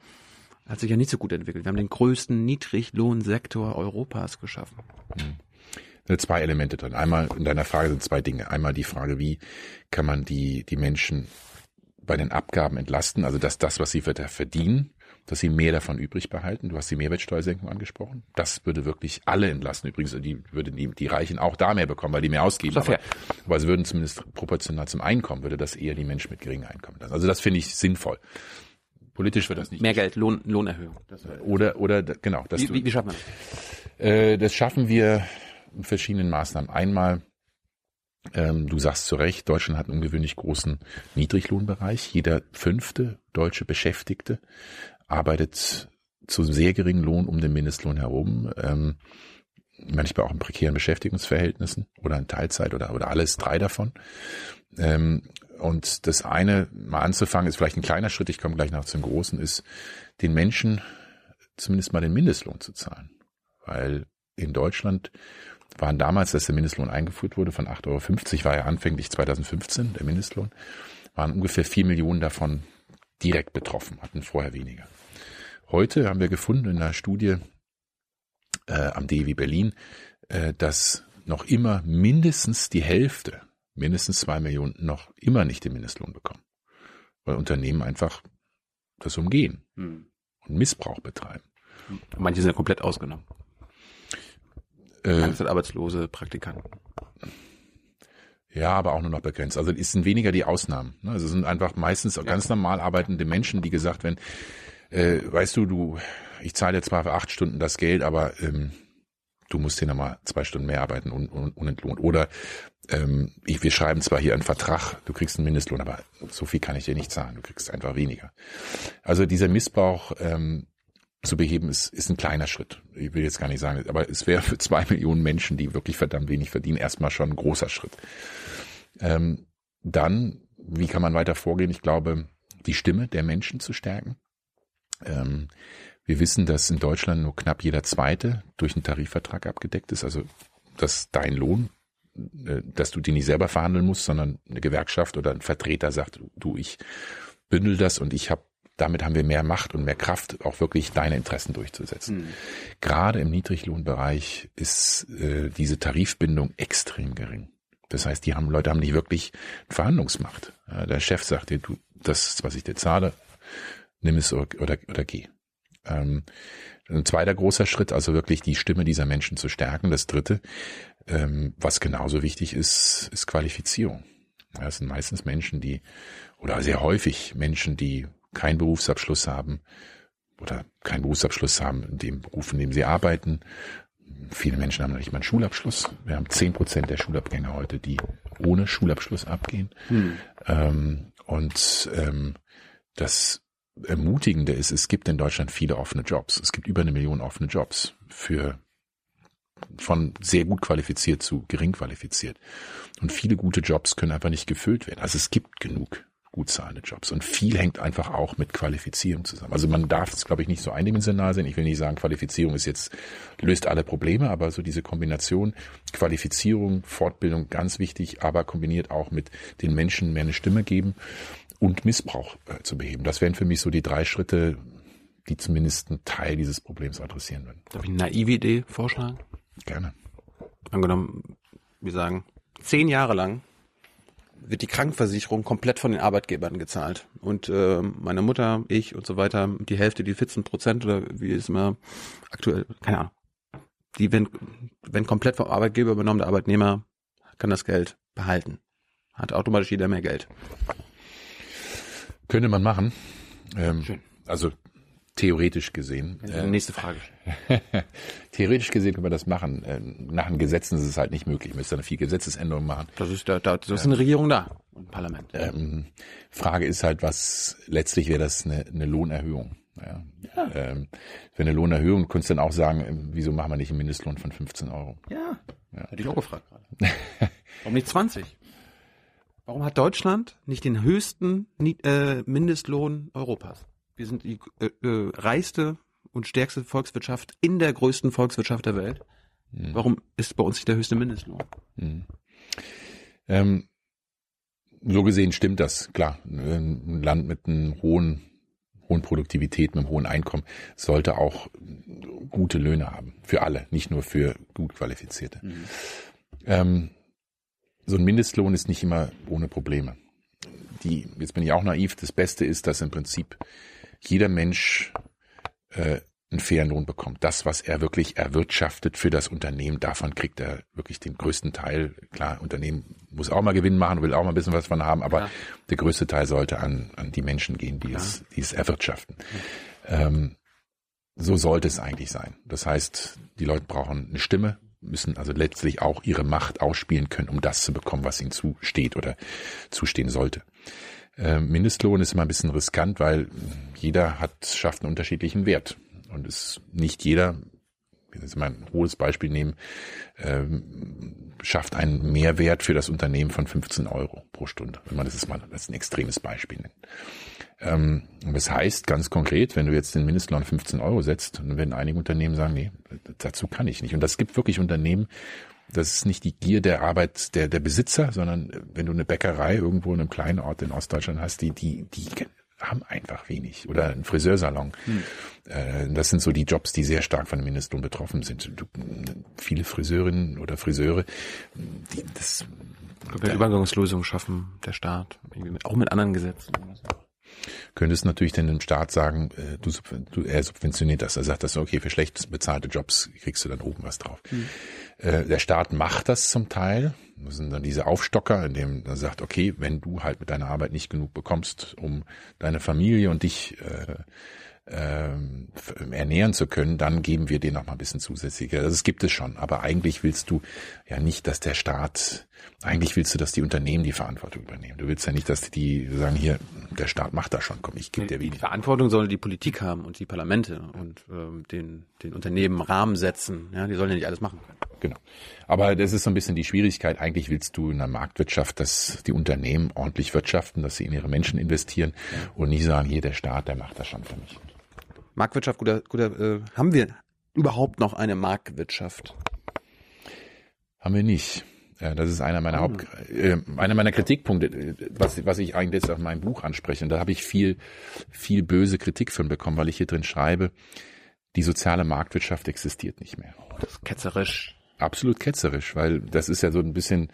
hat sich ja nicht so gut entwickelt. Wir haben den größten Niedriglohnsektor Europas geschaffen. sind zwei Elemente drin. Einmal in deiner Frage sind zwei Dinge. Einmal die Frage, wie kann man die, die Menschen bei den Abgaben entlasten, also dass das, was sie verdienen, dass sie mehr davon übrig behalten. Du hast die Mehrwertsteuersenkung angesprochen. Das würde wirklich alle entlasten. Übrigens, die würden die, die Reichen auch da mehr bekommen, weil die mehr ausgeben. Aber, aber sie würden zumindest proportional zum Einkommen, würde das eher die Menschen mit geringem Einkommen lassen. Also das finde ich sinnvoll. Politisch wird das nicht. Mehr Geld, Lohn, Lohnerhöhung. Oder, oder, genau, wie, du, wie, wie schafft man das? äh, das schaffen wir mit verschiedenen Maßnahmen. Einmal, ähm, du sagst zu Recht, Deutschland hat einen ungewöhnlich großen Niedriglohnbereich. Jeder fünfte deutsche Beschäftigte arbeitet zu sehr geringen Lohn um den Mindestlohn herum. Ähm, manchmal auch in prekären Beschäftigungsverhältnissen oder in Teilzeit oder, oder alles drei davon. Ähm, und das eine mal anzufangen, ist vielleicht ein kleiner Schritt, ich komme gleich noch zum großen, ist den Menschen zumindest mal den Mindestlohn zu zahlen. Weil in Deutschland waren damals, als der Mindestlohn eingeführt wurde, von 8,50 Euro, war ja anfänglich 2015 der Mindestlohn, waren ungefähr 4 Millionen davon direkt betroffen, hatten vorher weniger. Heute haben wir gefunden in einer Studie äh, am DEW Berlin, äh, dass noch immer mindestens die Hälfte, mindestens zwei Millionen, noch immer nicht den Mindestlohn bekommen. Weil Unternehmen einfach das umgehen hm. und Missbrauch betreiben. Manche sind ja komplett ausgenommen. Äh, Arbeitslose, Praktikanten. Ja, aber auch nur noch begrenzt. Also es sind weniger die Ausnahmen. Ne? Also es sind einfach meistens ja. ganz normal arbeitende Menschen, die gesagt werden, äh, weißt du, du, ich zahle jetzt zwar für acht Stunden das Geld, aber ähm, du musst hier nochmal zwei Stunden mehr arbeiten und un, unentlohnt. Oder ähm, ich, wir schreiben zwar hier einen Vertrag, du kriegst einen Mindestlohn, aber so viel kann ich dir nicht zahlen, du kriegst einfach weniger. Also dieser Missbrauch ähm, zu beheben ist, ist ein kleiner Schritt. Ich will jetzt gar nicht sagen, aber es wäre für zwei <laughs> Millionen Menschen, die wirklich verdammt wenig verdienen, erstmal schon ein großer Schritt. Ähm, dann, wie kann man weiter vorgehen? Ich glaube, die Stimme der Menschen zu stärken. Ähm, wir wissen, dass in Deutschland nur knapp jeder Zweite durch einen Tarifvertrag abgedeckt ist, also dass dein Lohn, äh, dass du den nicht selber verhandeln musst, sondern eine Gewerkschaft oder ein Vertreter sagt, du, ich bündel das und ich habe damit haben wir mehr Macht und mehr Kraft, auch wirklich deine Interessen durchzusetzen. Mhm. Gerade im Niedriglohnbereich ist äh, diese Tarifbindung extrem gering. Das heißt, die haben Leute haben nicht wirklich Verhandlungsmacht. Ja, der Chef sagt dir, du, das, was ich dir zahle, nimm es oder, oder, oder geh. Ähm, ein zweiter großer Schritt, also wirklich die Stimme dieser Menschen zu stärken. Das dritte, ähm, was genauso wichtig ist, ist Qualifizierung. Das sind meistens Menschen, die, oder sehr häufig Menschen, die keinen Berufsabschluss haben oder keinen Berufsabschluss haben in dem Beruf, in dem sie arbeiten. Viele Menschen haben noch nicht mal einen Schulabschluss. Wir haben zehn Prozent der Schulabgänger heute, die ohne Schulabschluss abgehen. Hm. Ähm, und ähm, das Ermutigende ist, es gibt in Deutschland viele offene Jobs. Es gibt über eine Million offene Jobs für von sehr gut qualifiziert zu gering qualifiziert. Und viele gute Jobs können einfach nicht gefüllt werden. Also es gibt genug gut zahlende Jobs. Und viel hängt einfach auch mit Qualifizierung zusammen. Also man darf es, glaube ich, nicht so eindimensional sehen. Ich will nicht sagen, Qualifizierung ist jetzt, löst alle Probleme, aber so diese Kombination, Qualifizierung, Fortbildung, ganz wichtig, aber kombiniert auch mit den Menschen mehr eine Stimme geben und Missbrauch äh, zu beheben. Das wären für mich so die drei Schritte, die zumindest einen Teil dieses Problems adressieren würden. Darf ich eine naive Idee vorschlagen? Gerne. Angenommen, wir sagen, zehn Jahre lang wird die Krankenversicherung komplett von den Arbeitgebern gezahlt. Und äh, meine Mutter, ich und so weiter, die Hälfte, die 14 Prozent oder wie ist immer aktuell, keine Ahnung. Die werden, werden komplett vom Arbeitgeber übernommen, der Arbeitnehmer kann das Geld behalten. Hat automatisch jeder mehr Geld. Könnte man machen. Ähm, Schön. Also Theoretisch gesehen. Äh, nächste Frage. <laughs> Theoretisch gesehen können wir das machen. Äh, nach den Gesetzen ist es halt nicht möglich. Wir müssen dann viel Gesetzesänderungen machen. Das ist, da, da, das ist eine Regierung da. Ein Parlament. Ähm, Frage ist halt, was letztlich wäre das eine, eine Lohnerhöhung. Ja. ja. Ähm, für eine Lohnerhöhung könntest du dann auch sagen, äh, wieso machen wir nicht einen Mindestlohn von 15 Euro? Ja. ja. Hätte ich auch gefragt gerade. <laughs> Warum nicht 20? Warum hat Deutschland nicht den höchsten äh, Mindestlohn Europas? Wir sind die äh, äh, reichste und stärkste Volkswirtschaft in der größten Volkswirtschaft der Welt. Mhm. Warum ist bei uns nicht der höchste Mindestlohn? Mhm. Ähm, so gesehen stimmt das, klar. Ein Land mit einem hohen, hohen Produktivität, mit einem hohen Einkommen sollte auch gute Löhne haben. Für alle, nicht nur für gut Qualifizierte. Mhm. Ähm, so ein Mindestlohn ist nicht immer ohne Probleme. Die, jetzt bin ich auch naiv, das Beste ist, dass im Prinzip jeder Mensch äh, einen fairen Lohn bekommt. Das, was er wirklich erwirtschaftet für das Unternehmen, davon kriegt er wirklich den größten Teil. Klar, Unternehmen muss auch mal Gewinn machen, will auch mal ein bisschen was von haben, aber ja. der größte Teil sollte an, an die Menschen gehen, die, ja. es, die es erwirtschaften. Ja. Ähm, so sollte es eigentlich sein. Das heißt, die Leute brauchen eine Stimme, müssen also letztlich auch ihre Macht ausspielen können, um das zu bekommen, was ihnen zusteht oder zustehen sollte. Äh, Mindestlohn ist immer ein bisschen riskant, weil jeder hat, schafft einen unterschiedlichen Wert. Und es nicht jeder, will jetzt mal ein hohes Beispiel nehmen, ähm, schafft einen Mehrwert für das Unternehmen von 15 Euro pro Stunde, wenn man das ist mal als ein extremes Beispiel nennt. Ähm, das heißt ganz konkret, wenn du jetzt den Mindestlohn 15 Euro setzt, dann werden einige Unternehmen sagen, nee, dazu kann ich nicht. Und das gibt wirklich Unternehmen, Das ist nicht die Gier der Arbeit der, der Besitzer, sondern wenn du eine Bäckerei irgendwo in einem kleinen Ort in Ostdeutschland hast, die, die, die haben einfach wenig. Oder ein Friseursalon. Hm. Das sind so die Jobs, die sehr stark von dem Mindestlohn betroffen sind. Du, viele Friseurinnen oder Friseure, die das wir Übergangslösungen schaffen, der Staat, auch mit anderen Gesetzen. Könntest natürlich dann dem Staat sagen, äh, du, du, er subventioniert das. Er sagt das, okay, für schlecht bezahlte Jobs kriegst du dann oben was drauf. Mhm. Äh, der Staat macht das zum Teil. Das sind dann diese Aufstocker, in dem er sagt, okay, wenn du halt mit deiner Arbeit nicht genug bekommst, um deine Familie und dich äh, ähm, ernähren zu können, dann geben wir dir noch mal ein bisschen zusätzlicher. Also es gibt es schon, aber eigentlich willst du ja nicht, dass der Staat, eigentlich willst du, dass die Unternehmen die Verantwortung übernehmen. Du willst ja nicht, dass die sagen, hier, der Staat macht das schon, komm, ich gebe dir wenig. Die Verantwortung soll die Politik haben und die Parlamente und ähm, den, den Unternehmen Rahmen setzen. Ja, die sollen ja nicht alles machen können. Genau. Aber das ist so ein bisschen die Schwierigkeit. Eigentlich willst du in einer Marktwirtschaft, dass die Unternehmen ordentlich wirtschaften, dass sie in ihre Menschen investieren ja. und nicht sagen, hier der Staat, der macht das schon für mich. Marktwirtschaft, guter, guter, äh, haben wir überhaupt noch eine Marktwirtschaft? Haben wir nicht. Ja, das ist einer meiner oh. Haupt, äh, einer meiner Kritikpunkte, äh, was, was ich eigentlich jetzt auf meinem Buch anspreche. Und da habe ich viel, viel böse Kritik von bekommen, weil ich hier drin schreibe, die soziale Marktwirtschaft existiert nicht mehr. Das ist ketzerisch. Absolut ketzerisch, weil das ist ja so ein bisschen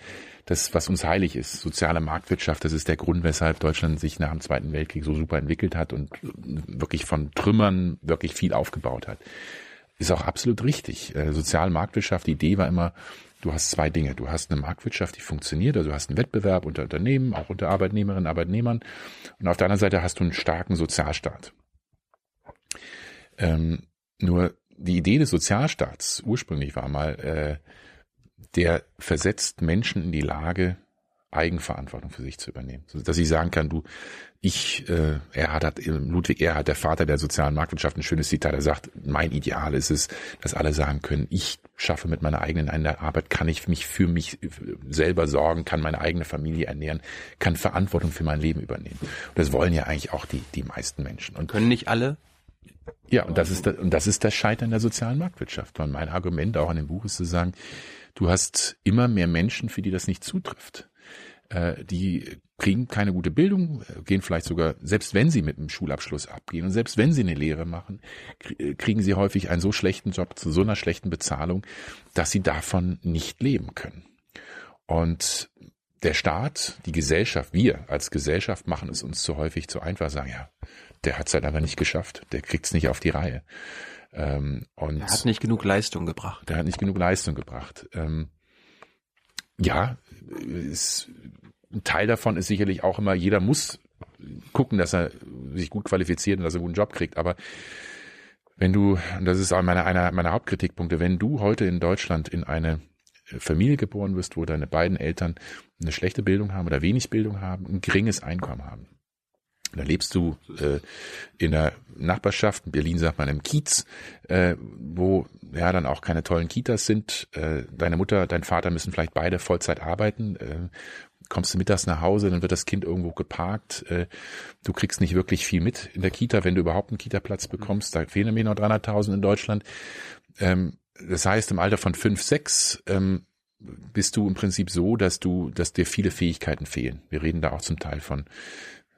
das, was uns heilig ist. Soziale Marktwirtschaft, das ist der Grund, weshalb Deutschland sich nach dem Zweiten Weltkrieg so super entwickelt hat und wirklich von Trümmern wirklich viel aufgebaut hat. Ist auch absolut richtig. Äh, soziale Marktwirtschaft, die Idee war immer, du hast zwei Dinge. Du hast eine Marktwirtschaft, die funktioniert, also du hast einen Wettbewerb unter Unternehmen, auch unter Arbeitnehmerinnen Arbeitnehmern. Und auf der anderen Seite hast du einen starken Sozialstaat. Ähm, nur die Idee des Sozialstaats ursprünglich war mal, äh, der versetzt Menschen in die Lage, Eigenverantwortung für sich zu übernehmen. Dass ich sagen kann, du, ich, äh, Erhard hat, Ludwig Erhard, der Vater der sozialen Marktwirtschaft, ein schönes Zitat, er sagt, mein Ideal ist es, dass alle sagen können, ich schaffe mit meiner eigenen Arbeit, kann ich mich für mich selber sorgen, kann meine eigene Familie ernähren, kann Verantwortung für mein Leben übernehmen. Und das wollen ja eigentlich auch die, die meisten Menschen. Und können nicht alle? Ja, und das ist, das, und das ist das Scheitern der sozialen Marktwirtschaft. Und mein Argument auch in dem Buch ist zu sagen, du hast immer mehr Menschen, für die das nicht zutrifft. Äh, die kriegen keine gute Bildung, gehen vielleicht sogar, selbst wenn sie mit einem Schulabschluss abgehen und selbst wenn sie eine Lehre machen, kriegen sie häufig einen so schlechten Job zu so einer schlechten Bezahlung, dass sie davon nicht leben können. Und der Staat, die Gesellschaft, wir als Gesellschaft machen es uns zu häufig zu einfach, sagen, ja, der hat es halt aber nicht geschafft, der kriegt es nicht auf die Reihe. Ähm, und der hat nicht genug Leistung gebracht. Der hat nicht genug Leistung gebracht. Ähm, ja, ist, ein Teil davon ist sicherlich auch immer, jeder muss gucken, dass er sich gut qualifiziert und dass er einen guten Job kriegt. Aber wenn du, und das ist auch meine, einer meiner Hauptkritikpunkte, wenn du heute in Deutschland in eine Familie geboren wirst, wo deine beiden Eltern eine schlechte Bildung haben oder wenig Bildung haben, ein geringes Einkommen haben, da lebst du äh, in der Nachbarschaft, in Berlin sagt man im Kiez, äh, wo ja dann auch keine tollen Kitas sind. Äh, deine Mutter, dein Vater müssen vielleicht beide Vollzeit arbeiten. Äh, kommst du mittags nach Hause, dann wird das Kind irgendwo geparkt. Äh, du kriegst nicht wirklich viel mit in der Kita, wenn du überhaupt einen Kita-Platz bekommst. Da fehlen mir noch 300.000 in Deutschland. Ähm, das heißt, im Alter von fünf, sechs ähm, bist du im Prinzip so, dass du, dass dir viele Fähigkeiten fehlen. Wir reden da auch zum Teil von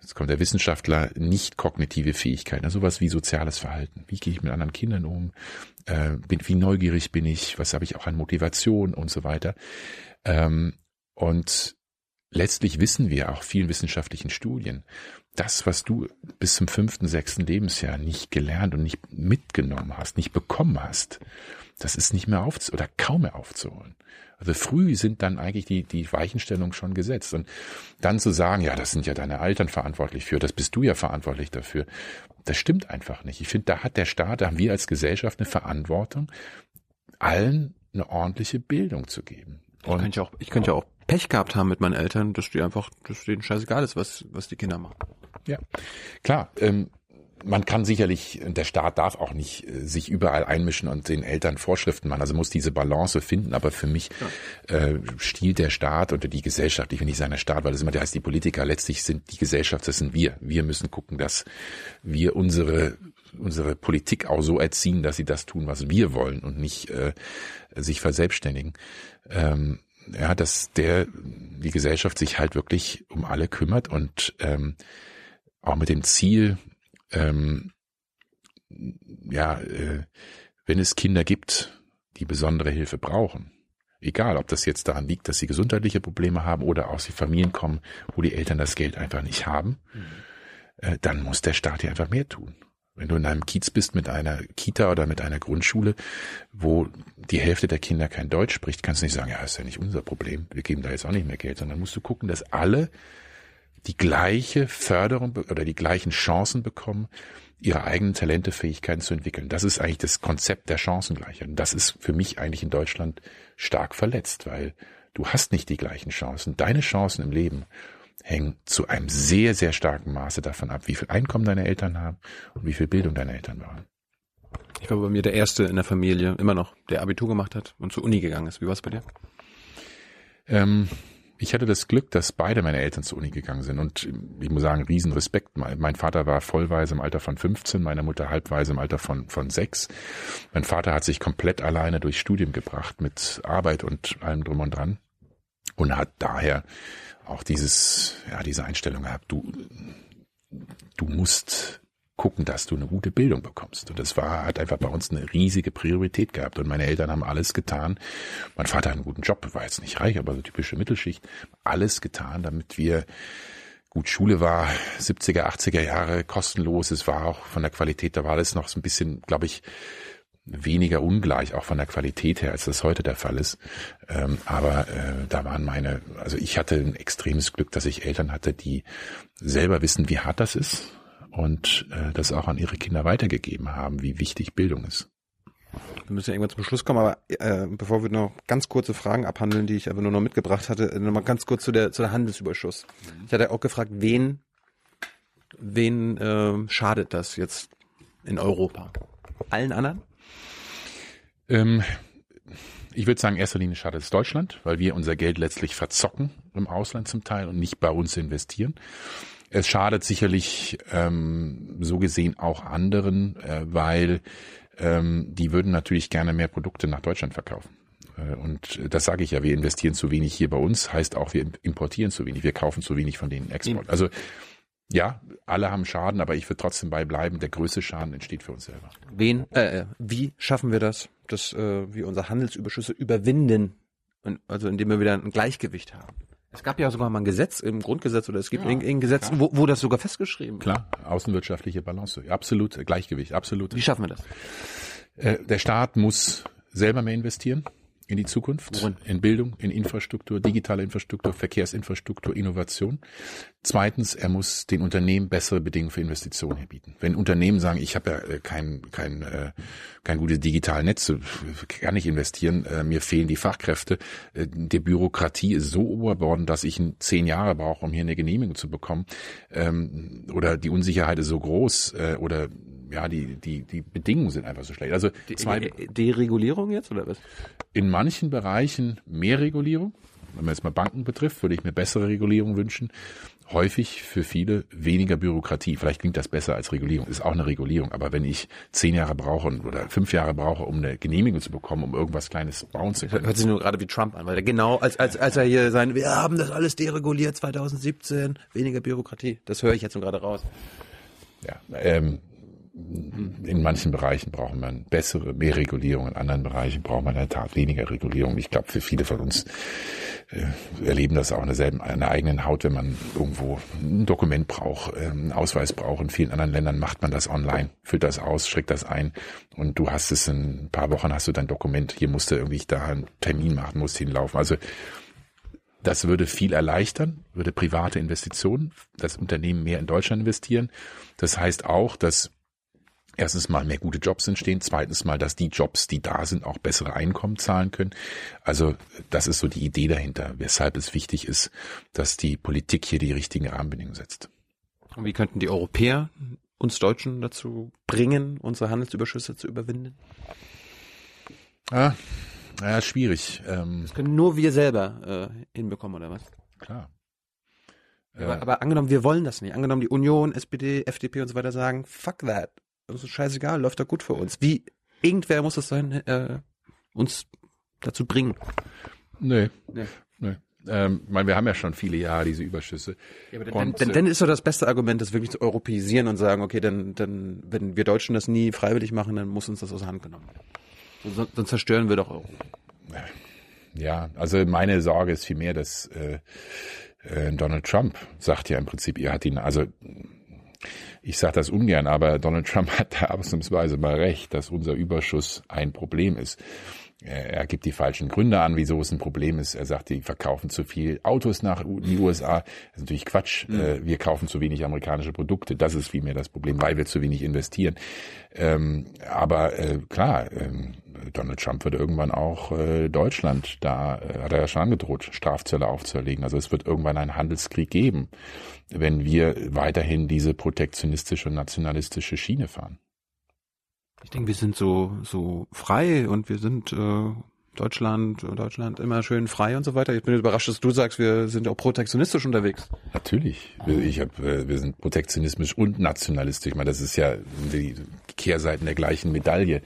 jetzt kommt der Wissenschaftler, nicht kognitive Fähigkeiten, also sowas wie soziales Verhalten. Wie gehe ich mit anderen Kindern um? Äh, bin, wie neugierig bin ich? Was habe ich auch an Motivation und so weiter? Ähm, und letztlich wissen wir auch vielen wissenschaftlichen Studien, das, was du bis zum fünften, sechsten Lebensjahr nicht gelernt und nicht mitgenommen hast, nicht bekommen hast, das ist nicht mehr aufzu oder kaum mehr aufzuholen. Also früh sind dann eigentlich die, die Weichenstellungen schon gesetzt. Und dann zu sagen, ja, das sind ja deine Eltern verantwortlich für, das bist du ja verantwortlich dafür, das stimmt einfach nicht. Ich finde, da hat der Staat, da haben wir als Gesellschaft eine Verantwortung, allen eine ordentliche Bildung zu geben. Und ich könnte ja auch, ich könnte ja auch Pech gehabt haben mit meinen Eltern, dass die einfach, dass denen scheißegal ist, was, was die Kinder machen. Ja, klar. Ähm, man kann sicherlich, der Staat darf auch nicht äh, sich überall einmischen und den Eltern Vorschriften machen. Also muss diese Balance finden. Aber für mich ja. äh, stiehlt der Staat oder die Gesellschaft, ich will nicht sagen der Staat, weil das immer der heißt, die Politiker letztlich sind die Gesellschaft, das sind wir. Wir müssen gucken, dass wir unsere unsere Politik auch so erziehen, dass sie das tun, was wir wollen und nicht äh, sich verselbstständigen. Ähm, ja, dass der die Gesellschaft sich halt wirklich um alle kümmert und ähm, auch mit dem Ziel, ähm, ja, äh, wenn es Kinder gibt, die besondere Hilfe brauchen, egal ob das jetzt daran liegt, dass sie gesundheitliche Probleme haben oder aus die Familien kommen, wo die Eltern das Geld einfach nicht haben, mhm. äh, dann muss der Staat hier einfach mehr tun. Wenn du in einem Kiez bist mit einer Kita oder mit einer Grundschule, wo die Hälfte der Kinder kein Deutsch spricht, kannst du nicht sagen, ja, ist ja nicht unser Problem, wir geben da jetzt auch nicht mehr Geld, sondern musst du gucken, dass alle die gleiche Förderung oder die gleichen Chancen bekommen, ihre eigenen Talente, Fähigkeiten zu entwickeln. Das ist eigentlich das Konzept der Chancengleichheit. Und das ist für mich eigentlich in Deutschland stark verletzt, weil du hast nicht die gleichen Chancen. Deine Chancen im Leben hängen zu einem sehr, sehr starken Maße davon ab, wie viel Einkommen deine Eltern haben und wie viel Bildung deine Eltern waren. Ich war bei mir der Erste in der Familie, immer noch, der Abitur gemacht hat und zur Uni gegangen ist. Wie war es bei dir? Ähm, ich hatte das Glück, dass beide meine Eltern zur Uni gegangen sind und ich muss sagen, riesen Respekt. Mein Vater war vollweise im Alter von 15, meine Mutter halbweise im Alter von, von 6. Mein Vater hat sich komplett alleine durchs Studium gebracht mit Arbeit und allem drum und dran und hat daher auch dieses, ja, diese Einstellung gehabt, du, du musst gucken, dass du eine gute Bildung bekommst. Und das war, hat einfach bei uns eine riesige Priorität gehabt. Und meine Eltern haben alles getan. Mein Vater hat einen guten Job, war jetzt nicht reich, aber so typische Mittelschicht. Alles getan, damit wir Gut, Schule war 70er, 80er Jahre kostenlos. Es war auch von der Qualität, da war alles noch so ein bisschen, glaube ich, weniger ungleich, auch von der Qualität her, als das heute der Fall ist. Ähm, aber äh, da waren meine, also ich hatte ein extremes Glück, dass ich Eltern hatte, die selber wissen, wie hart das ist und äh, das auch an ihre Kinder weitergegeben haben, wie wichtig Bildung ist. Wir müssen ja irgendwann zum Schluss kommen, aber äh, bevor wir noch ganz kurze Fragen abhandeln, die ich aber nur noch mitgebracht hatte, nochmal ganz kurz zu der, zu der Handelsüberschuss. Mhm. Ich hatte auch gefragt, wen, wen äh, schadet das jetzt in Europa? Allen anderen? Ähm, ich würde sagen, in erster Linie schadet es Deutschland, weil wir unser Geld letztlich verzocken im Ausland zum Teil und nicht bei uns investieren. Es schadet sicherlich ähm, so gesehen auch anderen, äh, weil ähm, die würden natürlich gerne mehr Produkte nach Deutschland verkaufen. Äh, und das sage ich ja, wir investieren zu wenig hier bei uns, heißt auch, wir importieren zu wenig, wir kaufen zu wenig von denen Export. Also ja, alle haben Schaden, aber ich würde trotzdem bei bleiben, der größte Schaden entsteht für uns selber. Wen, äh, wie schaffen wir das, dass äh, wir unsere Handelsüberschüsse überwinden? Also indem wir wieder ein Gleichgewicht haben. Es gab ja sogar mal ein Gesetz im Grundgesetz oder es gibt ja, ein Gesetz, wo, wo das sogar festgeschrieben ist. Klar, außenwirtschaftliche Balance, absolut, Gleichgewicht, absolut. Wie schaffen wir das? Äh, der Staat muss selber mehr investieren in die Zukunft, Worin? in Bildung, in Infrastruktur, digitale Infrastruktur, Verkehrsinfrastruktur, Innovation. Zweitens, er muss den Unternehmen bessere Bedingungen für Investitionen bieten. Wenn Unternehmen sagen, ich habe ja äh, kein, kein, äh, kein gutes digitales Netz, kann ich investieren, äh, mir fehlen die Fachkräfte, die Bürokratie ist so oberbordend, dass ich zehn Jahre brauche, um hier eine Genehmigung zu bekommen, ähm, oder die Unsicherheit ist so groß, oder ja, die, die, die Bedingungen sind einfach so schlecht. Also zwei Deregulierung jetzt oder was? In manchen Bereichen mehr Regulierung. Wenn man jetzt mal Banken betrifft, würde ich mir bessere Regulierung wünschen. Häufig für viele weniger Bürokratie. Vielleicht klingt das besser als Regulierung. Ist auch eine Regulierung. Aber wenn ich zehn Jahre brauche oder fünf Jahre brauche, um eine Genehmigung zu bekommen, um irgendwas Kleines bauen zu können. Hört sich nur gerade wie Trump an, weil er genau, als, als, als er hier sein, wir haben das alles dereguliert 2017, weniger Bürokratie. Das höre ich jetzt nur gerade raus. Ja, ähm, in manchen Bereichen braucht man bessere, mehr Regulierung, in anderen Bereichen braucht man in der Tat weniger Regulierung. Ich glaube, für viele von uns äh, erleben das auch in derselben, in der eigenen Haut, wenn man irgendwo ein Dokument braucht, äh, einen Ausweis braucht. In vielen anderen Ländern macht man das online, füllt das aus, schickt das ein und du hast es in ein paar Wochen hast du dein Dokument. Hier musst du irgendwie da einen Termin machen, musst hinlaufen. Also das würde viel erleichtern, würde private Investitionen, das Unternehmen mehr in Deutschland investieren. Das heißt auch, dass erstens mal mehr gute Jobs entstehen, zweitens mal, dass die Jobs, die da sind, auch bessere Einkommen zahlen können. Also das ist so die Idee dahinter, weshalb es wichtig ist, dass die Politik hier die richtigen Rahmenbedingungen setzt. Und wie könnten die Europäer uns Deutschen dazu bringen, unsere Handelsüberschüsse zu überwinden? Ah, ja, schwierig. Ähm, das können nur wir selber äh, hinbekommen, oder was? Klar. Aber, aber angenommen, wir wollen das nicht. Angenommen, die Union, SPD, FDP und so weiter sagen, fuck that das ist scheißegal, läuft doch gut für uns. Wie irgendwer muss es sein, äh, uns dazu bringen. Nee. Nee. nee. Ähm, ich meine, wir haben ja schon viele Jahre diese Überschüsse. Ja, aber Und, dann, dann, dann ist doch das beste Argument, das wirklich zu europäisieren und sagen, okay, dann, dann, wenn wir Deutschen das nie freiwillig machen, dann muss uns das aus der Hand genommen werden. Sonst, sonst zerstören wir doch Euro. Ja, also meine Sorge ist vielmehr, dass äh, äh, Donald Trump sagt ja im Prinzip, er hat ihn, also ich sage das ungern, aber Donald Trump hat da <laughs> ausnahmsweise mal recht, dass unser Überschuss ein Problem ist. Er gibt die falschen Gründe an, wieso es ein Problem ist. Er sagt, die verkaufen zu viel Autos nach U- die USA. Das ist natürlich Quatsch. Äh, Wir kaufen zu wenig amerikanische Produkte. Das ist vielmehr das Problem, weil wir zu wenig investieren. Ähm, aber äh, klar, ähm, Donald Trump wird irgendwann auch äh, Deutschland, da hat er ja schon angedroht, Strafzölle aufzuerlegen. Also es wird irgendwann einen Handelskrieg geben, wenn wir weiterhin diese protektionistische und nationalistische Schiene fahren. Ich denke, wir sind so, so frei und wir sind äh, Deutschland, Deutschland immer schön frei und so weiter. Ich bin überrascht, dass du sagst, wir sind auch protektionistisch unterwegs. Natürlich. Wir- Ich hab, äh, wir sind protektionistisch und nationalistisch. Ich meine, das ist ja die Kehrseiten der gleichen Medaille.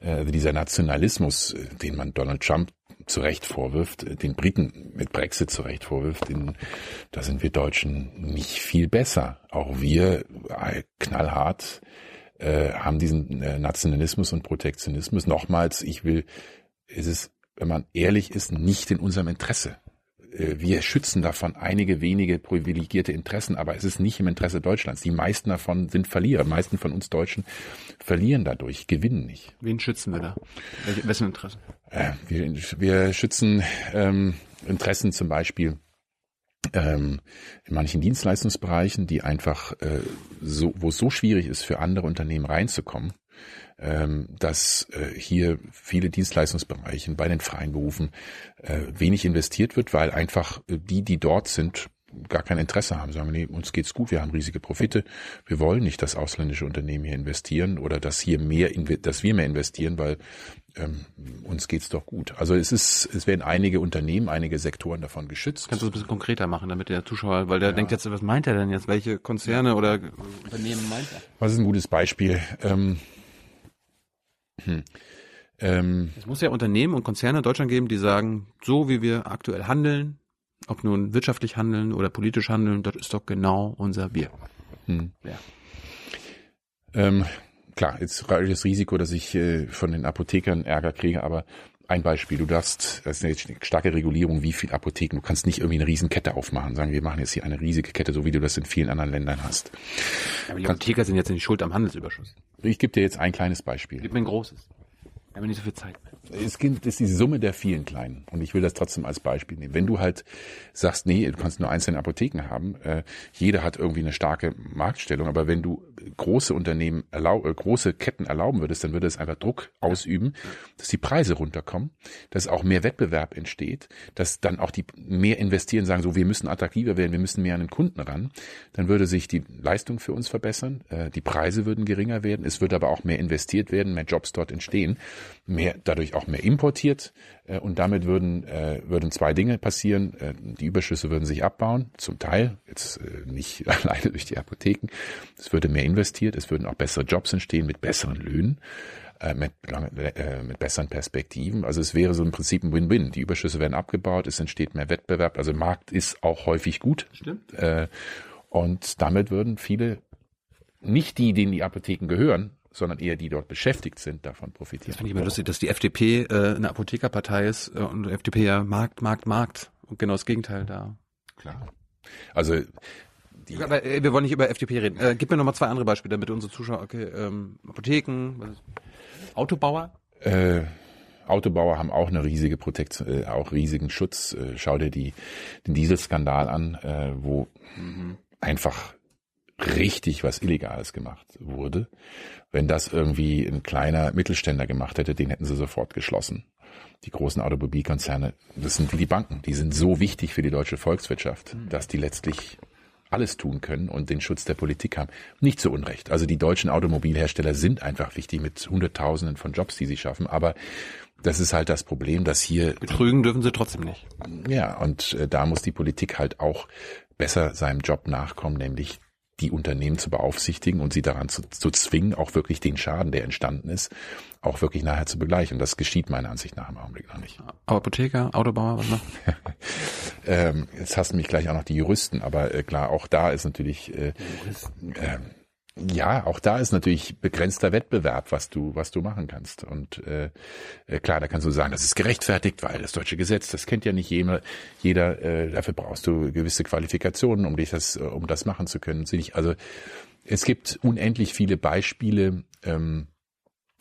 Äh, dieser Nationalismus, äh, den man Donald Trump zu Recht vorwirft, den Briten mit Brexit zu Recht vorwirft, den, da sind wir Deutschen nicht viel besser. Auch wir knallhart äh, haben diesen äh, Nationalismus und Protektionismus. Nochmals, ich will, es ist, wenn man ehrlich ist, nicht in unserem Interesse äh, wir schützen davon einige wenige privilegierte Interessen, aber es ist nicht im Interesse Deutschlands. Die meisten davon sind Verlierer. Die meisten von uns Deutschen verlieren dadurch, gewinnen nicht. Wen schützen wir da? Welche, wessen Interessen? Äh, wir, wir schützen ähm, Interessen zum Beispiel ähm, in manchen Dienstleistungsbereichen, die einfach äh, so, wo es so schwierig ist, für andere Unternehmen reinzukommen, ähm, dass äh, hier viele Dienstleistungsbereiche bei den freien Berufen äh, wenig investiert wird, weil einfach äh, die, die dort sind, gar kein Interesse haben, sagen, nee, uns geht's gut, wir haben riesige Profite, wir wollen nicht, dass ausländische Unternehmen hier investieren oder dass hier mehr, dass wir mehr investieren, weil ähm, uns geht's doch gut. Also es ist, es werden einige Unternehmen, einige Sektoren davon geschützt. Kannst du das ein bisschen konkreter machen, damit der Zuschauer, weil der denkt jetzt, was meint er denn jetzt? Welche Konzerne oder Unternehmen meint er? Was ist ein gutes Beispiel? Ähm, hm, ähm, Es muss ja Unternehmen und Konzerne in Deutschland geben, die sagen, so wie wir aktuell handeln, ob nun wirtschaftlich handeln oder politisch handeln, das ist doch genau unser Bier. hm. Ja. Ähm, klar, jetzt reicht das Risiko, dass ich äh, von den Apothekern Ärger kriege, aber ein Beispiel, du darfst, das ist eine starke Regulierung, wie viel Apotheken, du kannst nicht irgendwie eine Riesenkette aufmachen, sagen, wir machen jetzt hier eine riesige Kette, so wie du das in vielen anderen Ländern hast. Aber die Apotheker sind jetzt nicht schuld am Handelsüberschuss. Ich gebe dir jetzt ein kleines Beispiel. Gib mir ein großes. Wir haben nicht so viel Zeit mehr. Es gibt- ist die Summe der vielen kleinen. Und ich will das trotzdem als Beispiel nehmen. Wenn du halt sagst, nee, du kannst nur einzelne Apotheken haben, äh, jeder hat irgendwie eine starke Marktstellung, aber wenn du große Unternehmen erlau äh, große Ketten erlauben würdest, dann würde es einfach Druck ausüben, dass die Preise runterkommen, dass auch mehr Wettbewerb entsteht, dass dann auch die mehr investieren, sagen so, wir müssen attraktiver werden, wir müssen mehr an den Kunden ran. Dann würde sich die Leistung für uns verbessern, äh, die Preise würden geringer werden, es würde aber auch mehr investiert werden, mehr Jobs dort entstehen, mehr dadurch auch mehr importiert äh, und damit würden äh, würden zwei Dinge passieren: äh, Die Überschüsse würden sich abbauen, zum Teil jetzt äh, nicht <laughs> alleine durch die Apotheken. Es würde mehr investiert, es würden auch bessere Jobs entstehen mit besseren Löhnen. äh, Mit, äh, mit besseren Perspektiven. Also es wäre so im Prinzip ein Win-Win. Die Überschüsse werden abgebaut, es entsteht mehr Wettbewerb. Also Markt ist auch häufig gut. Stimmt. Äh, und damit würden viele, nicht die, denen die Apotheken gehören, sondern eher die dort beschäftigt sind, davon profitieren. Das finde ich immer lustig, dass die FDP äh, eine Apothekerpartei ist äh, und die FDP ja Markt, Markt, Markt. Und genau das Gegenteil da. Klar. Also die, Aber äh, wir wollen nicht über FDP reden. Äh, gib mir noch mal zwei andere Beispiele, damit unsere Zuschauer, okay, ähm, Apotheken, was ist, Autobauer? äh, Autobauer haben auch eine riesige Protektion, äh, auch riesigen Schutz. Äh, schau dir die, den Dieselskandal an, äh, wo einfach richtig was Illegales gemacht wurde. Wenn das irgendwie ein kleiner Mittelständler gemacht hätte, den hätten sie sofort geschlossen. Die großen Automobilkonzerne, das sind wie die Banken, die sind so wichtig für die deutsche Volkswirtschaft, dass die letztlich alles tun können und den Schutz der Politik haben. Nicht zu Unrecht. Also die deutschen Automobilhersteller sind einfach wichtig mit Hunderttausenden von Jobs, die sie schaffen. Aber das ist halt das Problem, dass hier Betrügen dürfen sie trotzdem nicht. ja, und äh, da muss die Politik halt auch besser seinem Job nachkommen, nämlich die Unternehmen zu beaufsichtigen und sie daran zu, zu zwingen, auch wirklich den Schaden, der entstanden ist, auch wirklich nachher zu begleichen. Und das geschieht meiner Ansicht nach im Augenblick noch nicht. Apotheker, Autobauer, was noch? <laughs> ähm, jetzt hast du mich gleich auch noch die Juristen, aber äh, klar, auch da ist natürlich äh, äh, ja, auch da ist natürlich begrenzter Wettbewerb, was du, was du machen kannst. Und äh, äh, klar, da kannst du sagen, das ist gerechtfertigt, weil das deutsche Gesetz, das kennt ja nicht jeder. Jeder, äh, dafür brauchst du gewisse Qualifikationen, um dich das, um das machen zu können. Also es gibt unendlich viele Beispiele, ähm,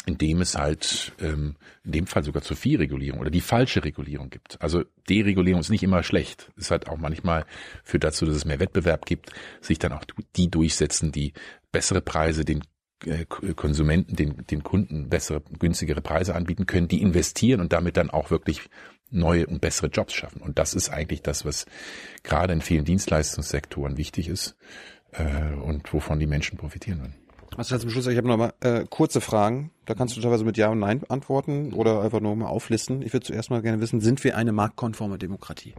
in dem es halt ähm, in dem Fall sogar zu viel Regulierung oder die falsche Regulierung gibt. Also Deregulierung ist nicht immer schlecht. Es hat auch manchmal führt dazu, dass es mehr Wettbewerb gibt, sich dann auch die durchsetzen, die bessere Preise den äh, Konsumenten, den, den Kunden bessere, günstigere Preise anbieten können, die investieren und damit dann auch wirklich neue und bessere Jobs schaffen. Und das ist eigentlich das, was gerade in vielen Dienstleistungssektoren wichtig ist äh, und wovon die Menschen profitieren werden. Was heißt zum Schluss? Ich habe noch mal äh, kurze Fragen. Da kannst du teilweise mit Ja und Nein antworten oder einfach nur mal auflisten. Ich würde zuerst mal gerne wissen, sind wir eine marktkonforme Demokratie?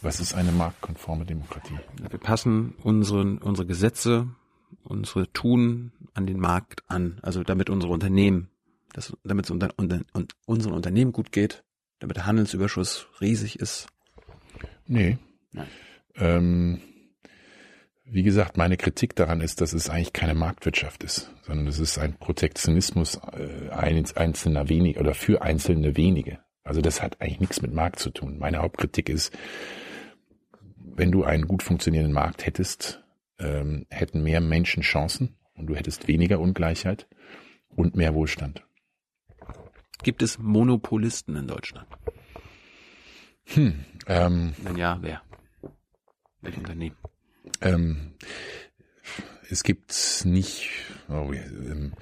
Was ist eine marktkonforme Demokratie? Wir passen unsere, unsere Gesetze, unsere Tun an den Markt an. Also damit unsere Unternehmen, das, damit es unter, unter, unseren Unternehmen gut geht, damit der Handelsüberschuss riesig ist. Nee. Nein. Ähm, wie gesagt, meine Kritik daran ist, dass es eigentlich keine Marktwirtschaft ist, sondern es ist ein Protektionismus äh, einzelner wenige oder für einzelne wenige. Also das hat eigentlich nichts mit Markt zu tun. Meine Hauptkritik ist, wenn du einen gut funktionierenden Markt hättest, ähm, hätten mehr Menschen Chancen und du hättest weniger Ungleichheit und mehr Wohlstand. Gibt es Monopolisten in Deutschland? Hm, ähm, Wenn ja, wer? Welche Unternehmen? Ähm, es gibt nicht, oh, ähm,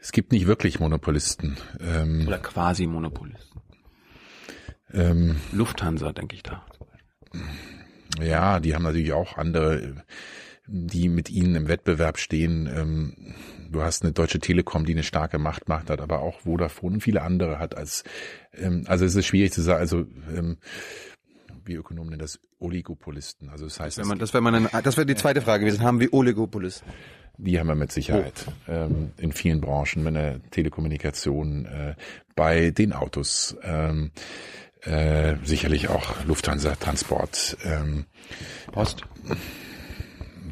es gibt nicht wirklich Monopolisten. Ähm, Oder quasi Monopolisten. Ähm, Lufthansa, denke ich da. Ja, die haben natürlich auch andere, die mit ihnen im Wettbewerb stehen. Ähm, du hast eine Deutsche Telekom, die eine starke Macht macht, hat aber auch Vodafone und viele andere hat als, ähm, also es ist schwierig zu sagen, also ähm, wie Ökonomen nennen das Oligopolisten. Also das heißt, das wäre das, wär man, das wäre die zweite Frage gewesen. Haben wir Oligopolisten? Die haben wir mit Sicherheit oh. ähm, in vielen Branchen, bei der Telekommunikation, äh, bei den Autos, ähm, äh, sicherlich auch Lufthansa Transport. Ähm, Post.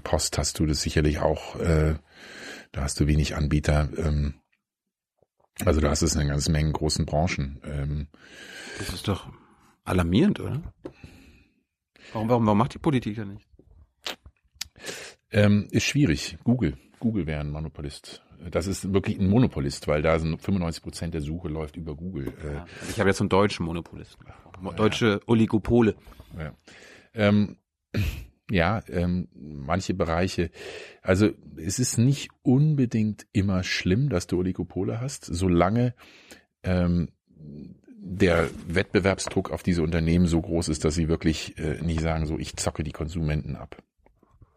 Post hast du das sicherlich auch. Äh, da hast du wenig Anbieter. Ähm, also da hast es eine ganze Menge großen Branchen. Ähm, das ist doch alarmierend, oder? Warum, warum, warum macht die Politik da nicht? Ähm, ist schwierig. Google. Google wäre ein Monopolist. Das ist wirklich ein Monopolist, weil da sind 95 Prozent der Suche läuft über Google. Ja, äh, ich habe jetzt einen deutschen Monopolisten. Deutsche ja. Oligopole. Ja, ähm, ja ähm, manche Bereiche. Also es ist nicht unbedingt immer schlimm, dass du Oligopole hast, solange ähm, der Wettbewerbsdruck auf diese Unternehmen so groß ist, dass sie wirklich äh, nicht sagen, so ich zocke die Konsumenten ab.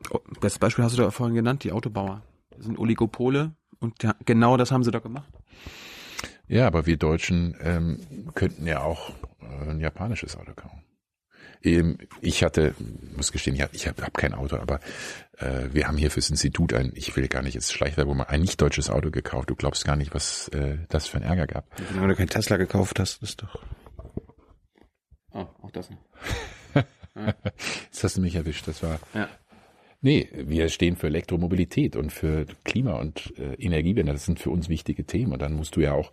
Oh, das Beispiel hast du da vorhin genannt, die Autobauer. Das sind Oligopole und ja, genau das haben sie da gemacht. Ja, aber wir Deutschen ähm, könnten ja auch äh, ein japanisches Auto kaufen. Ähm, ich hatte, muss gestehen, ich habe hab, hab kein Auto, aber äh, wir haben hier fürs Institut ein, ich will gar nicht jetzt Schleichwerbung mal ein nicht deutsches Auto gekauft. Du glaubst gar nicht, was äh, das für ein Ärger gab. Wenn du kein Tesla gekauft hast, ist doch. Oh, auch das. ja. Jetzt <laughs> hast du mich erwischt. Das war. Ja. Nee, wir stehen für Elektromobilität und für Klima- und äh, Energiewende. Das sind für uns wichtige Themen. Und dann musst du ja auch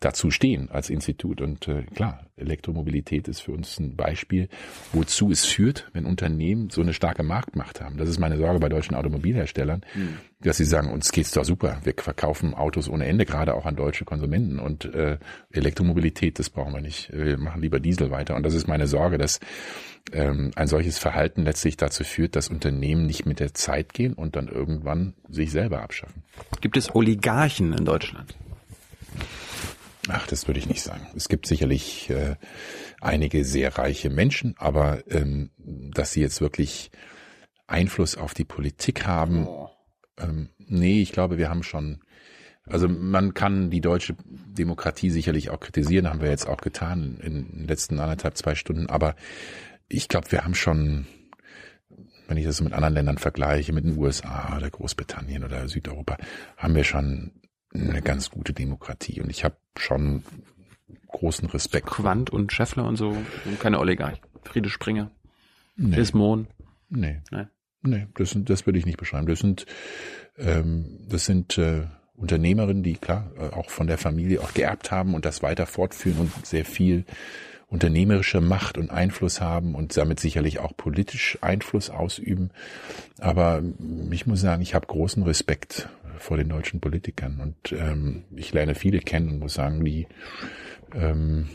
dazu stehen als Institut. Und äh, klar, Elektromobilität ist für uns ein Beispiel, wozu es führt, wenn Unternehmen so eine starke Marktmacht haben. Das ist meine Sorge bei deutschen Automobilherstellern, mhm. dass sie sagen, uns geht's doch super. Wir verkaufen Autos ohne Ende, gerade auch an deutsche Konsumenten. Und äh, Elektromobilität, das brauchen wir nicht. Wir machen lieber Diesel weiter. Und das ist meine Sorge, dass ähm, ein solches Verhalten letztlich dazu führt, dass Unternehmen nicht mit der Zeit gehen und dann irgendwann sich selber abschaffen. Gibt es Oligarchen in Deutschland? Ach, das würde ich nicht sagen. Es gibt sicherlich äh, einige sehr reiche Menschen, aber ähm, dass sie jetzt wirklich Einfluss auf die Politik haben, oh. ähm, nee, ich glaube, wir haben schon also man kann die deutsche Demokratie sicherlich auch kritisieren, haben wir jetzt auch getan in den letzten anderthalb, zwei Stunden. Aber ich glaube, wir haben schon wenn ich das mit anderen Ländern vergleiche, mit den USA oder Großbritannien oder Südeuropa, haben wir schon eine ganz gute Demokratie. Und ich habe schon großen Respekt. Quandt und Scheffler und so, und keine Oligarch. Friede Springer, Nee, Ismon. nee, Nee. nee das, sind, das würde ich nicht beschreiben. Das sind, ähm, das sind äh, Unternehmerinnen, die klar äh, auch von der Familie auch geerbt haben und das weiter fortführen und sehr viel unternehmerische Macht und Einfluss haben und damit sicherlich auch politisch Einfluss ausüben. Aber ich muss sagen, ich habe großen Respekt vor den deutschen Politikern und ähm, ich lerne viele kennen und muss sagen, die ähm,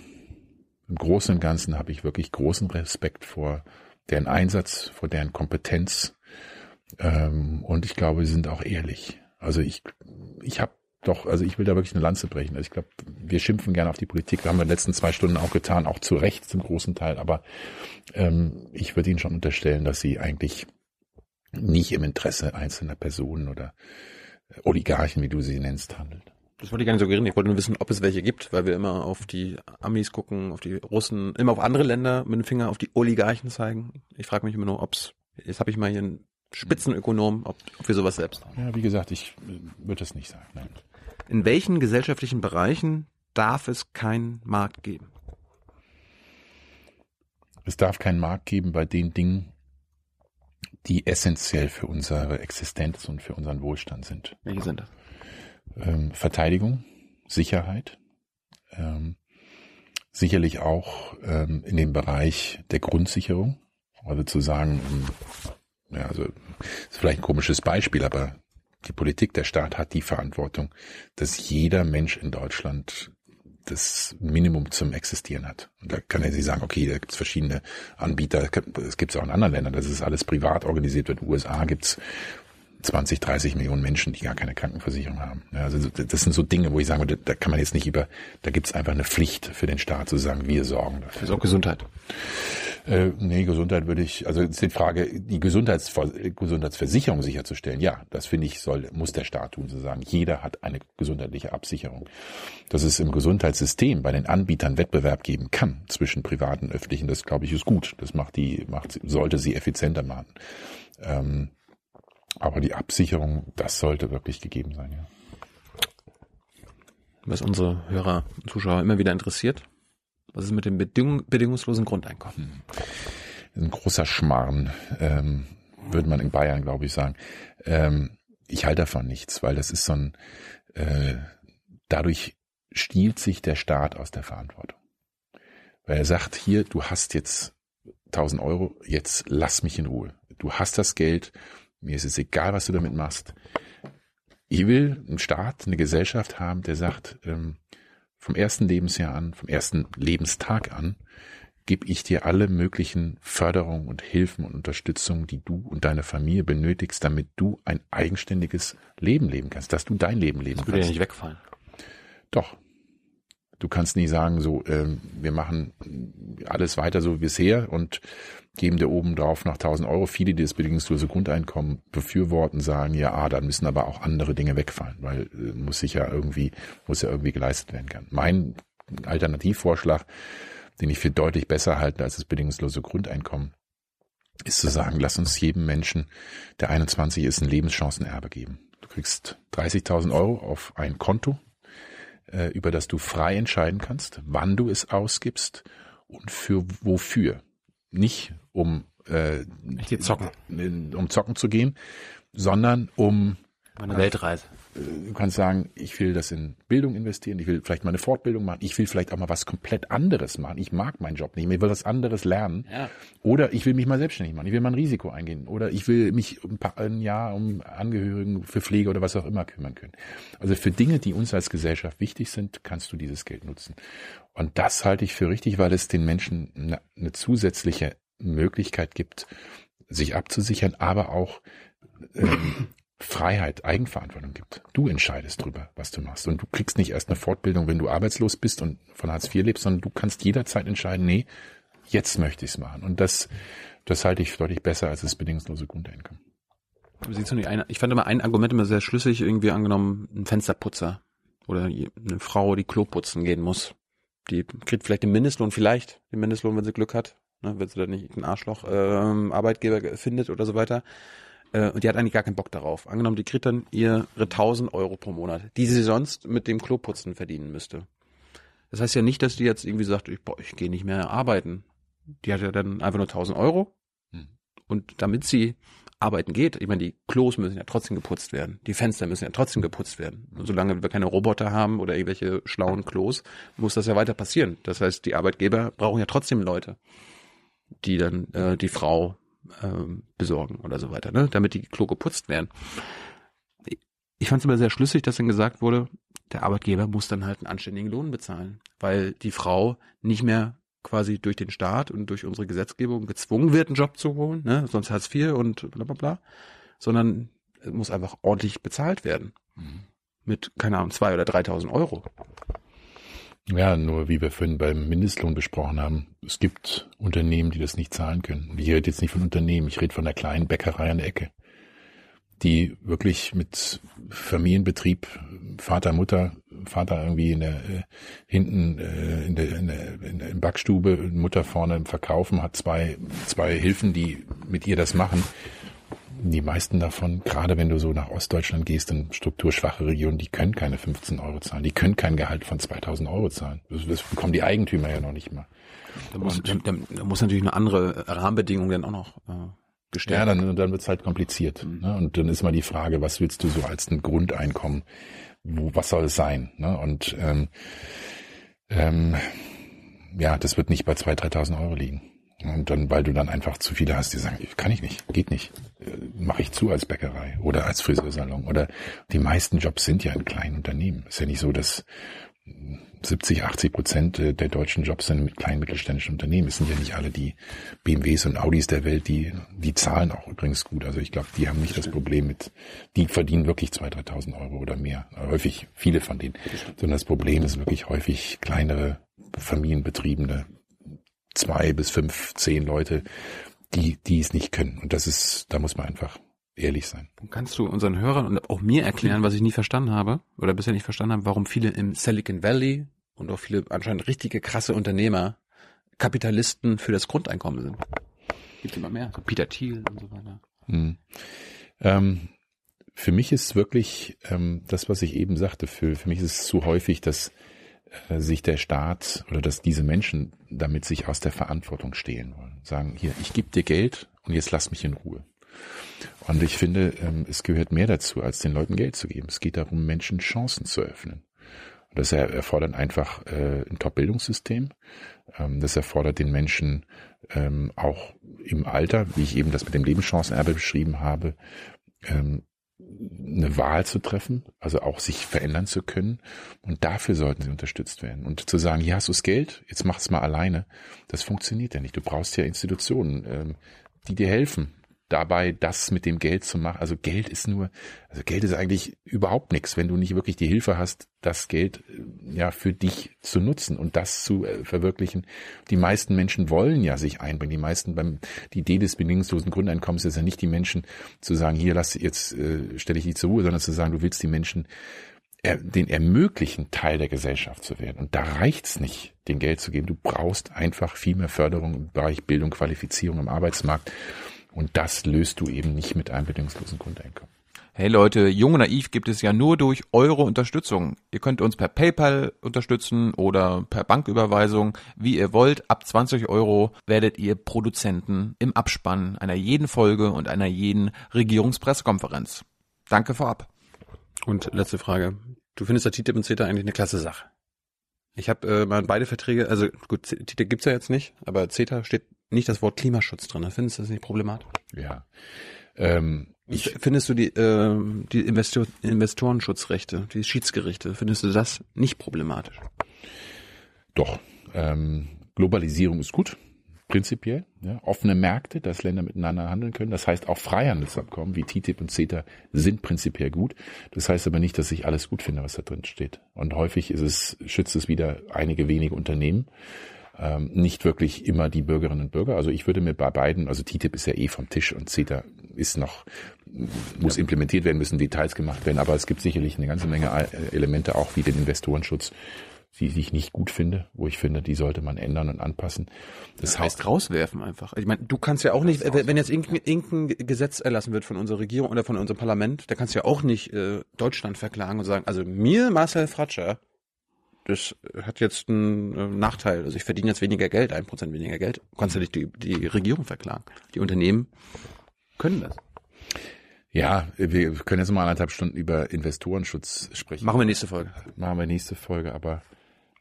im Großen und Ganzen habe ich wirklich großen Respekt vor deren Einsatz, vor deren Kompetenz ähm, und ich glaube, sie sind auch ehrlich. Also ich, ich habe doch, also ich will da wirklich eine Lanze brechen. Also ich glaube, wir schimpfen gerne auf die Politik. Wir haben wir in den letzten zwei Stunden auch getan, auch zu Recht zum großen Teil. Aber ähm, ich würde Ihnen schon unterstellen, dass Sie eigentlich nicht im Interesse einzelner Personen oder Oligarchen, wie du sie nennst, handelt. Das wollte ich gar nicht suggerieren. Ich wollte nur wissen, ob es welche gibt, weil wir immer auf die Amis gucken, auf die Russen, immer auf andere Länder mit dem Finger auf die Oligarchen zeigen. Ich frage mich immer nur, ob's, jetzt habe ich mal hier einen Spitzenökonom, ob, ob wir sowas selbst haben. Ja, wie gesagt, ich äh, würde das nicht sagen. Nein. In welchen gesellschaftlichen Bereichen darf es keinen Markt geben? Es darf keinen Markt geben bei den Dingen, die essentiell für unsere Existenz und für unseren Wohlstand sind. Welche sind das? ähm, Verteidigung, Sicherheit, ähm, sicherlich auch ähm, in dem Bereich der Grundsicherung, also zu sagen, ähm, ja, also ist vielleicht ein komisches Beispiel, aber die Politik, der Staat hat die Verantwortung, dass jeder Mensch in Deutschland das Minimum zum Existieren hat. Und da kann er sich sagen, okay, da gibt es verschiedene Anbieter, es gibt es auch in anderen Ländern, dass es alles privat organisiert wird. In den USA gibt es 20, 30 Millionen Menschen, die gar keine Krankenversicherung haben. Also das sind so Dinge, wo ich sagen würde, da kann man jetzt nicht über, da gibt es einfach eine Pflicht für den Staat zu sagen, wir sorgen dafür. Ist auch Gesundheit. Äh, nee, Gesundheit würde ich, also ist die Frage, die Gesundheits Gesundheitsversicherung sicherzustellen, ja, das finde ich, soll, muss der Staat tun, zu sagen, jeder hat eine gesundheitliche Absicherung. Dass es im Gesundheitssystem bei den Anbietern Wettbewerb geben kann zwischen privaten und öffentlichen, das glaube ich ist gut. Das macht die, macht, sollte sie effizienter machen. Ähm, aber die Absicherung, das sollte wirklich gegeben sein, ja. Was unsere Hörer und Zuschauer immer wieder interessiert. Was ist mit dem Bedingung, bedingungslosen Grundeinkommen? Ein großer Schmarrn, ähm, würde man in Bayern, glaube ich, sagen. Ähm, ich halte davon nichts, weil das ist so ein, äh, dadurch stiehlt sich der Staat aus der Verantwortung. Weil er sagt, hier, du hast jetzt 1000 Euro, jetzt lass mich in Ruhe. Du hast das Geld, mir ist es egal, was du damit machst. Ich will einen Staat, eine Gesellschaft haben, der sagt, ähm, vom ersten Lebensjahr an, vom ersten Lebenstag an, gebe ich dir alle möglichen Förderungen und Hilfen und Unterstützung, die du und deine Familie benötigst, damit du ein eigenständiges Leben leben kannst, dass du dein Leben leben Das würde ja kannst. nicht wegfallen. Doch. Du kannst nie sagen, so, ähm, wir machen alles weiter so wie bisher und geben dir oben drauf noch 1000 Euro. Viele, die das bedingungslose Grundeinkommen befürworten, sagen, ja, ah, dann müssen aber auch andere Dinge wegfallen, weil äh, muss sich ja irgendwie, muss ja irgendwie geleistet werden können. Mein Alternativvorschlag, den ich für deutlich besser halte als das bedingungslose Grundeinkommen, ist zu sagen, lass uns jedem Menschen, der 21 ist, ein Lebenschancenerbe geben. Du kriegst 30.000 Euro auf ein Konto, äh, über das du frei entscheiden kannst, wann du es ausgibst und für wofür. Nicht um äh, zocken. um zocken zu gehen, sondern um Meine Weltreise. du kannst sagen, ich will das in Bildung investieren, ich will vielleicht mal eine Fortbildung machen, ich will vielleicht auch mal was komplett anderes machen. Ich mag meinen Job nicht mehr, ich will was anderes lernen. Ja. Oder ich will mich mal selbstständig machen, ich will mal ein Risiko eingehen. Oder ich will mich ein, paar, ein Jahr um Angehörigen für Pflege oder was auch immer kümmern können. Also für Dinge, die uns als Gesellschaft wichtig sind, kannst du dieses Geld nutzen. Und das halte ich für richtig, weil es den Menschen eine, eine zusätzliche Möglichkeit gibt, sich abzusichern, aber auch ähm, Freiheit, Eigenverantwortung gibt. Du entscheidest drüber, was du machst. Und du kriegst nicht erst eine Fortbildung, wenn du arbeitslos bist und von Hartz IV lebst, sondern du kannst jederzeit entscheiden, nee, jetzt möchte ich es machen. Und das, das halte ich deutlich besser als das bedingungslose Grundeinkommen. Siehst du nicht ich fand immer ein Argument immer sehr schlüssig, irgendwie angenommen, ein Fensterputzer oder eine Frau, die Klo putzen gehen muss. Die kriegt vielleicht den Mindestlohn, vielleicht den Mindestlohn, wenn sie Glück hat. ne, wenn sie da nicht einen Arschloch ähm, Arbeitgeber findet oder so weiter. Äh, und die hat eigentlich gar keinen Bock darauf. Angenommen, die kriegt dann ihre 1000 Euro pro Monat, die sie sonst mit dem Kloputzen verdienen müsste. Das heißt ja nicht, dass die jetzt irgendwie sagt, ich, boah, ich gehe nicht mehr arbeiten. Die hat ja dann einfach nur 1000 Euro. Hm. Und damit sie arbeiten geht, ich meine, die Klos müssen ja trotzdem geputzt werden. Die Fenster müssen ja trotzdem geputzt werden. Und solange wir keine Roboter haben oder irgendwelche schlauen Klos, muss das ja weiter passieren. Das heißt, die Arbeitgeber brauchen ja trotzdem Leute, die dann äh, die Frau ähm, besorgen oder so weiter, ne? damit die Klo geputzt werden. Ich fand es immer sehr schlüssig, dass dann gesagt wurde, der Arbeitgeber muss dann halt einen anständigen Lohn bezahlen, weil die Frau nicht mehr quasi durch den Staat und durch unsere Gesetzgebung gezwungen wird, einen Job zu holen, ne? sonst Hartz IV und bla bla bla, sondern es muss einfach ordentlich bezahlt werden. Mhm. Mit, keine Ahnung, zwei oder 3.000 Euro. Ja, nur wie wir vorhin beim Mindestlohn besprochen haben, es gibt Unternehmen, die das nicht zahlen können. Ich rede jetzt nicht von Unternehmen, ich rede von einer kleinen Bäckerei an der Ecke, die wirklich mit Familienbetrieb, Vater, Mutter, Vater irgendwie in der äh, hinten äh, in der, in der, in der Backstube, Mutter vorne im Verkaufen, hat zwei zwei Hilfen, die mit ihr das machen. Die meisten davon, gerade wenn du so nach Ostdeutschland gehst, in strukturschwache Regionen, die können keine 15 Euro zahlen. Die können kein Gehalt von 2000 Euro zahlen. Das, das bekommen die Eigentümer ja noch nicht mal. Da muss, da, da muss natürlich eine andere Rahmenbedingung dann auch noch äh, gestellt Ja, dann, dann wird's halt kompliziert. Ne? Und dann ist mal die Frage, was willst du so als ein Grundeinkommen? Wo, was soll es sein? Ne? Und ähm, ähm, ja, das wird nicht bei 2.000, 3.000 Euro liegen. Und dann, weil du dann einfach zu viele hast, die sagen, kann ich nicht, geht nicht, äh, mache ich zu als Bäckerei oder als Friseursalon. Oder die meisten Jobs sind ja in kleinen Unternehmen. Ist ja nicht so, dass 70, 80 Prozent äh, der deutschen Jobs sind mit kleinen mittelständischen Unternehmen. Es sind ja nicht alle die BMWs und Audis der Welt, die, die zahlen auch übrigens gut. Also ich glaube, die haben nicht das Problem mit, die verdienen wirklich 2.000, 3.000 Euro oder mehr. Häufig viele von denen. Sondern das Problem ist wirklich häufig kleinere familienbetriebene zwei bis fünf, zehn Leute, die, die es nicht können. Und das ist, da muss man einfach ehrlich sein. Kannst du unseren Hörern und auch mir erklären, was ich nie verstanden habe oder bisher nicht verstanden habe, warum viele im Silicon Valley und auch viele anscheinend richtige krasse Unternehmer Kapitalisten für das Grundeinkommen sind? Gibt's immer mehr. So Peter Thiel und so weiter. Hm. Ähm, für mich ist wirklich ähm, das, was ich eben sagte, für, für mich ist es zu häufig, dass sich der Staat oder dass diese Menschen damit sich aus der Verantwortung stehlen wollen. Sagen, hier, ich gebe dir Geld und jetzt lass mich in Ruhe. Und ich finde, ähm, es gehört mehr dazu, als den Leuten Geld zu geben. Es geht darum, Menschen Chancen zu öffnen. Das er- erfordert einfach äh, ein Top-Bildungssystem. Ähm, das erfordert den Menschen ähm, auch im Alter, wie ich eben das mit dem Lebenschancenerbe beschrieben habe, eine Wahl zu treffen, also auch sich verändern zu können. Und dafür sollten sie unterstützt werden. Und zu sagen, hier hast du das Geld, jetzt mach es mal alleine, das funktioniert ja nicht. Du brauchst ja Institutionen, ähm, die dir helfen, dabei das mit dem Geld zu machen. Also Geld ist nur, also Geld ist eigentlich überhaupt nichts, wenn du nicht wirklich die Hilfe hast, das Geld äh, ja für dich zu nutzen und das zu äh, verwirklichen. Die meisten Menschen wollen ja sich einbringen. Die meisten beim die Idee des bedingungslosen Grundeinkommens ist ja nicht die Menschen zu sagen, hier lass jetzt äh, stelle ich dich zur Ruhe, sondern zu sagen, du willst die Menschen er, den ermöglichen, Teil der Gesellschaft zu werden. Und da reicht's nicht, den Geld zu geben. Du brauchst einfach viel mehr Förderung im Bereich Bildung, Qualifizierung am Arbeitsmarkt. Und das löst du eben nicht mit einem bedingungslosen Grundeinkommen. Hey Leute, Jung und Naiv gibt es ja nur durch eure Unterstützung. Ihr könnt uns per PayPal unterstützen oder per Banküberweisung, wie ihr wollt. Ab 20 Euro werdet ihr Produzenten im Abspann einer jeden Folge und einer jeden Regierungspressekonferenz. Danke vorab. Und letzte Frage. Du findest der TTIP und CETA eigentlich eine klasse Sache? Ich habe äh, mal beide Verträge, also gut, TTIP gibt's ja jetzt nicht, aber CETA steht nicht das Wort Klimaschutz drin. Findest du das nicht problematisch? Ja. Ähm, ich, findest du die, äh, die Investor Investorenschutzrechte, die Schiedsgerichte, findest du das nicht problematisch? Doch. Ähm, Globalisierung ist gut, prinzipiell. Ja. Offene Märkte, dass Länder miteinander handeln können. Das heißt, auch Freihandelsabkommen wie TTIP und CETA sind prinzipiell gut. Das heißt aber nicht, dass ich alles gut finde, was da drin steht. Und häufig ist es, schützt es wieder einige wenige Unternehmen. Ähm, nicht wirklich immer die Bürgerinnen und Bürger. Also ich würde mir bei beiden, also TTIP ist ja eh vom Tisch und CETA ist noch, muss implementiert werden, müssen Details gemacht werden, aber es gibt sicherlich eine ganze Menge äh, Elemente, auch wie den Investorenschutz, die ich nicht gut finde, wo ich finde, die sollte man ändern und anpassen. Das heißt rauswerfen einfach. Ich meine, du kannst ja auch nicht, wenn jetzt irgendein, irgendein Gesetz erlassen wird von unserer Regierung oder von unserem Parlament, da kannst du ja auch nicht äh, Deutschland verklagen und sagen, also mir, Marcel Fratscher, das hat jetzt einen äh, Nachteil. Also ich verdiene jetzt weniger Geld, ein Prozent weniger Geld. Du kannst ja nicht die, die Regierung verklagen. Die Unternehmen können das. Ja, wir können jetzt mal anderthalb Stunden über Investorenschutz sprechen. Machen wir nächste Folge. Machen wir nächste Folge, aber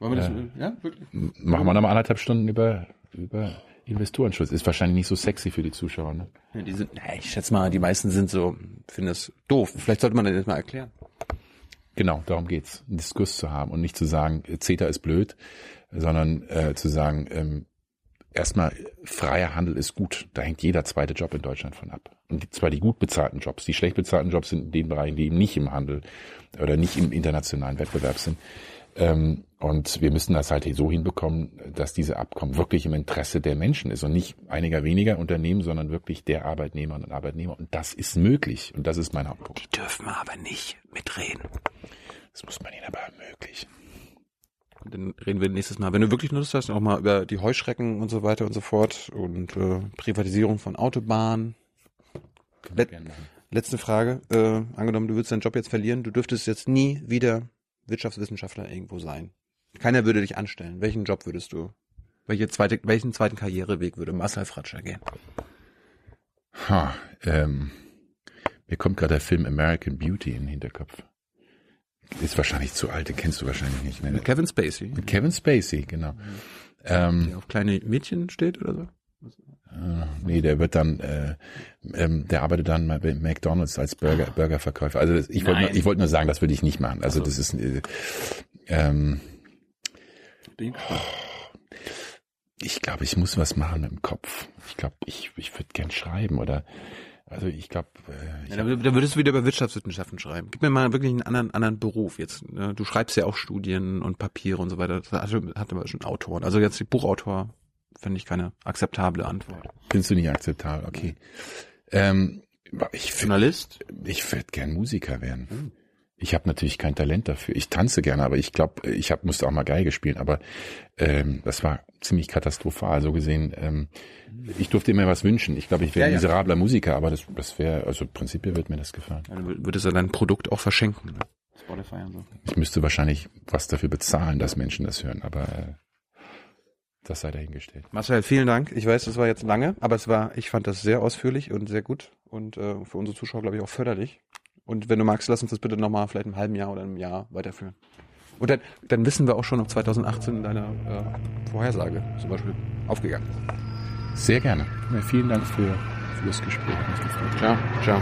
Wollen wir das, ja, wirklich? machen wir noch mal anderthalb Stunden über, über Investorenschutz. Ist wahrscheinlich nicht so sexy für die Zuschauer, ne? Ja, die sind, na, ich schätze mal, die meisten sind so, finden das doof. Vielleicht sollte man das jetzt mal erklären. Genau, darum geht's, einen Diskurs zu haben und nicht zu sagen, CETA ist blöd, sondern äh, zu sagen, ähm, erstmal freier Handel ist gut. Da hängt jeder zweite Job in Deutschland von ab. Und zwar die gut bezahlten Jobs, die schlecht bezahlten Jobs sind in den Bereichen, die eben nicht im Handel oder nicht im internationalen Wettbewerb sind. Ähm, und wir müssen das halt so hinbekommen, dass diese Abkommen wirklich im Interesse der Menschen ist und nicht einiger weniger Unternehmen, sondern wirklich der Arbeitnehmerinnen und Arbeitnehmer. Und das ist möglich. Und das ist mein Hauptpunkt. Die dürfen aber nicht mitreden. Das muss man ihnen aber ermöglichen. Und dann reden wir nächstes Mal, wenn du wirklich Lust hast, auch mal über die Heuschrecken und so weiter und so fort und äh, Privatisierung von Autobahnen. Let letzte Frage. Äh, angenommen, du würdest deinen Job jetzt verlieren, du dürftest jetzt nie wieder Wirtschaftswissenschaftler irgendwo sein. Keiner würde dich anstellen. Welchen Job würdest du? Welche zweite, welchen zweiten Karriereweg würde Marcel Fratscher gehen? Ha, ähm, mir kommt gerade der Film American Beauty in den Hinterkopf. Ist wahrscheinlich zu alt, den kennst du wahrscheinlich nicht. Ne? Mit Kevin Spacey, Mit Kevin Spacey, genau. Ähm, der auf kleine Mädchen steht oder so? äh, nee, der wird dann, äh, ähm, der arbeitet dann mal bei McDonalds als Burger, Burgerverkäufer. Also das, ich wollte nur, wollte nur sagen, das würde ich nicht machen. Also das ist, äh, ähm, ich glaube, ich muss was machen mit dem Kopf. Ich glaube, ich, ich würde gern schreiben oder, also ich glaube, äh, Ja, da, da würdest du wieder über Wirtschaftswissenschaften schreiben. Gib mir mal wirklich einen anderen, anderen Beruf jetzt. ne? Du schreibst ja auch Studien und Papiere und so weiter. Das hat, hat aber schon Autoren. Also jetzt Buchautor finde ich keine akzeptable Antwort. findest du nicht akzeptabel, okay. Ähm, ich find- Journalist? Ich würde gern Musiker werden. Ich habe natürlich kein Talent dafür. Ich tanze gerne, aber ich glaube, ich hab, musste auch mal Geige spielen. Aber ähm, das war ziemlich katastrophal. So gesehen, ähm, ich durfte mir was wünschen. Ich glaube, ich wäre Ja, ein ja. miserabler Musiker, aber das, das wäre, also prinzipiell wird mir das gefallen. Ja, du würdest ja dein Produkt auch verschenken. Ne? Spotify und so. Ich müsste wahrscheinlich was dafür bezahlen, dass Menschen das hören, aber äh, das sei dahingestellt. Marcel, vielen Dank. Ich weiß, das war jetzt lange, aber es war, ich fand das sehr ausführlich und sehr gut und äh, für unsere Zuschauer, glaube ich, auch förderlich. Und wenn du magst, lass uns das bitte nochmal vielleicht im halben Jahr oder einem Jahr weiterführen. Und dann, dann wissen wir auch schon, ob 2018 deine äh, Vorhersage zum Beispiel aufgegangen ist. Sehr gerne. Ja, vielen Dank für, für das Gespräch. Ciao, ciao.